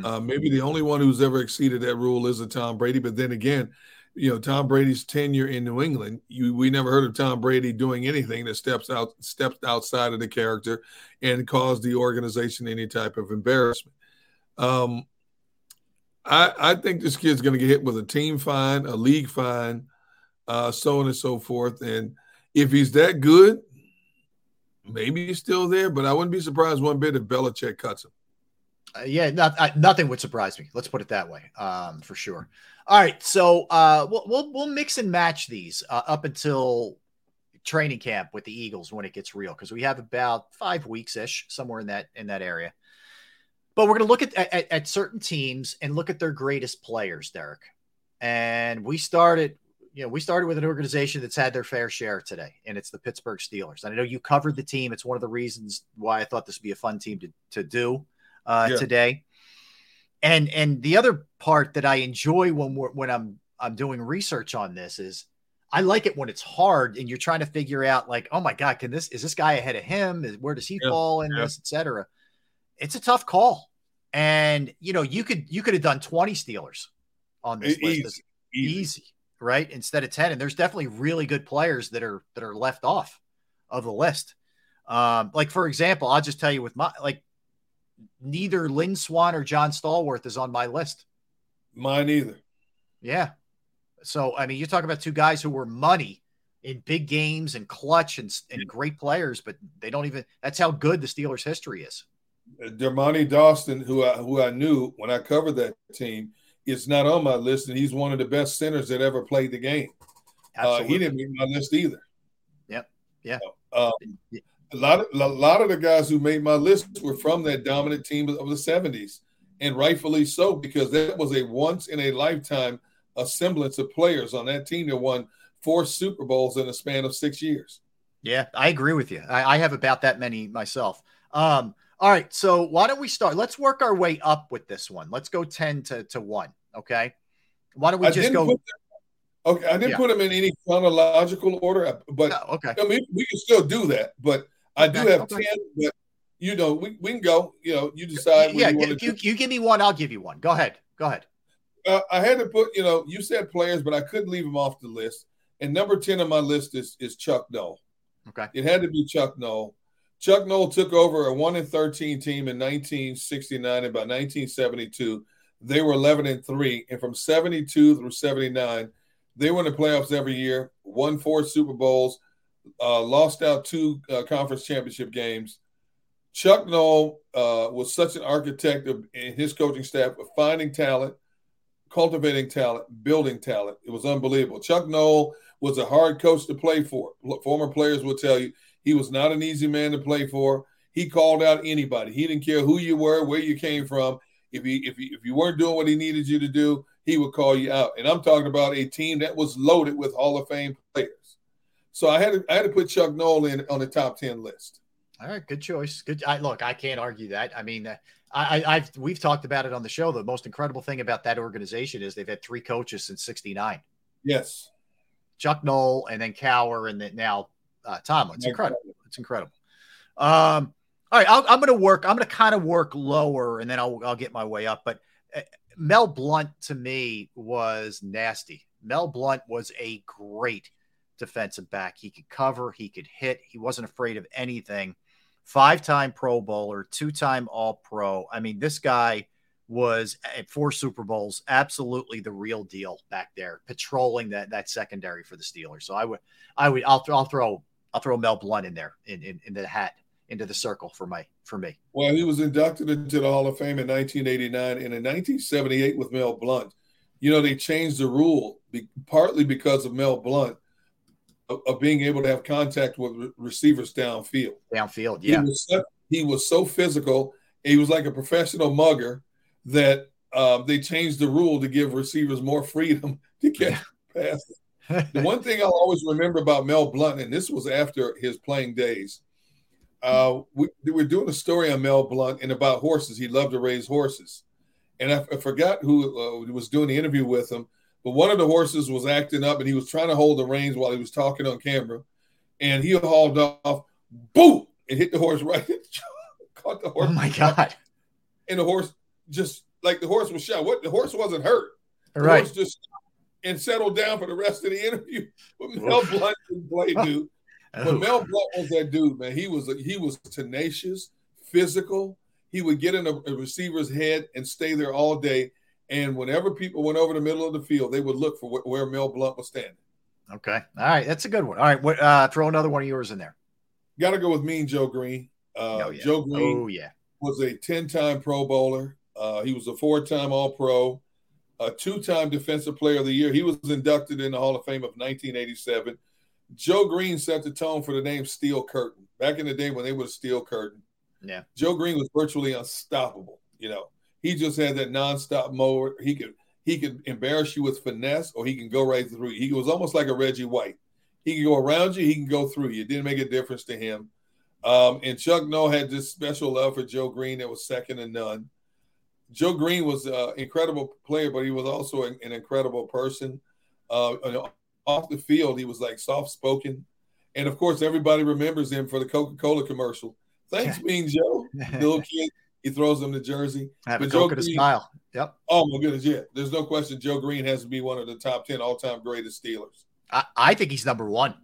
Uh, maybe the only one who's ever exceeded that rule is a Tom Brady. But then again, you know Tom Brady's tenure in New England, you, we never heard of Tom Brady doing anything that steps out steps outside of the character and caused the organization any type of embarrassment. Um, I, I think this kid's going to get hit with a team fine, a league fine, uh, so on and so forth. And if he's that good, maybe he's still there. But I wouldn't be surprised one bit if Belichick cuts him. Uh, yeah, not, uh, nothing would surprise me. Let's put it that way, um, for sure. All right, so uh, we'll, we'll we'll mix and match these uh, up until training camp with the Eagles when it gets real, because we have about five weeks ish somewhere in that in that area. But we're going to look at, at, at certain teams and look at their greatest players, Derrick. And we started, you know, we started with an organization that's had their fair share today, and it's the Pittsburgh Steelers. And I know you covered the team. It's one of the reasons why I thought this would be a fun team to, to do uh, Yeah. today. And and the other part that I enjoy when we're, when I'm I'm doing research on this is I like it when it's hard and you're trying to figure out like, oh my God, can this is this guy ahead of him? Is where does he Yeah, fall in yeah. this, etc. It's a tough call. And you know, you could you could have done 20 Steelers on this E- list. easy, easy, right? Instead of 10. And there's definitely really good players that are that are left off of the list. Um, like for example, I'll just tell you with my like neither Lynn Swann or John Stallworth is on my list. Mine either. Yeah. So I mean, you talk about two guys who were money in big games and clutch and, and great players, but they don't even. That's how good the Steelers' history is. Dermontti Dawson, who I who I knew when I covered that team, is not on my list, and he's one of the best centers that ever played the game. Uh, he didn't make my list either. Yep. Yeah. Um, a lot of a lot of the guys who made my list were from that dominant team of the '70s, and rightfully so because that was a once in a lifetime assemblance of players on that team that won four Super Bowls in a span of six years. Yeah, I agree with you. I, I have about that many myself. Um, all right, so why don't we start? Let's work our way up with this one. Let's go ten to, to one. Okay. Why don't we I just go? put okay, I didn't Yeah. put them in any chronological order, but okay. I mean, we can still do that. But I do Okay, have okay. ten. But you know, we, we can go. You know, you decide. yeah, you you, you, you give me one, I'll give you one. Go ahead. Go ahead. uh, I had to put, you know, you said players, but I couldn't leave them off the list. And number 10 on my list is, is Chuck Noll. Okay. It had to be Chuck Noll. Chuck Noll took over a 1 in 13 team in 1969 and by 1972. They were 11 and 3. And from 72 through 79, they in the playoffs every year, won four Super Bowls, uh, lost out two uh, conference championship games. Chuck Noll uh, was such an architect of, in his coaching staff of finding talent, cultivating talent, building talent. It was unbelievable. Chuck Noll was a hard coach to play for. Former players will tell you he was not an easy man to play for. He called out anybody. He didn't care who you were, where you came from. If he if he, if you weren't doing what he needed you to do, he would call you out. And I'm talking about a team that was loaded with Hall of Fame players. So I had to I had to put Chuck Noll in on the top ten list. All right, good choice. Good. I, look, I can't argue that. I mean, uh, I, I, I've we've talked about it on the show. The most incredible thing about that organization is they've had three coaches since '69. Yes. Chuck Noll and then Cowher and then now uh, Tomlin. It's incredible. It's incredible. Um, all right, I'll, I'm going to work. I'm going to kind of work lower, and then I'll I'll get my way up. But uh, Mel Blount to me was nasty. Mel Blount was a great defensive back. He could cover. He could hit. He wasn't afraid of anything. Five-time Pro Bowler, two-time All-Pro. I mean, this guy was at four Super Bowls, absolutely the real deal back there, patrolling that that secondary for the Steelers. So I would, I would, I'll, I'll throw, I'll throw Mel Blount in there in, in, in the hat into the circle for my for me. Well, he was inducted into the Hall of Fame in 1989 and in 1978 with Mel Blount. You know, they changed the rule be, partly because of Mel Blount of, of being able to have contact with re- receivers downfield. Downfield, yeah. He was, so, he was so physical. He was like a professional mugger that um, they changed the rule to give receivers more freedom to catch passes. The one thing I'll always remember about Mel Blount, and this was after his playing days, uh, we, we were doing a story on Mel Blount and about horses. He loved to raise horses. And I, I forgot who uh, was doing the interview with him, but one of the horses was acting up and he was trying to hold the reins while he was talking on camera. And he hauled off, boom, and hit the horse right. Caught the horse. Oh my God. And the horse just like the horse was shot. What the horse wasn't hurt. The Right. horse just and settled down for the rest of the interview. But Mel. Blount didn't play, dude. But Mel Blount was that dude, man. He was he was tenacious, physical. He would get in a, a receiver's head and stay there all day. And whenever people went over the middle of the field, they would look for wh- where Mel Blount was standing. Okay, all right, that's a good one. All right, what, uh, throw another one of yours in there. Got to go with Mean Joe Greene. Uh, Oh, yeah. Joe Greene Oh yeah. was a 10 time Pro Bowler. Uh, he was a four time All Pro, a two time Defensive Player of the Year. He was inducted in the Hall of Fame of 1987. Joe Greene set the tone for the name Steel Curtain. Back in the day when they were Steel Curtain, Yeah. Joe Greene was virtually unstoppable. You know, he just had that nonstop mode. He could he could embarrass you with finesse, or he can go right through. you. He was almost like a Reggie White. He can go around you. He can go through you. It didn't make a difference to him. Um, and Chuck Noll had this special love for Joe Greene that was second to none. Joe Greene was an incredible player, but he was also an, an incredible person. Uh, off the field, he was like soft spoken. And of course, everybody remembers him for the Coca Cola commercial. Thanks, Mean Joe. The little kid, he throws him the jersey. Have but a Joe Greene, smile. Yep. Oh, my goodness. Yeah. There's no question Joe Greene has to be one of the top 10 all time greatest Steelers. I, I think he's number one.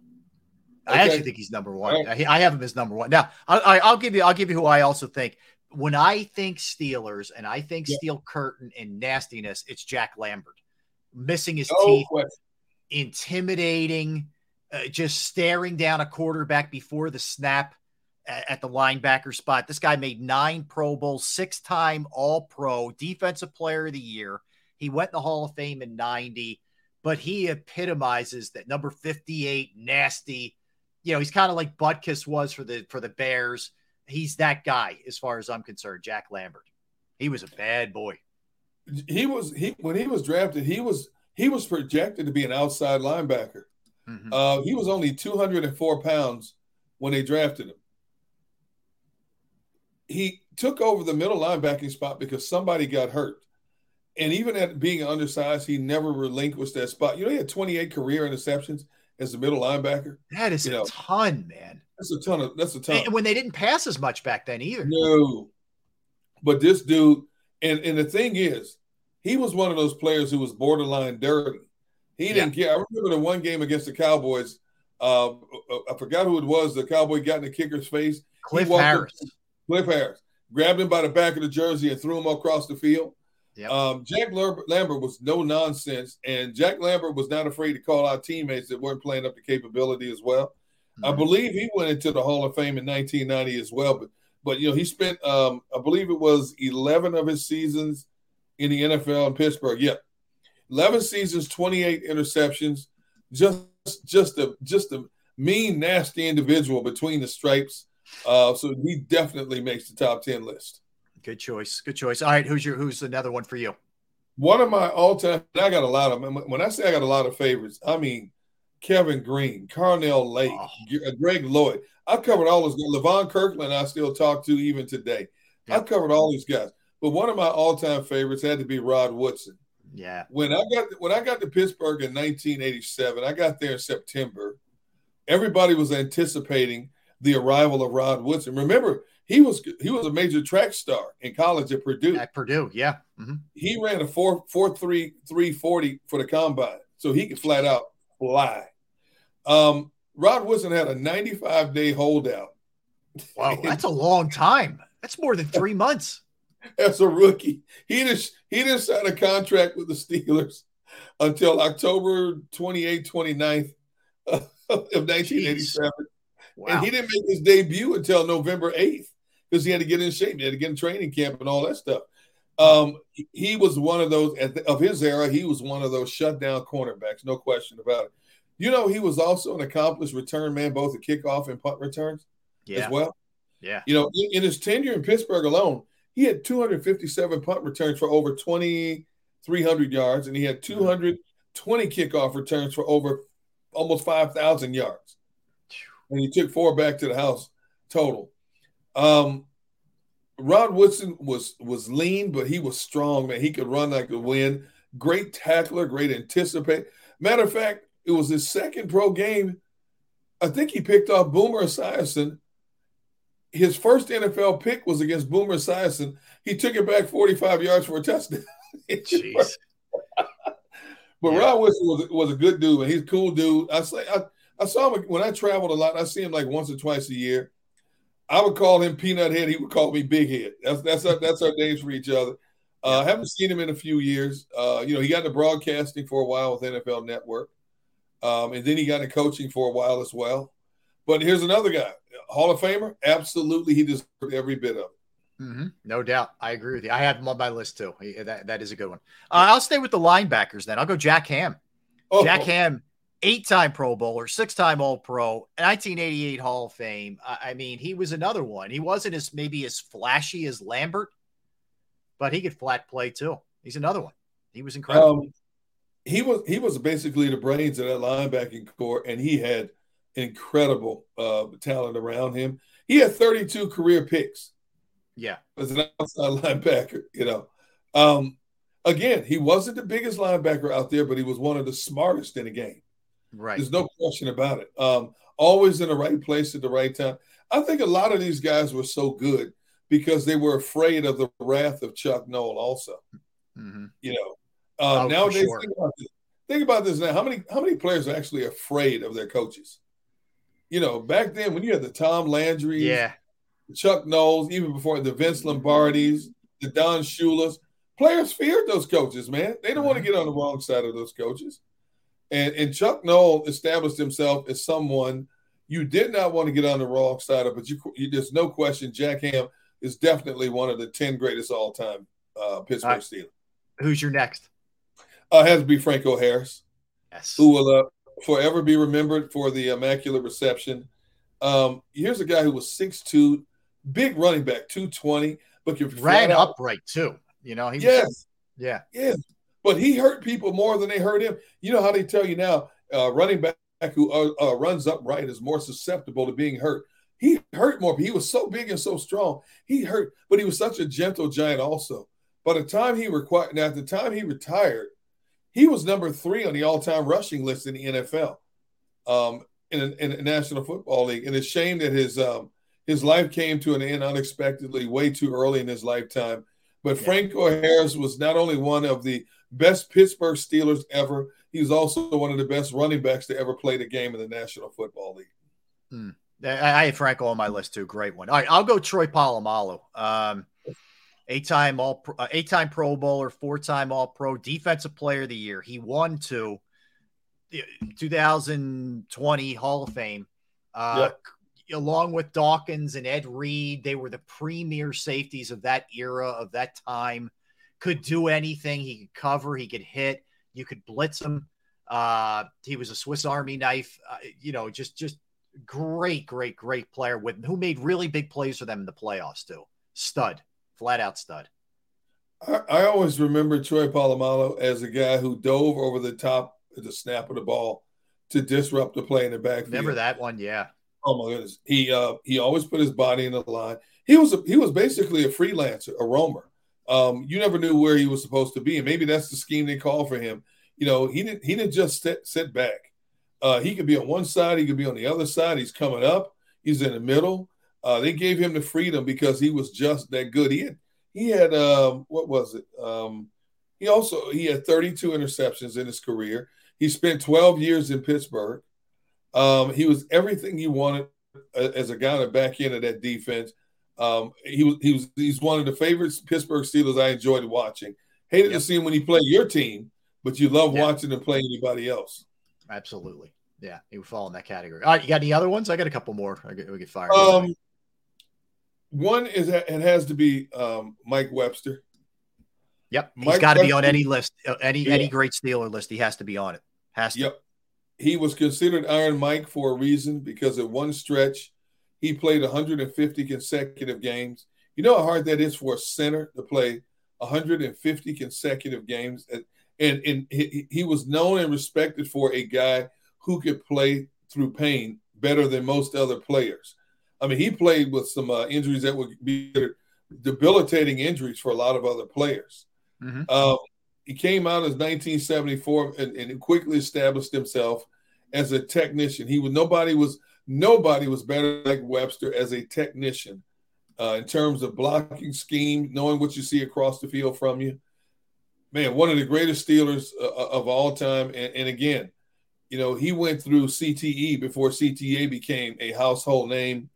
Okay. I actually think he's number one. Right. I, I have him as number one. Now, I, will give you. I'll give you who I also think. When I think Steelers and I think yeah. Steel Curtain and nastiness, it's Jack Lambert missing his no teeth, question. intimidating, uh, just staring down a quarterback before the snap at, at the linebacker spot. This guy made nine Pro Bowls, six-time All-Pro, Defensive Player of the Year. He went in the Hall of Fame in '90, but he epitomizes that number 58 nasty you know, he's kind of like Butkus was for the for the Bears. He's that guy as far as I'm concerned, Jack Lambert. He was a bad boy. He was he when he was drafted, he was he was projected to be an outside linebacker. Mm-hmm. Uh, he was only 204 pounds when they drafted him. He took over the middle linebacking spot because somebody got hurt. And even at being undersized, he never relinquished that spot. You know, he had 28 career interceptions as a middle linebacker. That is you a know, ton, man. That's a ton of that's a ton. And when they didn't pass as much back then either. No. But this dude, and and the thing is, he was one of those players who was borderline dirty. He didn't care. I remember the one game against the Cowboys. Uh, I forgot who it was. The Cowboy got in the kicker's face. Cliff Harris. Cliff Harris grabbed him by the back of the jersey and threw him across the field. Yep. Um, Jack Lambert was no nonsense, and Jack Lambert was not afraid to call out teammates that weren't playing up to capability as well. Mm-hmm. I believe he went into the Hall of Fame in 1990 as well, but but you know he spent um, I believe it was 11 of his seasons in the NFL in Pittsburgh. Yep, 11 seasons, 28 interceptions. Just just a just a mean, nasty individual between the stripes. Uh, so he definitely makes the top 10 list. Good choice. Good choice. All right, who's your who's another one for you? One of my all-time. I got a lot of. When I say I got a lot of favorites, I mean Kevin Greene, Carnell Lake, oh. Uh, Greg Lloyd. I've covered all those. Guys. Levon Kirkland, I still talk to even today. Yeah. I've covered all these guys, but one of my all-time favorites had to be Rod Woodson. Yeah. When I got when I got to Pittsburgh in 1987, I got there in September. Everybody was anticipating the arrival of Rod Woodson. Remember, he was he was a major track star in college at Purdue. At Purdue, yeah. Mm-hmm. He ran a four four three three forty for the combine, so he could flat out fly. Um, Rod Woodson had a 95 day holdout. Wow, that's a long time. That's more than three months. As a rookie, he just he didn't sign a contract with the Steelers until October 28, 29th of 1987. Wow. And he didn't make his debut until November 8th because he had to get in shape. He had to get in training camp and all that stuff. Um, he was one of those the, of his era. He was one of those shutdown cornerbacks, no question about it. You know, he was also an accomplished return man, both at kickoff and punt returns yeah. as well. Yeah. You know, in, in, his tenure in Pittsburgh alone, he had 257 punt returns for over 2,300 yards, and he had 220 kickoff returns for over almost 5,000 yards. And he took four back to the house total. Um, Rod Woodson was was lean, but he was strong, man. He could run like a wind. Great tackler, great anticipate. Matter of fact, it was his second pro game. I think he picked off Boomer Esiason. His first NFL pick was against Boomer Esiason. He took it back 45 yards for a touchdown. Jeez. but yeah. Rod Woodson was, was a good dude, and He's a cool dude. I say I, I saw him when I traveled a lot. I see him like once or twice a year. I would call him Peanut Head. He would call me Big Head. That's that's our, that's our names for each other. Uh, I haven't seen him in a few years. Uh, you know, he got into broadcasting for a while with NFL Network, um, and then he got into coaching for a while as well. But here's another guy, Hall of Famer. Absolutely, he deserved every bit of it. Mm-hmm. No doubt. I agree with you. I have him on my list too. That, that is a good one. Uh, I'll stay with the linebackers then. I'll go Jack Ham. Oh. Jack Ham eight time Pro Bowler, six time All Pro, 1988 Hall of Fame. I mean, he was another one. He wasn't as maybe as flashy as Lambert, but he could flat play too. He's another one. He was incredible. Um, he was he was basically the brains of that linebacking core, and he had incredible uh, talent around him. He had 32 career picks. Yeah, as an outside linebacker, you know. Um, again, he wasn't the biggest linebacker out there, but he was one of the smartest in the game. Right. There's no question about it. Um, always in the right place at the right time. I think a lot of these guys were so good because they were afraid of the wrath of Chuck Noll. Also, mm-hmm. you know, uh, oh, nowadays sure. think, about this. think about this now. How many how many players are actually afraid of their coaches? You know, back then when you had the Tom Landry, yeah, Chuck Nolls, even before the Vince Lombardis, the Don Shulas, players feared those coaches, man. They don't want to get on the wrong side of those coaches. And, and Chuck Noll established himself as someone you did not want to get on the wrong side of, but you, you there's no question Jack Ham is definitely one of the 10 greatest all time uh, Pittsburgh right. Steelers. Who's your next? Uh, has to be Franco Harris, yes. who will uh, forever be remembered for the immaculate reception. Um, here's a guy who was 6'2, big running back, 220, but you ran upright too. You know, he yes, was, yeah, yes. But he hurt people more than they hurt him. You know how they tell you now, uh, running back who uh, uh, runs upright is more susceptible to being hurt. He hurt more. He was so big and so strong. He hurt, but he was such a gentle giant. Also, by the time he required, now at the time he retired, he was number three on the all-time rushing list in the NFL, um, in, a, in the National Football League. And it's a shame that his um, his life came to an end unexpectedly, way too early in his lifetime. But yeah. Franco Harris was not only one of the best Pittsburgh Steelers ever, he was also one of the best running backs to ever play the game in the National Football League. Hmm. I had Franco on my list too. Great one. All right, I'll go Troy Polamalu. Um, eight-time all, uh, eight-time Pro Bowler, four-time All Pro, Defensive Player of the Year. He won two. 2020 Hall of Fame. Uh, yep along with Dawkins and Ed Reed, they were the premier safeties of that era, of that time. Could do anything. He could cover, he could hit, you could blitz him. Uh, he was a Swiss Army knife, uh, you know, just just great, great, great player with who made really big plays for them in the playoffs too. Stud, flat out stud. I, I always remember Troy Polamalu as a guy who dove over the top at the snap of the ball to disrupt the play in the backfield. Remember that one? Yeah. Oh my goodness. He uh he always put his body in the line. He was a, he was basically a freelancer, a roamer. Um, you never knew where he was supposed to be, and maybe that's the scheme they call for him. You know, he didn't he didn't just sit, sit back. Uh, he could be on one side, he could be on the other side. He's coming up, he's in the middle. Uh, they gave him the freedom because he was just that good. He had he had um, what was it? Um, he also he had 32 interceptions in his career. He spent 12 years in Pittsburgh. Um, he was everything you wanted as a guy on the back end of that defense. Um, he was he was he's one of the favorites Pittsburgh Steelers I enjoyed watching. Hated yep. to see him when he played your team, but you love yep. watching him play anybody else. Absolutely, yeah, he would fall in that category. All right, you got any other ones? I got a couple more. I get, we get fired. Um, one is that it has to be um, Mike Webster. Yep, Mike he's got to be on any list, uh, any yeah. any great Steeler list. He has to be on it. Has to. Yep he was considered Iron Mike for a reason because at one stretch he played 150 consecutive games. You know how hard that is for a center to play 150 consecutive games, and and, and he, he was known and respected for a guy who could play through pain better than most other players. I mean, he played with some uh, injuries that would be debilitating injuries for a lot of other players. Mm-hmm. Um, he came out as 1974 and, and, quickly established himself as a technician. He was nobody was nobody was better like Webster as a technician uh, in terms of blocking scheme, knowing what you see across the field from you. Man, one of the greatest Steelers uh, of all time. And, and again, you know, he went through CTE before CTE became a household name.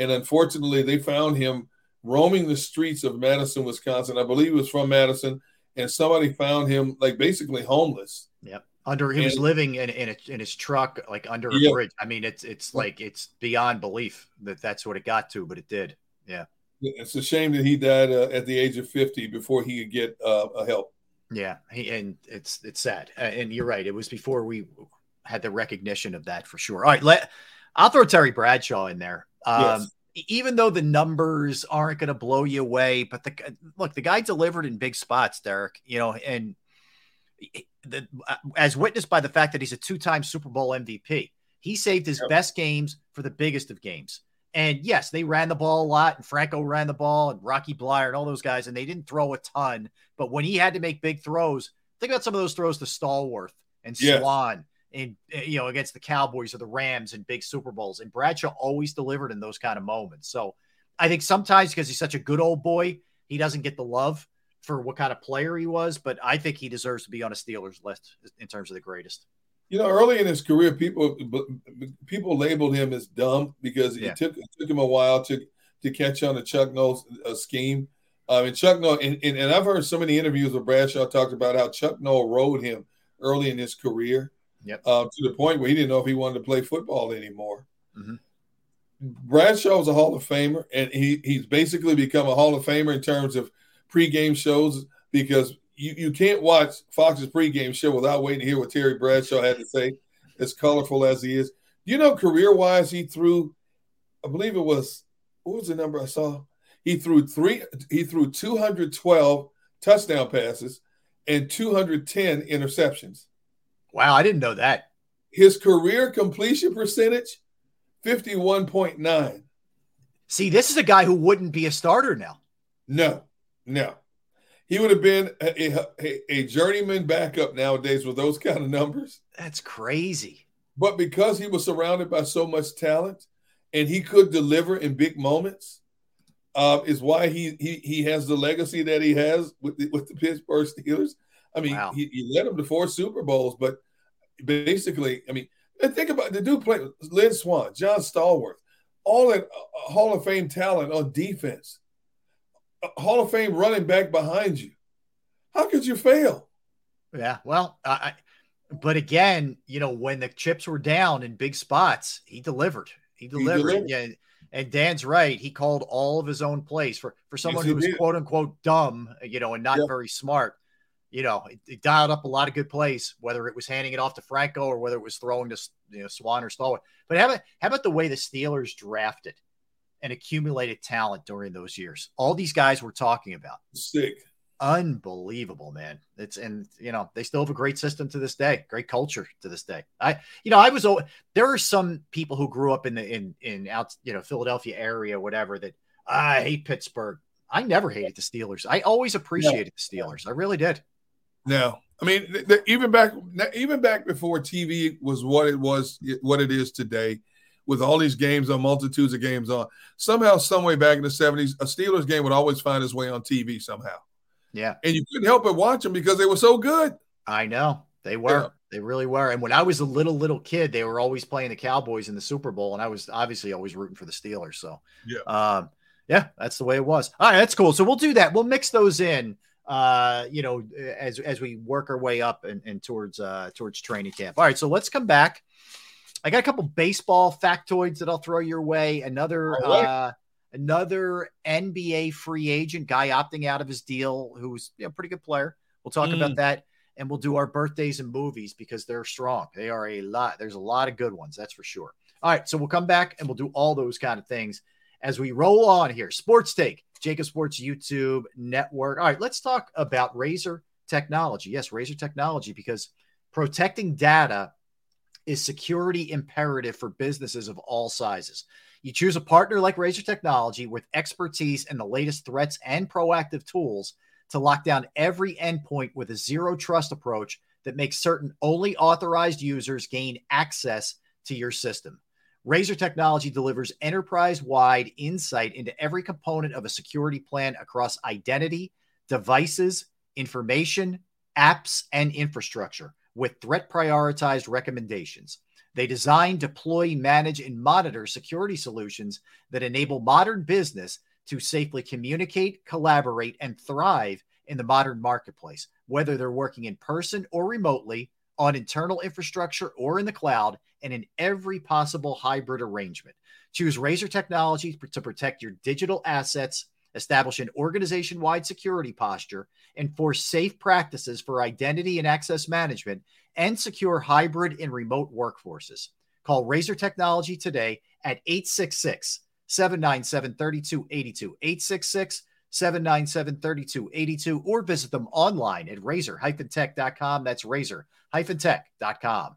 And unfortunately, they found him roaming the streets of Madison, Wisconsin. I believe he was from Madison and somebody found him like basically homeless. Yep. Under he and, was living in in, a, in, his truck like under a bridge. I mean, it's it's like it's beyond belief that that's what it got to, but it did. Yeah. It's a shame that he died uh, at the age of fifty before he could get uh, a help. Yeah, he, and it's it's sad. Uh, and you're right. It was before we had the recognition of that for sure. All right, let I'll throw Terry Bradshaw in there. Um, yes. even though the numbers aren't going to blow you away, but the look, the guy delivered in big spots, Derrick. You know, and the, as witnessed by the fact that he's a two-time Super Bowl MVP, he saved his yep. best games for the biggest of games. And yes, they ran the ball a lot, and Franco ran the ball, and Rocky Bleier, and all those guys, and they didn't throw a ton. But when he had to make big throws, think about some of those throws to Stallworth and yes. In you know against the Cowboys or the Rams in big Super Bowls. And Bradshaw always delivered in those kind of moments. So I think sometimes because he's such a good old boy, he doesn't get the love for what kind of player he was. But I think he deserves to be on a Steelers list in terms of the greatest. You know, early in his career, people people labeled him as dumb because yeah. it took it took him a while to to catch on to Chuck Noll's uh, scheme. Um, and Chuck Noll, and, and, and I've heard so many interviews where Bradshaw talked about how Chuck Noll rode him early in his career Yep. Uh, to the point where he didn't know if he wanted to play football anymore. Mm-hmm. A Hall of Famer, and he he's basically become a Hall of Famer in terms of pregame shows because you, you can't watch Fox's pregame show without waiting to hear what Terry Bradshaw had to say, as colorful as he is. You know, career wise, he threw, I believe it was, what was the number I saw? He threw three, he threw 212 touchdown passes and 210 interceptions. Wow, I didn't know that. His career completion percentage, 51.9. See, this is a guy who wouldn't be a starter now. No, no. He would have been a, a, a journeyman backup nowadays with those kind of numbers. That's crazy. But because he was surrounded by so much talent and he could deliver in big moments, uh, is why he, he he has the legacy that he has with the, with the Pittsburgh Steelers. I mean, wow. he, he, led them to four Super Bowls, but basically, I mean, think about the dude played Lynn Swann, John Stallworth, all that uh, Hall of Fame talent on defense, Hall of Fame running back behind you. How could you fail? Yeah, well, I, but again, you know, when the chips were down in big spots, he delivered. He delivered. He delivered. Yeah. And Dan's right. He called all of his own plays for for someone yes, who was did. quote unquote dumb, you know, and not yeah. very smart you know, it, it, dialed up a lot of good plays, whether it was handing it off to Franco or whether it was throwing to you know, Swann or Stallworth. But how about, how about the way the Steelers drafted and accumulated talent during those years? All these guys we're talking about. Sick. Unbelievable, man. It's and you know they still have a great system to this day, great culture to this day. I, you know, I was there are some people who grew up in the in in out you know Philadelphia area, whatever that ah, I hate Pittsburgh. I never hated the Steelers. I always appreciated the Steelers. I really did. No, I mean, th- th- even back, even back before TV was what it was, what it is today, with all these games on multitudes of games on. Somehow, some way back in the seventies, a Steelers game would always find its way on TV somehow. Yeah, and you couldn't help but watch them because they were so good. I know they were. Yeah. They really were. And when I was a little little kid, they were always playing the Cowboys in the Super Bowl, and I was obviously always rooting for the Steelers. So yeah, um, yeah, that's the way it was. All right, that's cool. So we'll do that. We'll mix those in uh, you know, as as we work our way up and, and towards uh, towards training camp. All right, so let's come back. I got a couple baseball factoids that I'll throw your way. Another uh, another NBA free agent guy opting out of his deal, who's you know, a pretty good player. We'll talk mm. about that, and we'll do our birthdays and movies because they're strong. They are a lot. There's a lot of good ones, that's for sure. All right, so we'll come back and we'll do all those kind of things as we roll on here. Sports take JAKIB Sports YouTube network. All right, let's talk about Razor technology. Yes, Razor technology, because protecting data is security imperative for businesses of all sizes. You choose a partner like Razor Technology with expertise in the latest threats and proactive tools to lock down every endpoint with a zero trust approach that makes certain only authorized users gain access to your system. Razor Technology delivers enterprise wide insight into every component of a security plan across identity, devices, information, apps, and infrastructure with threat prioritized recommendations. They design, deploy, manage, and monitor security solutions that enable modern business to safely communicate, collaborate, and thrive in the modern marketplace, whether they're working in person or remotely, on internal infrastructure or in the cloud and in every possible hybrid arrangement. Choose Razor Technology to protect your digital assets, establish an organization wide security posture, enforce safe practices for identity and access management, and secure hybrid and remote workforces. Call Razor Technology today at 866 797 3282. 866 797 3282. Or visit them online at razor-tech.com. That's razor-tech.com.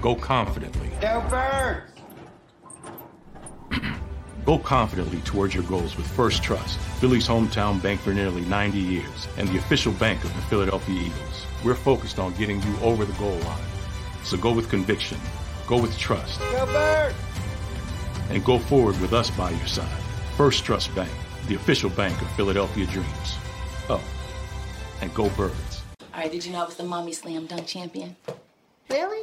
Go confidently. Go Birds! Go confidently towards your goals with First Trust, Philly's hometown bank for nearly 90 years, and the official bank of the Philadelphia Eagles. We're focused on getting you over the goal line. So go with conviction, go with trust, Go Birds! and go forward with us by your side. First Trust Bank, the official bank of Philadelphia Dreams. Oh, and go Birds. All right, did you know I was the mommy slam dunk champion? Really?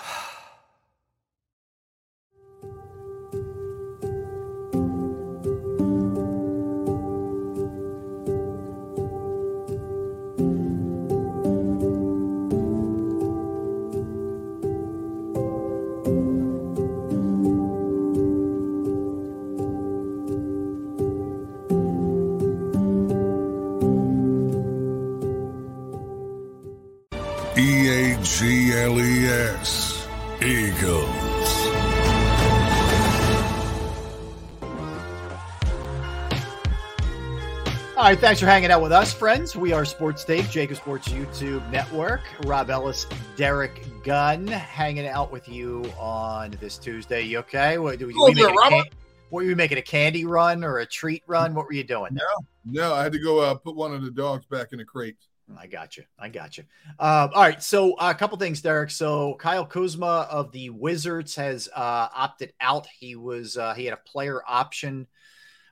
G L E S. Eagles. All right, thanks for hanging out with us, friends. We are Sports Take, JAKIB Sports YouTube Network. Rob Ellis, Derrick Gunn, hanging out with you on this Tuesday. You okay? What, do we, Hello we there, making a can- were you making a candy run or a treat run? What were you doing? No, no, I had to go uh, put one of the dogs back in the crate. I got you. I got you. Um, all right. So uh, a couple things, Derrick. So Kyle Kuzma of the Wizards has uh, opted out. He was uh, he had a player option,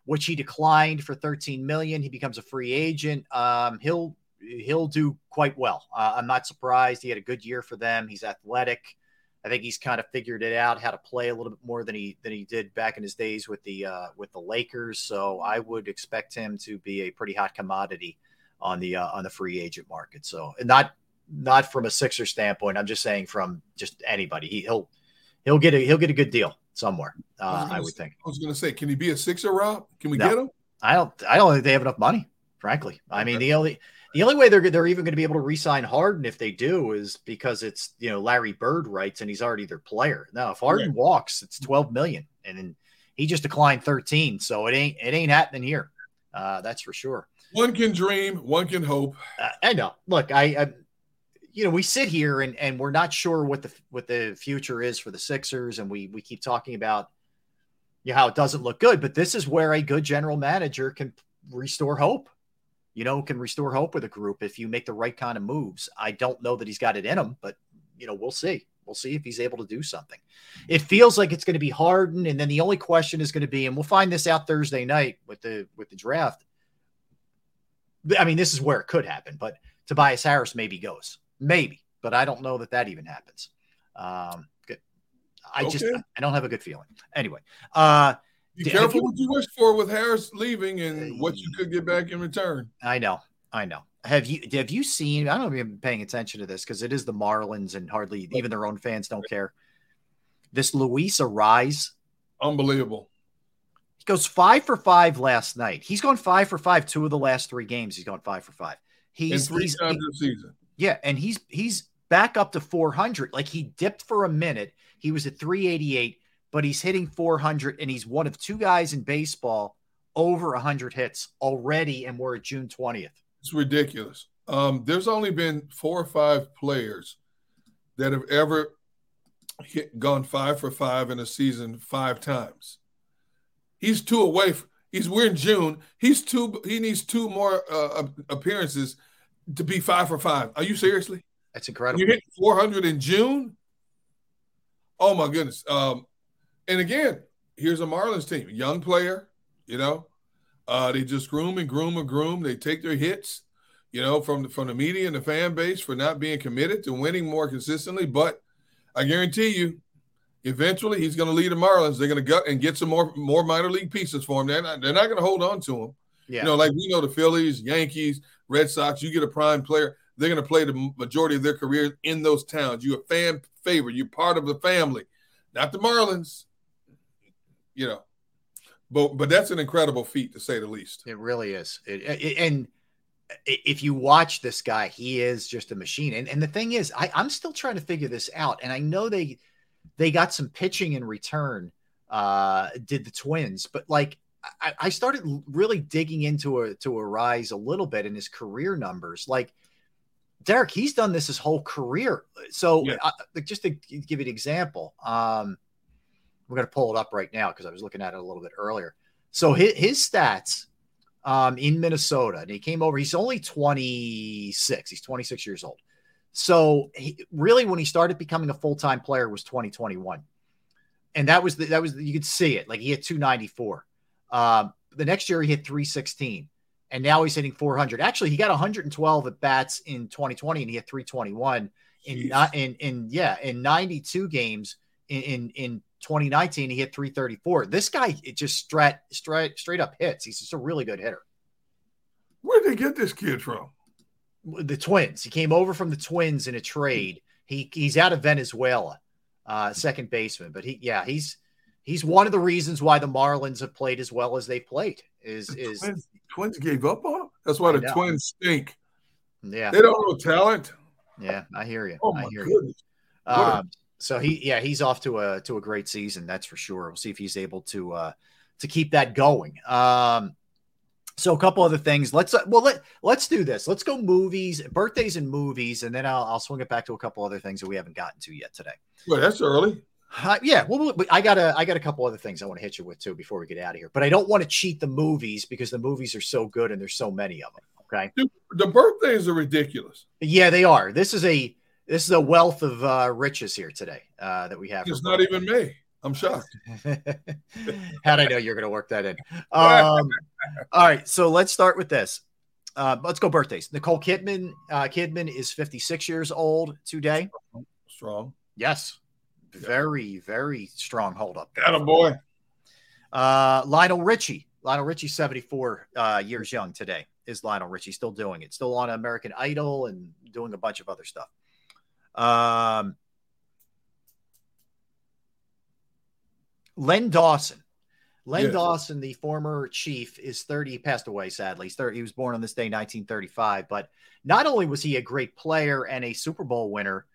which he declined for 13 million. He becomes a free agent. Um, he'll he'll do quite well. Uh, I'm not surprised. He had a good year for them. He's athletic. I think he's kind of figured it out how to play a little bit more than he than he did back in his days with the uh, with the Lakers. So I would expect him to be a pretty hot commodity on the uh, on the free agent market. So and not not from a Sixer standpoint. I'm just saying from just anybody. He, he'll he'll get a he'll get a good deal somewhere. Uh, gonna I would say- think. I was going to say, can he be a sixer, Rob? Can we No. get him? I don't I don't think they have enough money. Frankly, I mean the only the only way they're they're even going to be able to re-sign Harden if they do is because it's you know Larry Bird rights and he's already their player. Now if Harden walks, it's 12 million, and then he just declined 13, so it ain't it ain't happening here. Uh, that's for sure. One can dream, one can hope. Uh, I know. Look, I, I, you know, we sit here and and we're not sure what the what the future is for the Sixers, and we we keep talking about you know, how it doesn't look good, but this is where a good general manager can restore hope. You know, can restore hope with a group if you make the right kind of moves. I don't know that he's got it in him, but you know, we'll see. We'll see if he's able to do something. It feels like it's going to be Harden, and then the only question is going to be, and we'll find this out Thursday night with the with the draft I mean, this is where it could happen, but Tobias Harris maybe goes, maybe, but I don't know that that even happens. Um, good. I just I don't have a good feeling. Anyway, uh, Be careful you- what you wish for with Harris leaving and what you could get back in return. I know, I know. Have you have you seen? I don't know if you've been paying attention to this because it is the Marlins and hardly even their own fans don't care. This Luis Arraez, unbelievable. He goes five for five last night. He's gone five for five two of the last three games. He's gone five for five. He's and three he's, times this season. Yeah, and he's he's back up to 400. Like he dipped for a minute. He was at 388, but he's hitting 400 and he's one of two guys in baseball over 100 hits already and we're at June 20th. It's ridiculous. Um, there's only been four or five players that have ever hit, gone five for five in a season five times. He's two away. From, he's we're in June. He's two. He needs two more uh, appearances to be five for five. Are you seriously? That's incredible. You hit 400 in June. Oh my goodness. Um, and again, here's a Marlins team, young player. You know, uh, they just groom and groom and groom. They take their hits, you know, from the, from the media and the fan base for not being committed to winning more consistently. But I guarantee you, eventually he's going to lead the Marlins. They're going to gut and get some more more minor league pieces for him. They're not, they're not going to hold on to him. Yeah. You know, like we know the Phillies, Yankees, Red Sox. You get a prime player, they're going to play the majority of their career in those towns. You're a fan favorite. You're part of the family, not the Marlins. You know, but but that's an incredible feat to say the least. It really is. It, it- and if you watch this guy, he is just a machine. And and the thing is, I, I'm still trying to figure this out. And I know they they got some pitching in return, uh, did the twins, but like I, I started really digging into a to Arraez a little bit in his career numbers. Like Derrick, he's done this his whole career. So uh, just to give you an example, um, we're going to pull it up right now because I was looking at it a little bit earlier. So his, his stats um, in Minnesota, and he came over. He's only 26. He's 26 years old. So he, really, when he started becoming a full time player, was 2021, and that was the, that was the, you could see it. Like he hit 294. Um, the next year he hit 316, and now he's hitting 400. Actually, he got 112 at bats in 2020, and he hit 321 in not in in yeah in 92 games in in, in 2019 he hit 334 this guy it just straight straight straight up hits he's just a really good hitter Where'd they get this kid from? The twins he came over from the twins in a trade he he's out of venezuela uh second baseman but he yeah he's he's one of the reasons why the marlins have played as well as they played is is Twins, twins gave up on him. That's why I the know. Twins stink. yeah They don't know talent. yeah i hear you Oh i my hear goodness. you um so he yeah he's off to a to a great season that's for sure we'll see if he's able to uh to keep that going um so a couple other things let's uh, well let let's do this let's go movies birthdays and movies and then i'll, I'll swing it back to a couple other things that we haven't gotten to yet today Well, that's early. uh, yeah, well, I got a I got a couple other things I want to hit you with too before we get out of here. But I don't want to cheat the movies because the movies are so good and there's so many of them. Okay, Dude, the birthdays are ridiculous. yeah, they are. This is a this is a wealth of uh, riches here today uh, that we have. It's not even May. I'm shocked. How'd I know you're going to work that in? Um, all right, so let's start with this. Uh, let's go birthdays. Nicole Kidman. Uh, Kidman is 56 years old today. Strong. Yes, very very strong hold up. Got a boy. Uh, Lionel Richie. Lionel Richie, 74 uh, years young today. Is Lionel Richie still doing it? Still on American Idol and doing a bunch of other stuff. Um, Len Dawson. Len. Dawson, the former chief, is 30. He passed away, sadly. He's 30, he was born on this day, 1935. But not only was he a great player and a Super Bowl winner,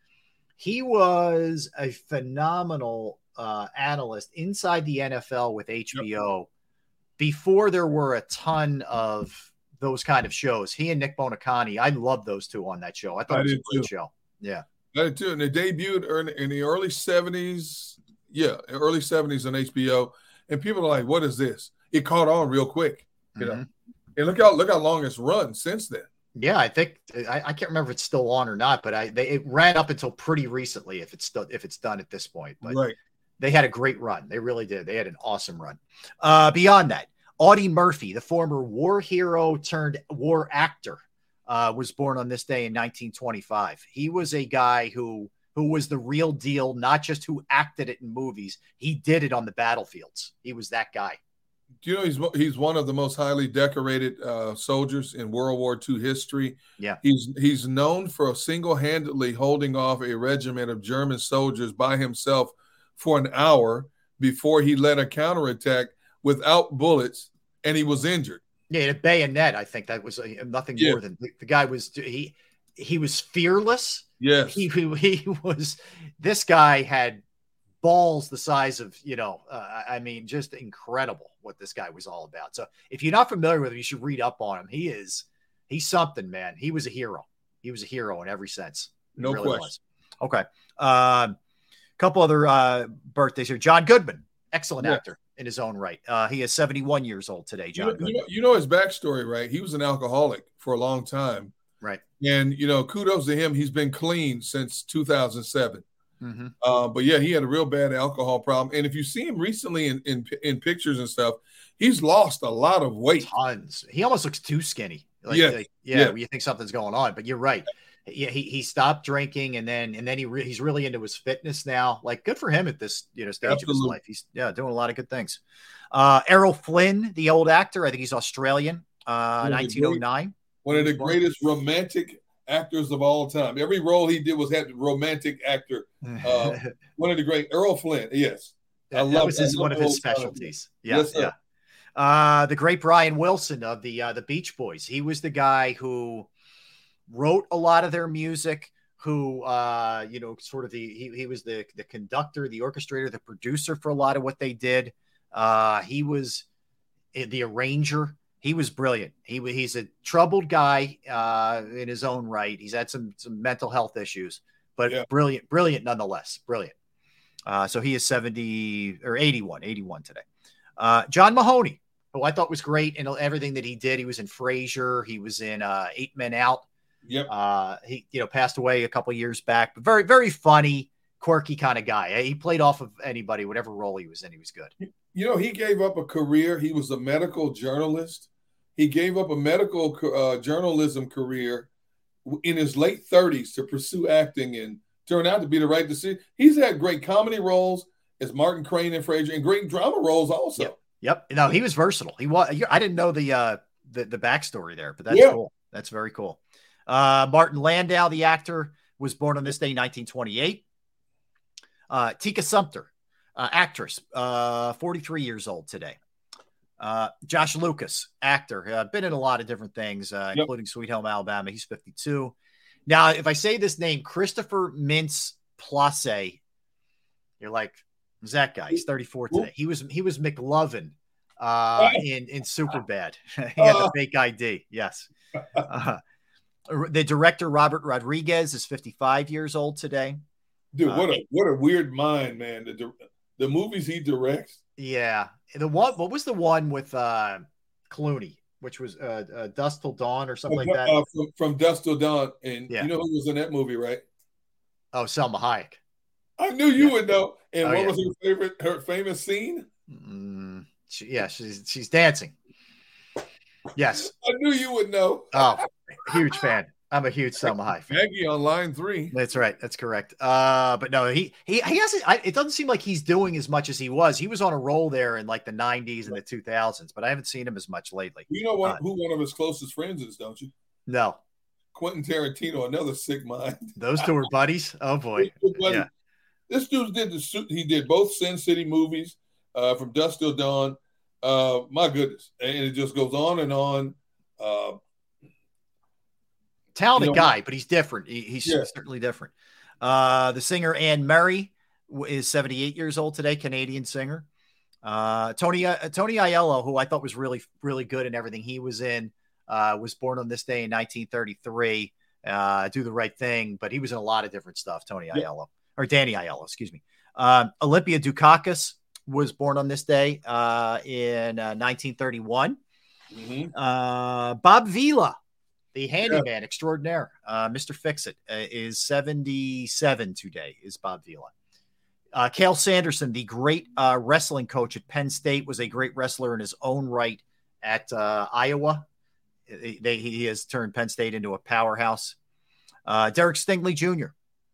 he was a phenomenal uh, analyst inside the NFL with HBO before there were a ton of those kind of shows. He and Nick Buoniconti, I love those two on that show. I thought I it was a good show. Yeah. I did too. And they debuted in the early 70s. Yeah, early 70s on HBO. And people are like, what is this? It caught on real quick. You Mm-hmm. know. And look how look how long it's run since then. Yeah, I think I, I can't remember if it's still on or not, but I they, it ran up until pretty recently. If it's still if it's done at this point, but Right. they had a great run. They really did. They had an awesome run. Uh, beyond that, Audie Murphy, the former war hero turned war actor, uh, was born on this day in 1925. He was a guy who who was the real deal, not just who acted it in movies. He did it on the battlefields. He was that guy. Do you know he's he's one of the most highly decorated uh, soldiers in World War II history? Yeah, he's he's known for single-handedly holding off a regiment of German soldiers by himself for an hour before he led a counterattack without bullets, and he was injured. Yeah, a bayonet. I think that was uh, nothing Yeah. more than the, the guy was he he was fearless. Yes, he, he was. This guy had balls the size of you know. Uh, I mean, just incredible what this guy was all about. So if you're not familiar with him, you should read up on him. He is he's something, man. He was a hero. He was a hero in every sense. He No really question. was. Okay. Um, couple other uh, birthdays here. John Goodman, excellent Yeah. actor in his own right. Uh, he is 71 years old today. You John know, you, know, you know his backstory, right? He was an alcoholic for a long time. Right. And, you know, kudos to him. He's been clean since 2007. Mhm. Uh, but yeah, he had a real bad alcohol problem. And if you see him recently in, in, in pictures and stuff, he's lost a lot of weight. Tons. He almost looks too skinny. Like, Yes. like, yeah, Yeah. you think something's going on, but you're right. Yeah, he, he stopped drinking and then and then he re- he's really into his fitness now. Like good for him at this you know stage of his life. He's yeah doing a lot of good things. Uh, Errol Flynn, the old actor, I think he's Australian. Uh, One of the great- 1909. One of the greatest romantic actors of all time. Every role he did was had romantic actor. Uh, one of the great Errol Flynn. Yes. I That, was his, one of his specialties. Yeah, Yes, yeah. Uh, the great Brian Wilson of the uh, the Beach Boys. He was the guy who wrote a lot of their music. Who, uh, you know, sort of the he, he was the the conductor, the orchestrator, the producer for a lot of what they did. Uh, he was eh, the arranger. He was brilliant. He he's a troubled guy uh, in his own right. He's had some some mental health issues, but brilliant, brilliant nonetheless. Brilliant. Uh, so he is 70 or 81, 81 today. Uh, John Mahoney, who I thought was great in everything that he did. He was in Frasier. He was in uh, Eight Men Out. Yep. Uh, he, you know, passed away a couple years back, but very, very funny, quirky kind of guy. He played off of anybody, whatever role he was in, he was good. You know, he gave up a career. He was a medical journalist. He gave up a medical uh, journalism career in his late 30s to pursue acting and turned out to be the right decision. He's had great comedy roles as Martin Crane and Frasier and great drama roles also. Yep. No, he was versatile. He was. I didn't know the uh the, the backstory there, but that's Yeah. cool. That's very cool. Uh, Martin Landau, the actor, was born on this day, 1928. Uh, Tika Sumpter, uh, actress, uh, 43 years old today. Uh, Josh Lucas, actor, uh, been in a lot of different things, uh, Yep. including Sweet Home Alabama. He's 52. Now, if I say this name, Christopher Mintz Place, you're like, who's that guy? He's 34 today. He was he was McLovin uh, in in Superbad. he had the Oh. fake ID. Yes. Uh, the director Robert Rodriguez is 55 years old today. Dude, Uh, what a what a weird mind, man. The, the movies he directs. Yeah. The one what was the one with uh Clooney, which was uh, uh Dusk Till Dawn or something like that? Uh, from, from Dusk Till Dawn. And Yeah. you know who was in that movie, right? oh, Salma Hayek. I knew you would know. And Oh, what yeah. was her favorite, her famous scene? Mm, she, yeah, she's she's dancing. Yes. I knew you would know. Oh, huge fan. I'm a huge Salma Hayek fan. Maggie on line three. That's right. That's correct. Uh, but no, he he he hasn't. I, it doesn't seem like he's doing as much as he was. He was on a roll there in like the '90s and the 2000s, but I haven't seen him as much lately. You know what, Uh, who one of his closest friends is, don't you? no, Quentin Tarantino, another sick mind. those two are buddies. Oh boy, yeah. This dude did the su- he did both Sin City movies, uh, from Dusk Till Dawn. Uh, my goodness, and it just goes on and on. Uh, talented You know- guy, but he's different. He- he's Yeah. certainly different. Uh, the singer Anne Murray is 78 years old today, Canadian singer. Uh, Tony uh, Tony Aiello, who I thought was really really good in everything he was in, uh, was born on this day in 1933. Uh, do the right thing, but he was in a lot of different stuff. Tony Aiello or Danny Aiello, excuse me. Um, Olympia Dukakis was born on this day uh, in uh, 1931. mhm. Uh, Bob Vila, the handyman extraordinaire, uh, Mr. Fix It, uh, is 77 today, is Bob Vila. Uh, Cael Sanderson, the great uh, wrestling coach at Penn State, was a great wrestler in his own right at uh, Iowa. They, he has turned Penn State into a powerhouse. Uh, Derek Stingley Jr.,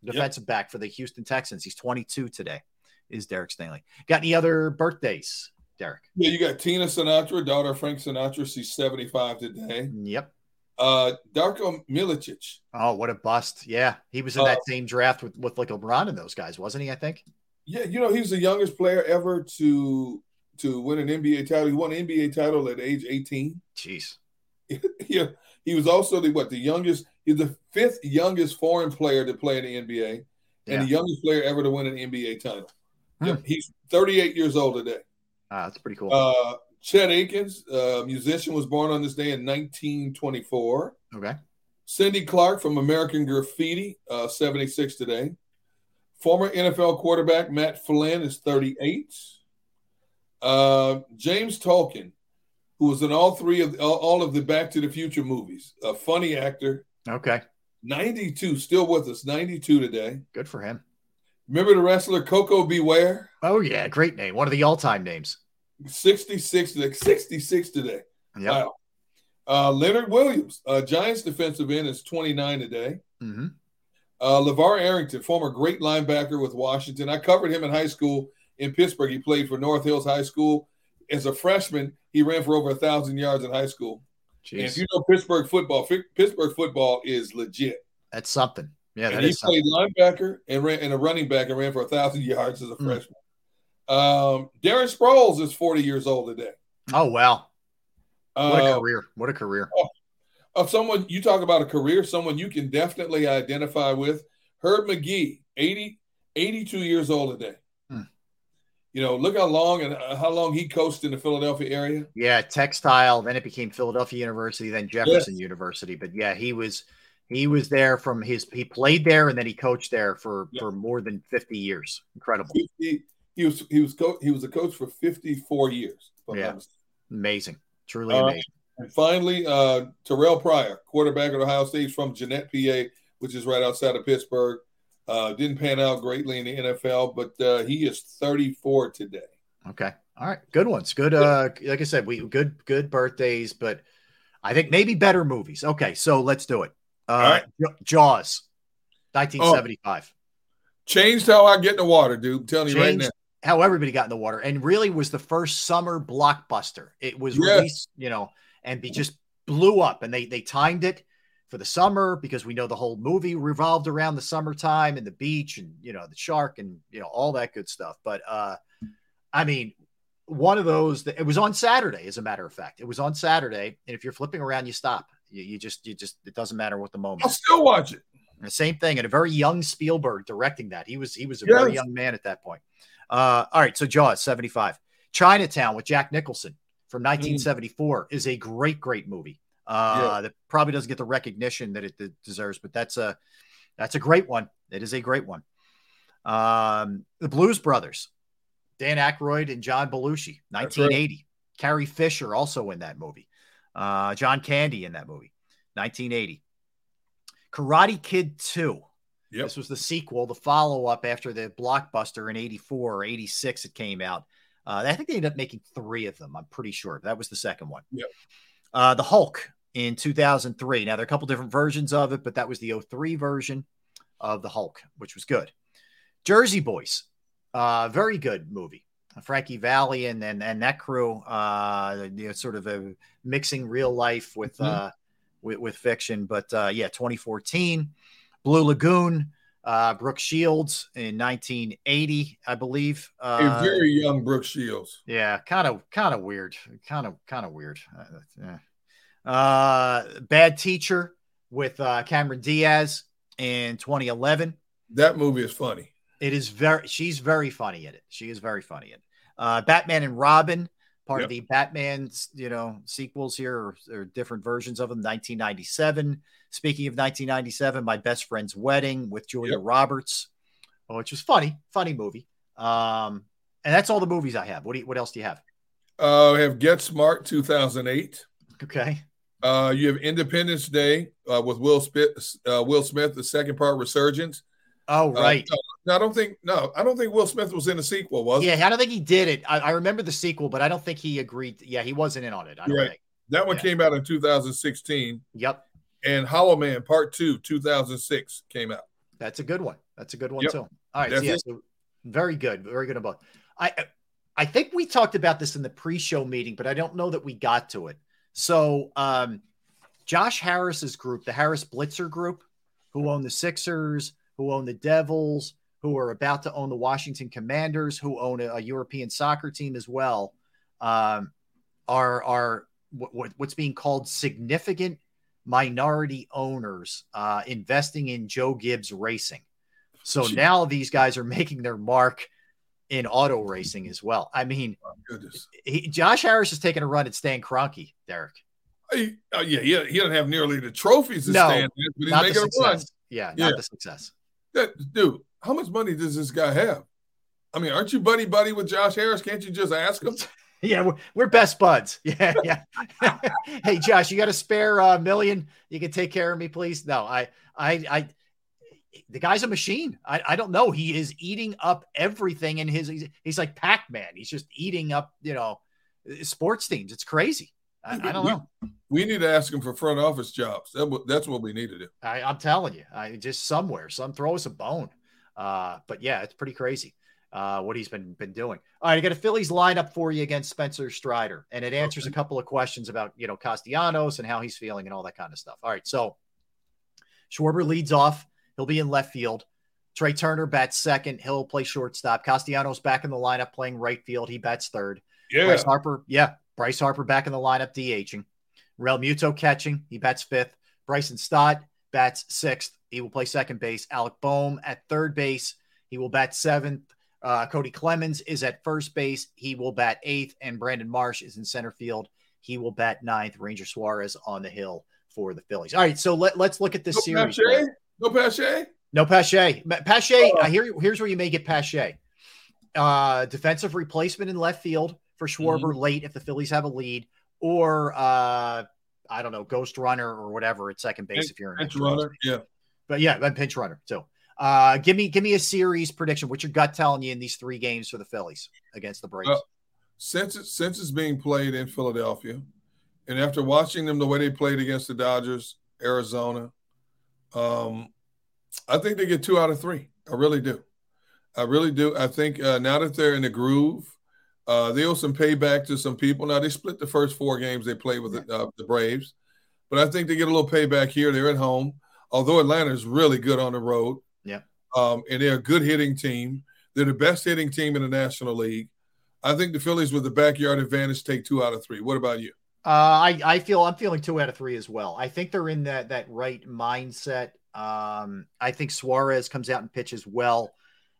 defensive yep. back for the Houston Texans. He's 22 today. Is Derek Stingley? Got any other birthdays, Derrick? Yeah, you got Tina Sinatra, daughter of Frank Sinatra. She's 75 today. Yep. Uh, Darko Milicic. Oh, what a bust! Yeah, he was in that uh, same draft with with like LeBron and those guys, wasn't he? I think. Yeah, you know he was the youngest player ever to to win an NBA title. He won an NBA title at age 18. Jeez. yeah, he was also the what the youngest. He's the fifth youngest foreign player to play in the NBA, and the youngest player ever to win an NBA title. Hmm. Yeah, he's 38 years old today. Ah, that's pretty cool. Uh, Chet Atkins, uh, musician, was born on this day in 1924. Okay. Cindy Clark from American Graffiti, uh, 76 today. Former NFL quarterback Matt Flynn is 38. Uh, James Tolkan, who was in all three of all of the Back to the Future movies, a funny actor. Okay. 92, still with us, 92 today. Good for him. Remember the wrestler Koko B. Ware? Oh, yeah. Great name. One of the all time names. 66 today. 66 today. Yep. Wow. Uh, Leonard Williams, uh, Giants defensive end, is 29 today. Mm-hmm. Uh, LaVar Arrington, former great linebacker with Washington. I covered him in high school in Pittsburgh. He played for North Hills High School. As a freshman, he ran for over a thousand yards in high school. If you know Pittsburgh football, Pittsburgh football is legit. That's something. Yeah, and he played linebacker and ran and a running back and ran for a thousand yards as a mm. freshman. Um, Darren Sproles is 40 years old today. Oh wow. What a uh, career. What a career. Oh, of someone you talk about a career, someone you can definitely identify with. Herb Magee, 80, 82 years old today. Hmm. You know, look how long and uh, how long he coached in the Philadelphia area. Yeah, textile. Then it became Philadelphia University, then Jefferson yes. University. But yeah, he was he was there from his he played there and then he coached there for yeah. for more than 50 years. Incredible. 50, he was he was co- he was a coach for 54 years. Yeah, amazing, truly uh, amazing. And finally, uh, Terrelle Pryor, quarterback at Ohio State from Jeannette, PA, which is right outside of Pittsburgh. Uh, didn't pan out greatly in the NFL, but uh, he is 34 today. Okay, all right, good ones. Good, uh, like I said, we good good birthdays, but I think maybe better movies. Okay, so let's do it. Uh, right. Jaws, 1975. Oh, changed how I get in the water, dude. I'm telling you right now how everybody got in the water and really was the first summer blockbuster. It was yes. released, you know, and be just blew up and they they timed it for the summer because we know the whole movie revolved around the summertime and the beach and you know the shark and you know all that good stuff. But uh I mean, one of those that it was on Saturday, as a matter of fact. It was on Saturday, and if you're flipping around, you stop. You, you just you just it doesn't matter what the moment. I'll still watch it. The same thing, and a very young Spielberg directing that. He was he was a yes. very young man at that point. Uh, all right, so Jaws 75. Chinatown with Jack Nicholson from 1974 mm. is a great, great movie. Uh, yeah. That probably doesn't get the recognition that it deserves, but that's a that's a great one. It is a great one. Um, the Blues Brothers, Dan Aykroyd and John Belushi, 1980. Right. Carrie Fisher also in that movie. Uh, John Candy in that movie, 1980. Karate Kid 2, Yep. This was the sequel, the follow up after the blockbuster in 84 or 86, it came out. Uh, I think they ended up making three of them. I'm pretty sure that was the second one. Yep. Uh, the Hulk in 2003. Now, there are a couple different versions of it, but that was the 03 version of the Hulk, which was good. Jersey Boys, uh, very good movie. Frankie Valli and and, and that crew, uh, you know, sort of a mixing real life with mm-hmm. uh, with, with fiction. But uh, yeah, 2014. Blue Lagoon, uh, Brooke Shields in 1980, I believe. Uh, a very young Brooke Shields. Yeah, kind of, kind of weird, kind of, kind of weird. Uh, uh, Bad Teacher with uh, Cameron Diaz in 2011. That movie is funny. It is very. She's very funny in it. She is very funny in it. Uh, Batman and Robin part yep. of the Batman's, you know, sequels here or, or, different versions of them. 1997. Speaking of 1997, My Best Friend's Wedding with Julia yep. Roberts, which was funny, funny movie. Um, and that's all the movies I have. What do you, what else do you have? Uh, I have Get Smart 2008. Okay. Uh, you have Independence Day uh, with Will Smith. Uh, Will Smith, the second part, Resurgence. Oh, uh, right. Uh, no, I don't think. No, I don't think Will Smith was in the sequel. Was yeah, I don't think he did it. I, I remember the sequel, but I don't think he agreed. Yeah, he wasn't in on it. I don't right. think. That one Yeah. came out in 2016. Yep, And Hollow Man Part Two, 2006, came out. that's a good one. That's a good one Yep. too. All right, so yeah, so very good, very good about. I I think we talked about this in the pre-show meeting, but I don't know that we got to it. So, um, Josh Harris's group, the Harris Blitzer group, who own the Sixers, who own the Devils, who are about to own the Washington Commanders, who own a, a European soccer team as well, um, are are what, what, what's being called significant minority owners uh, investing in Joe Gibbs Racing. So now these guys are making their mark in auto racing as well. I mean, he, Josh Harris is taking a run at Stan Kroenke, Derrick. He, oh, yeah, yeah, he doesn't have nearly the trophies No, Stan but he's not making a run. Yeah, Yeah. not the success. That dude, how much money does this guy have? I mean, aren't you buddy buddy with Josh Harris? Can't you just ask him? Yeah, we're, we're best buds. Yeah, yeah. hey, Josh, you got a spare uh, million? You can take care of me, please. No, I, I, I. The guy's a machine. I, I don't know. He is eating up everything in his. He's, he's like Pac Man. He's just eating up, you know, sports teams. It's crazy. I, I don't We- know. We need to ask him for front office jobs. That, that's what we need to do. I, I'm telling you, I just somewhere, some throw us a bone. Uh, but yeah, it's pretty crazy uh, what he's been been doing. All right, I got a Phillies lineup for you against Spencer Strider, and it answers a couple of questions about you know Castellanos and how he's feeling and all that kind of stuff. All right, so Schwarber leads off. He'll be in left field. Trea Turner bats second. He'll play shortstop. Castellanos back in the lineup playing right field. He bats third. Yeah. Bryce Harper, yeah. Bryce Harper back in the lineup, DHing. Realmuto catching. He bats fifth. Bryson Stott bats sixth. He will play second base. Alec Bohm at third base. He will bat seventh. Uh, Cody Clemens is at first base. He will bat eighth. And Brandon Marsh is in center field. He will bat ninth. Ranger Suarez on the hill for the Phillies. All right, so let, let's look at this No series. Pache? No Pache? No Pache. Ma- Pache, uh, here, here's where you may get Pache. Uh, defensive replacement in left field for Schwarber late if the Phillies have a lead, or uh, I don't know, ghost runner or whatever at second base if you're an Pinch runner. base. Yeah. But yeah, then pinch runner too. Uh, give me give me a series prediction. What's your gut telling you in these three games for the Phillies against the Braves? Uh, since it, since it's being played in Philadelphia, and after watching them the way they played against the Dodgers, Arizona, um, I think they get two out of three. I really do. I really do. I think uh, now that they're in the groove, uh, they owe some payback to some people. Now they split the first four games they played with the, uh, the Braves, but I think they get a little payback here. They're at home, although Atlanta is really good on the road. Um, and they're a good hitting team. They're the best hitting team in the National League. I think the Phillies with the backyard advantage take two out of three. What about you? Uh, I I feel I'm feeling two out of three as well. I think they're in that that right mindset. Um, I think Suarez comes out and pitches well.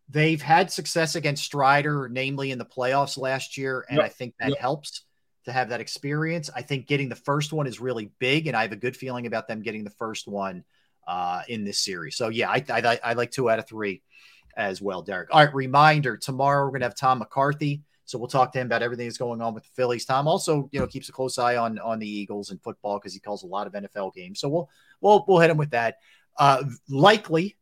They've had success against Strider, namely in the playoffs last year, and Yep. I think that Yep. helps to have that experience. I think getting the first one is really big, and I have a good feeling about them getting the first one uh, in this series. So yeah, I, I I like two out of three as well, Derrick. All right, reminder: tomorrow we're gonna have Tom McCarthy. So we'll talk to him about everything that's going on with the Phillies. Tom also, you know, keeps a close eye on on the Eagles and football because he calls a lot of NFL games. So we'll we'll we'll hit him with that. Uh, likely,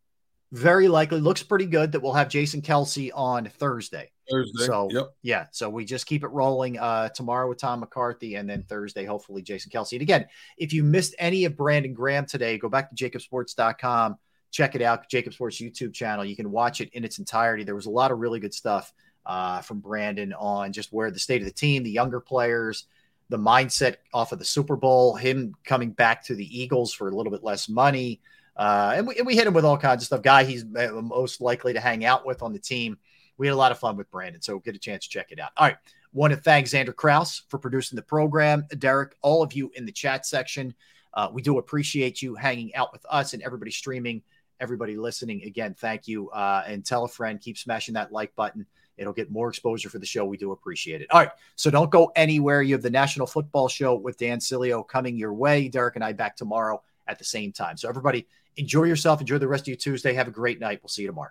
very likely, looks pretty good that we'll have Jason Kelce on Thursday. Thursday. So Yep. yeah, so we just keep it rolling uh, tomorrow with Tom McCarthy, and then Thursday, hopefully Jason Kelce. And again, if you missed any of Brandon Graham today, go back to jakibsports.com, check it out, JAKIB Sports YouTube channel. You can watch it in its entirety. There was a lot of really good stuff uh, from Brandon on just where the state of the team, the younger players, the mindset off of the Super Bowl, him coming back to the Eagles for a little bit less money. Uh, and, we, and we hit him with all kinds of stuff. Guy he's uh, most likely to hang out with on the team. We had a lot of fun with Brandon, so get a chance to check it out. All right. Want to thank Xander Kraus for producing the program. Derrick, all of you in the chat section. Uh, we do appreciate you hanging out with us and everybody streaming, everybody listening. Again, thank you. Uh, and tell a friend, keep smashing that like button. It'll get more exposure for the show. We do appreciate it. All right. So don't go anywhere. You have the National Football Show with Dan Sileo coming your way. Derrick and I back tomorrow at the same time. So everybody enjoy yourself. Enjoy the rest of your Tuesday. Have a great night. We'll see you tomorrow.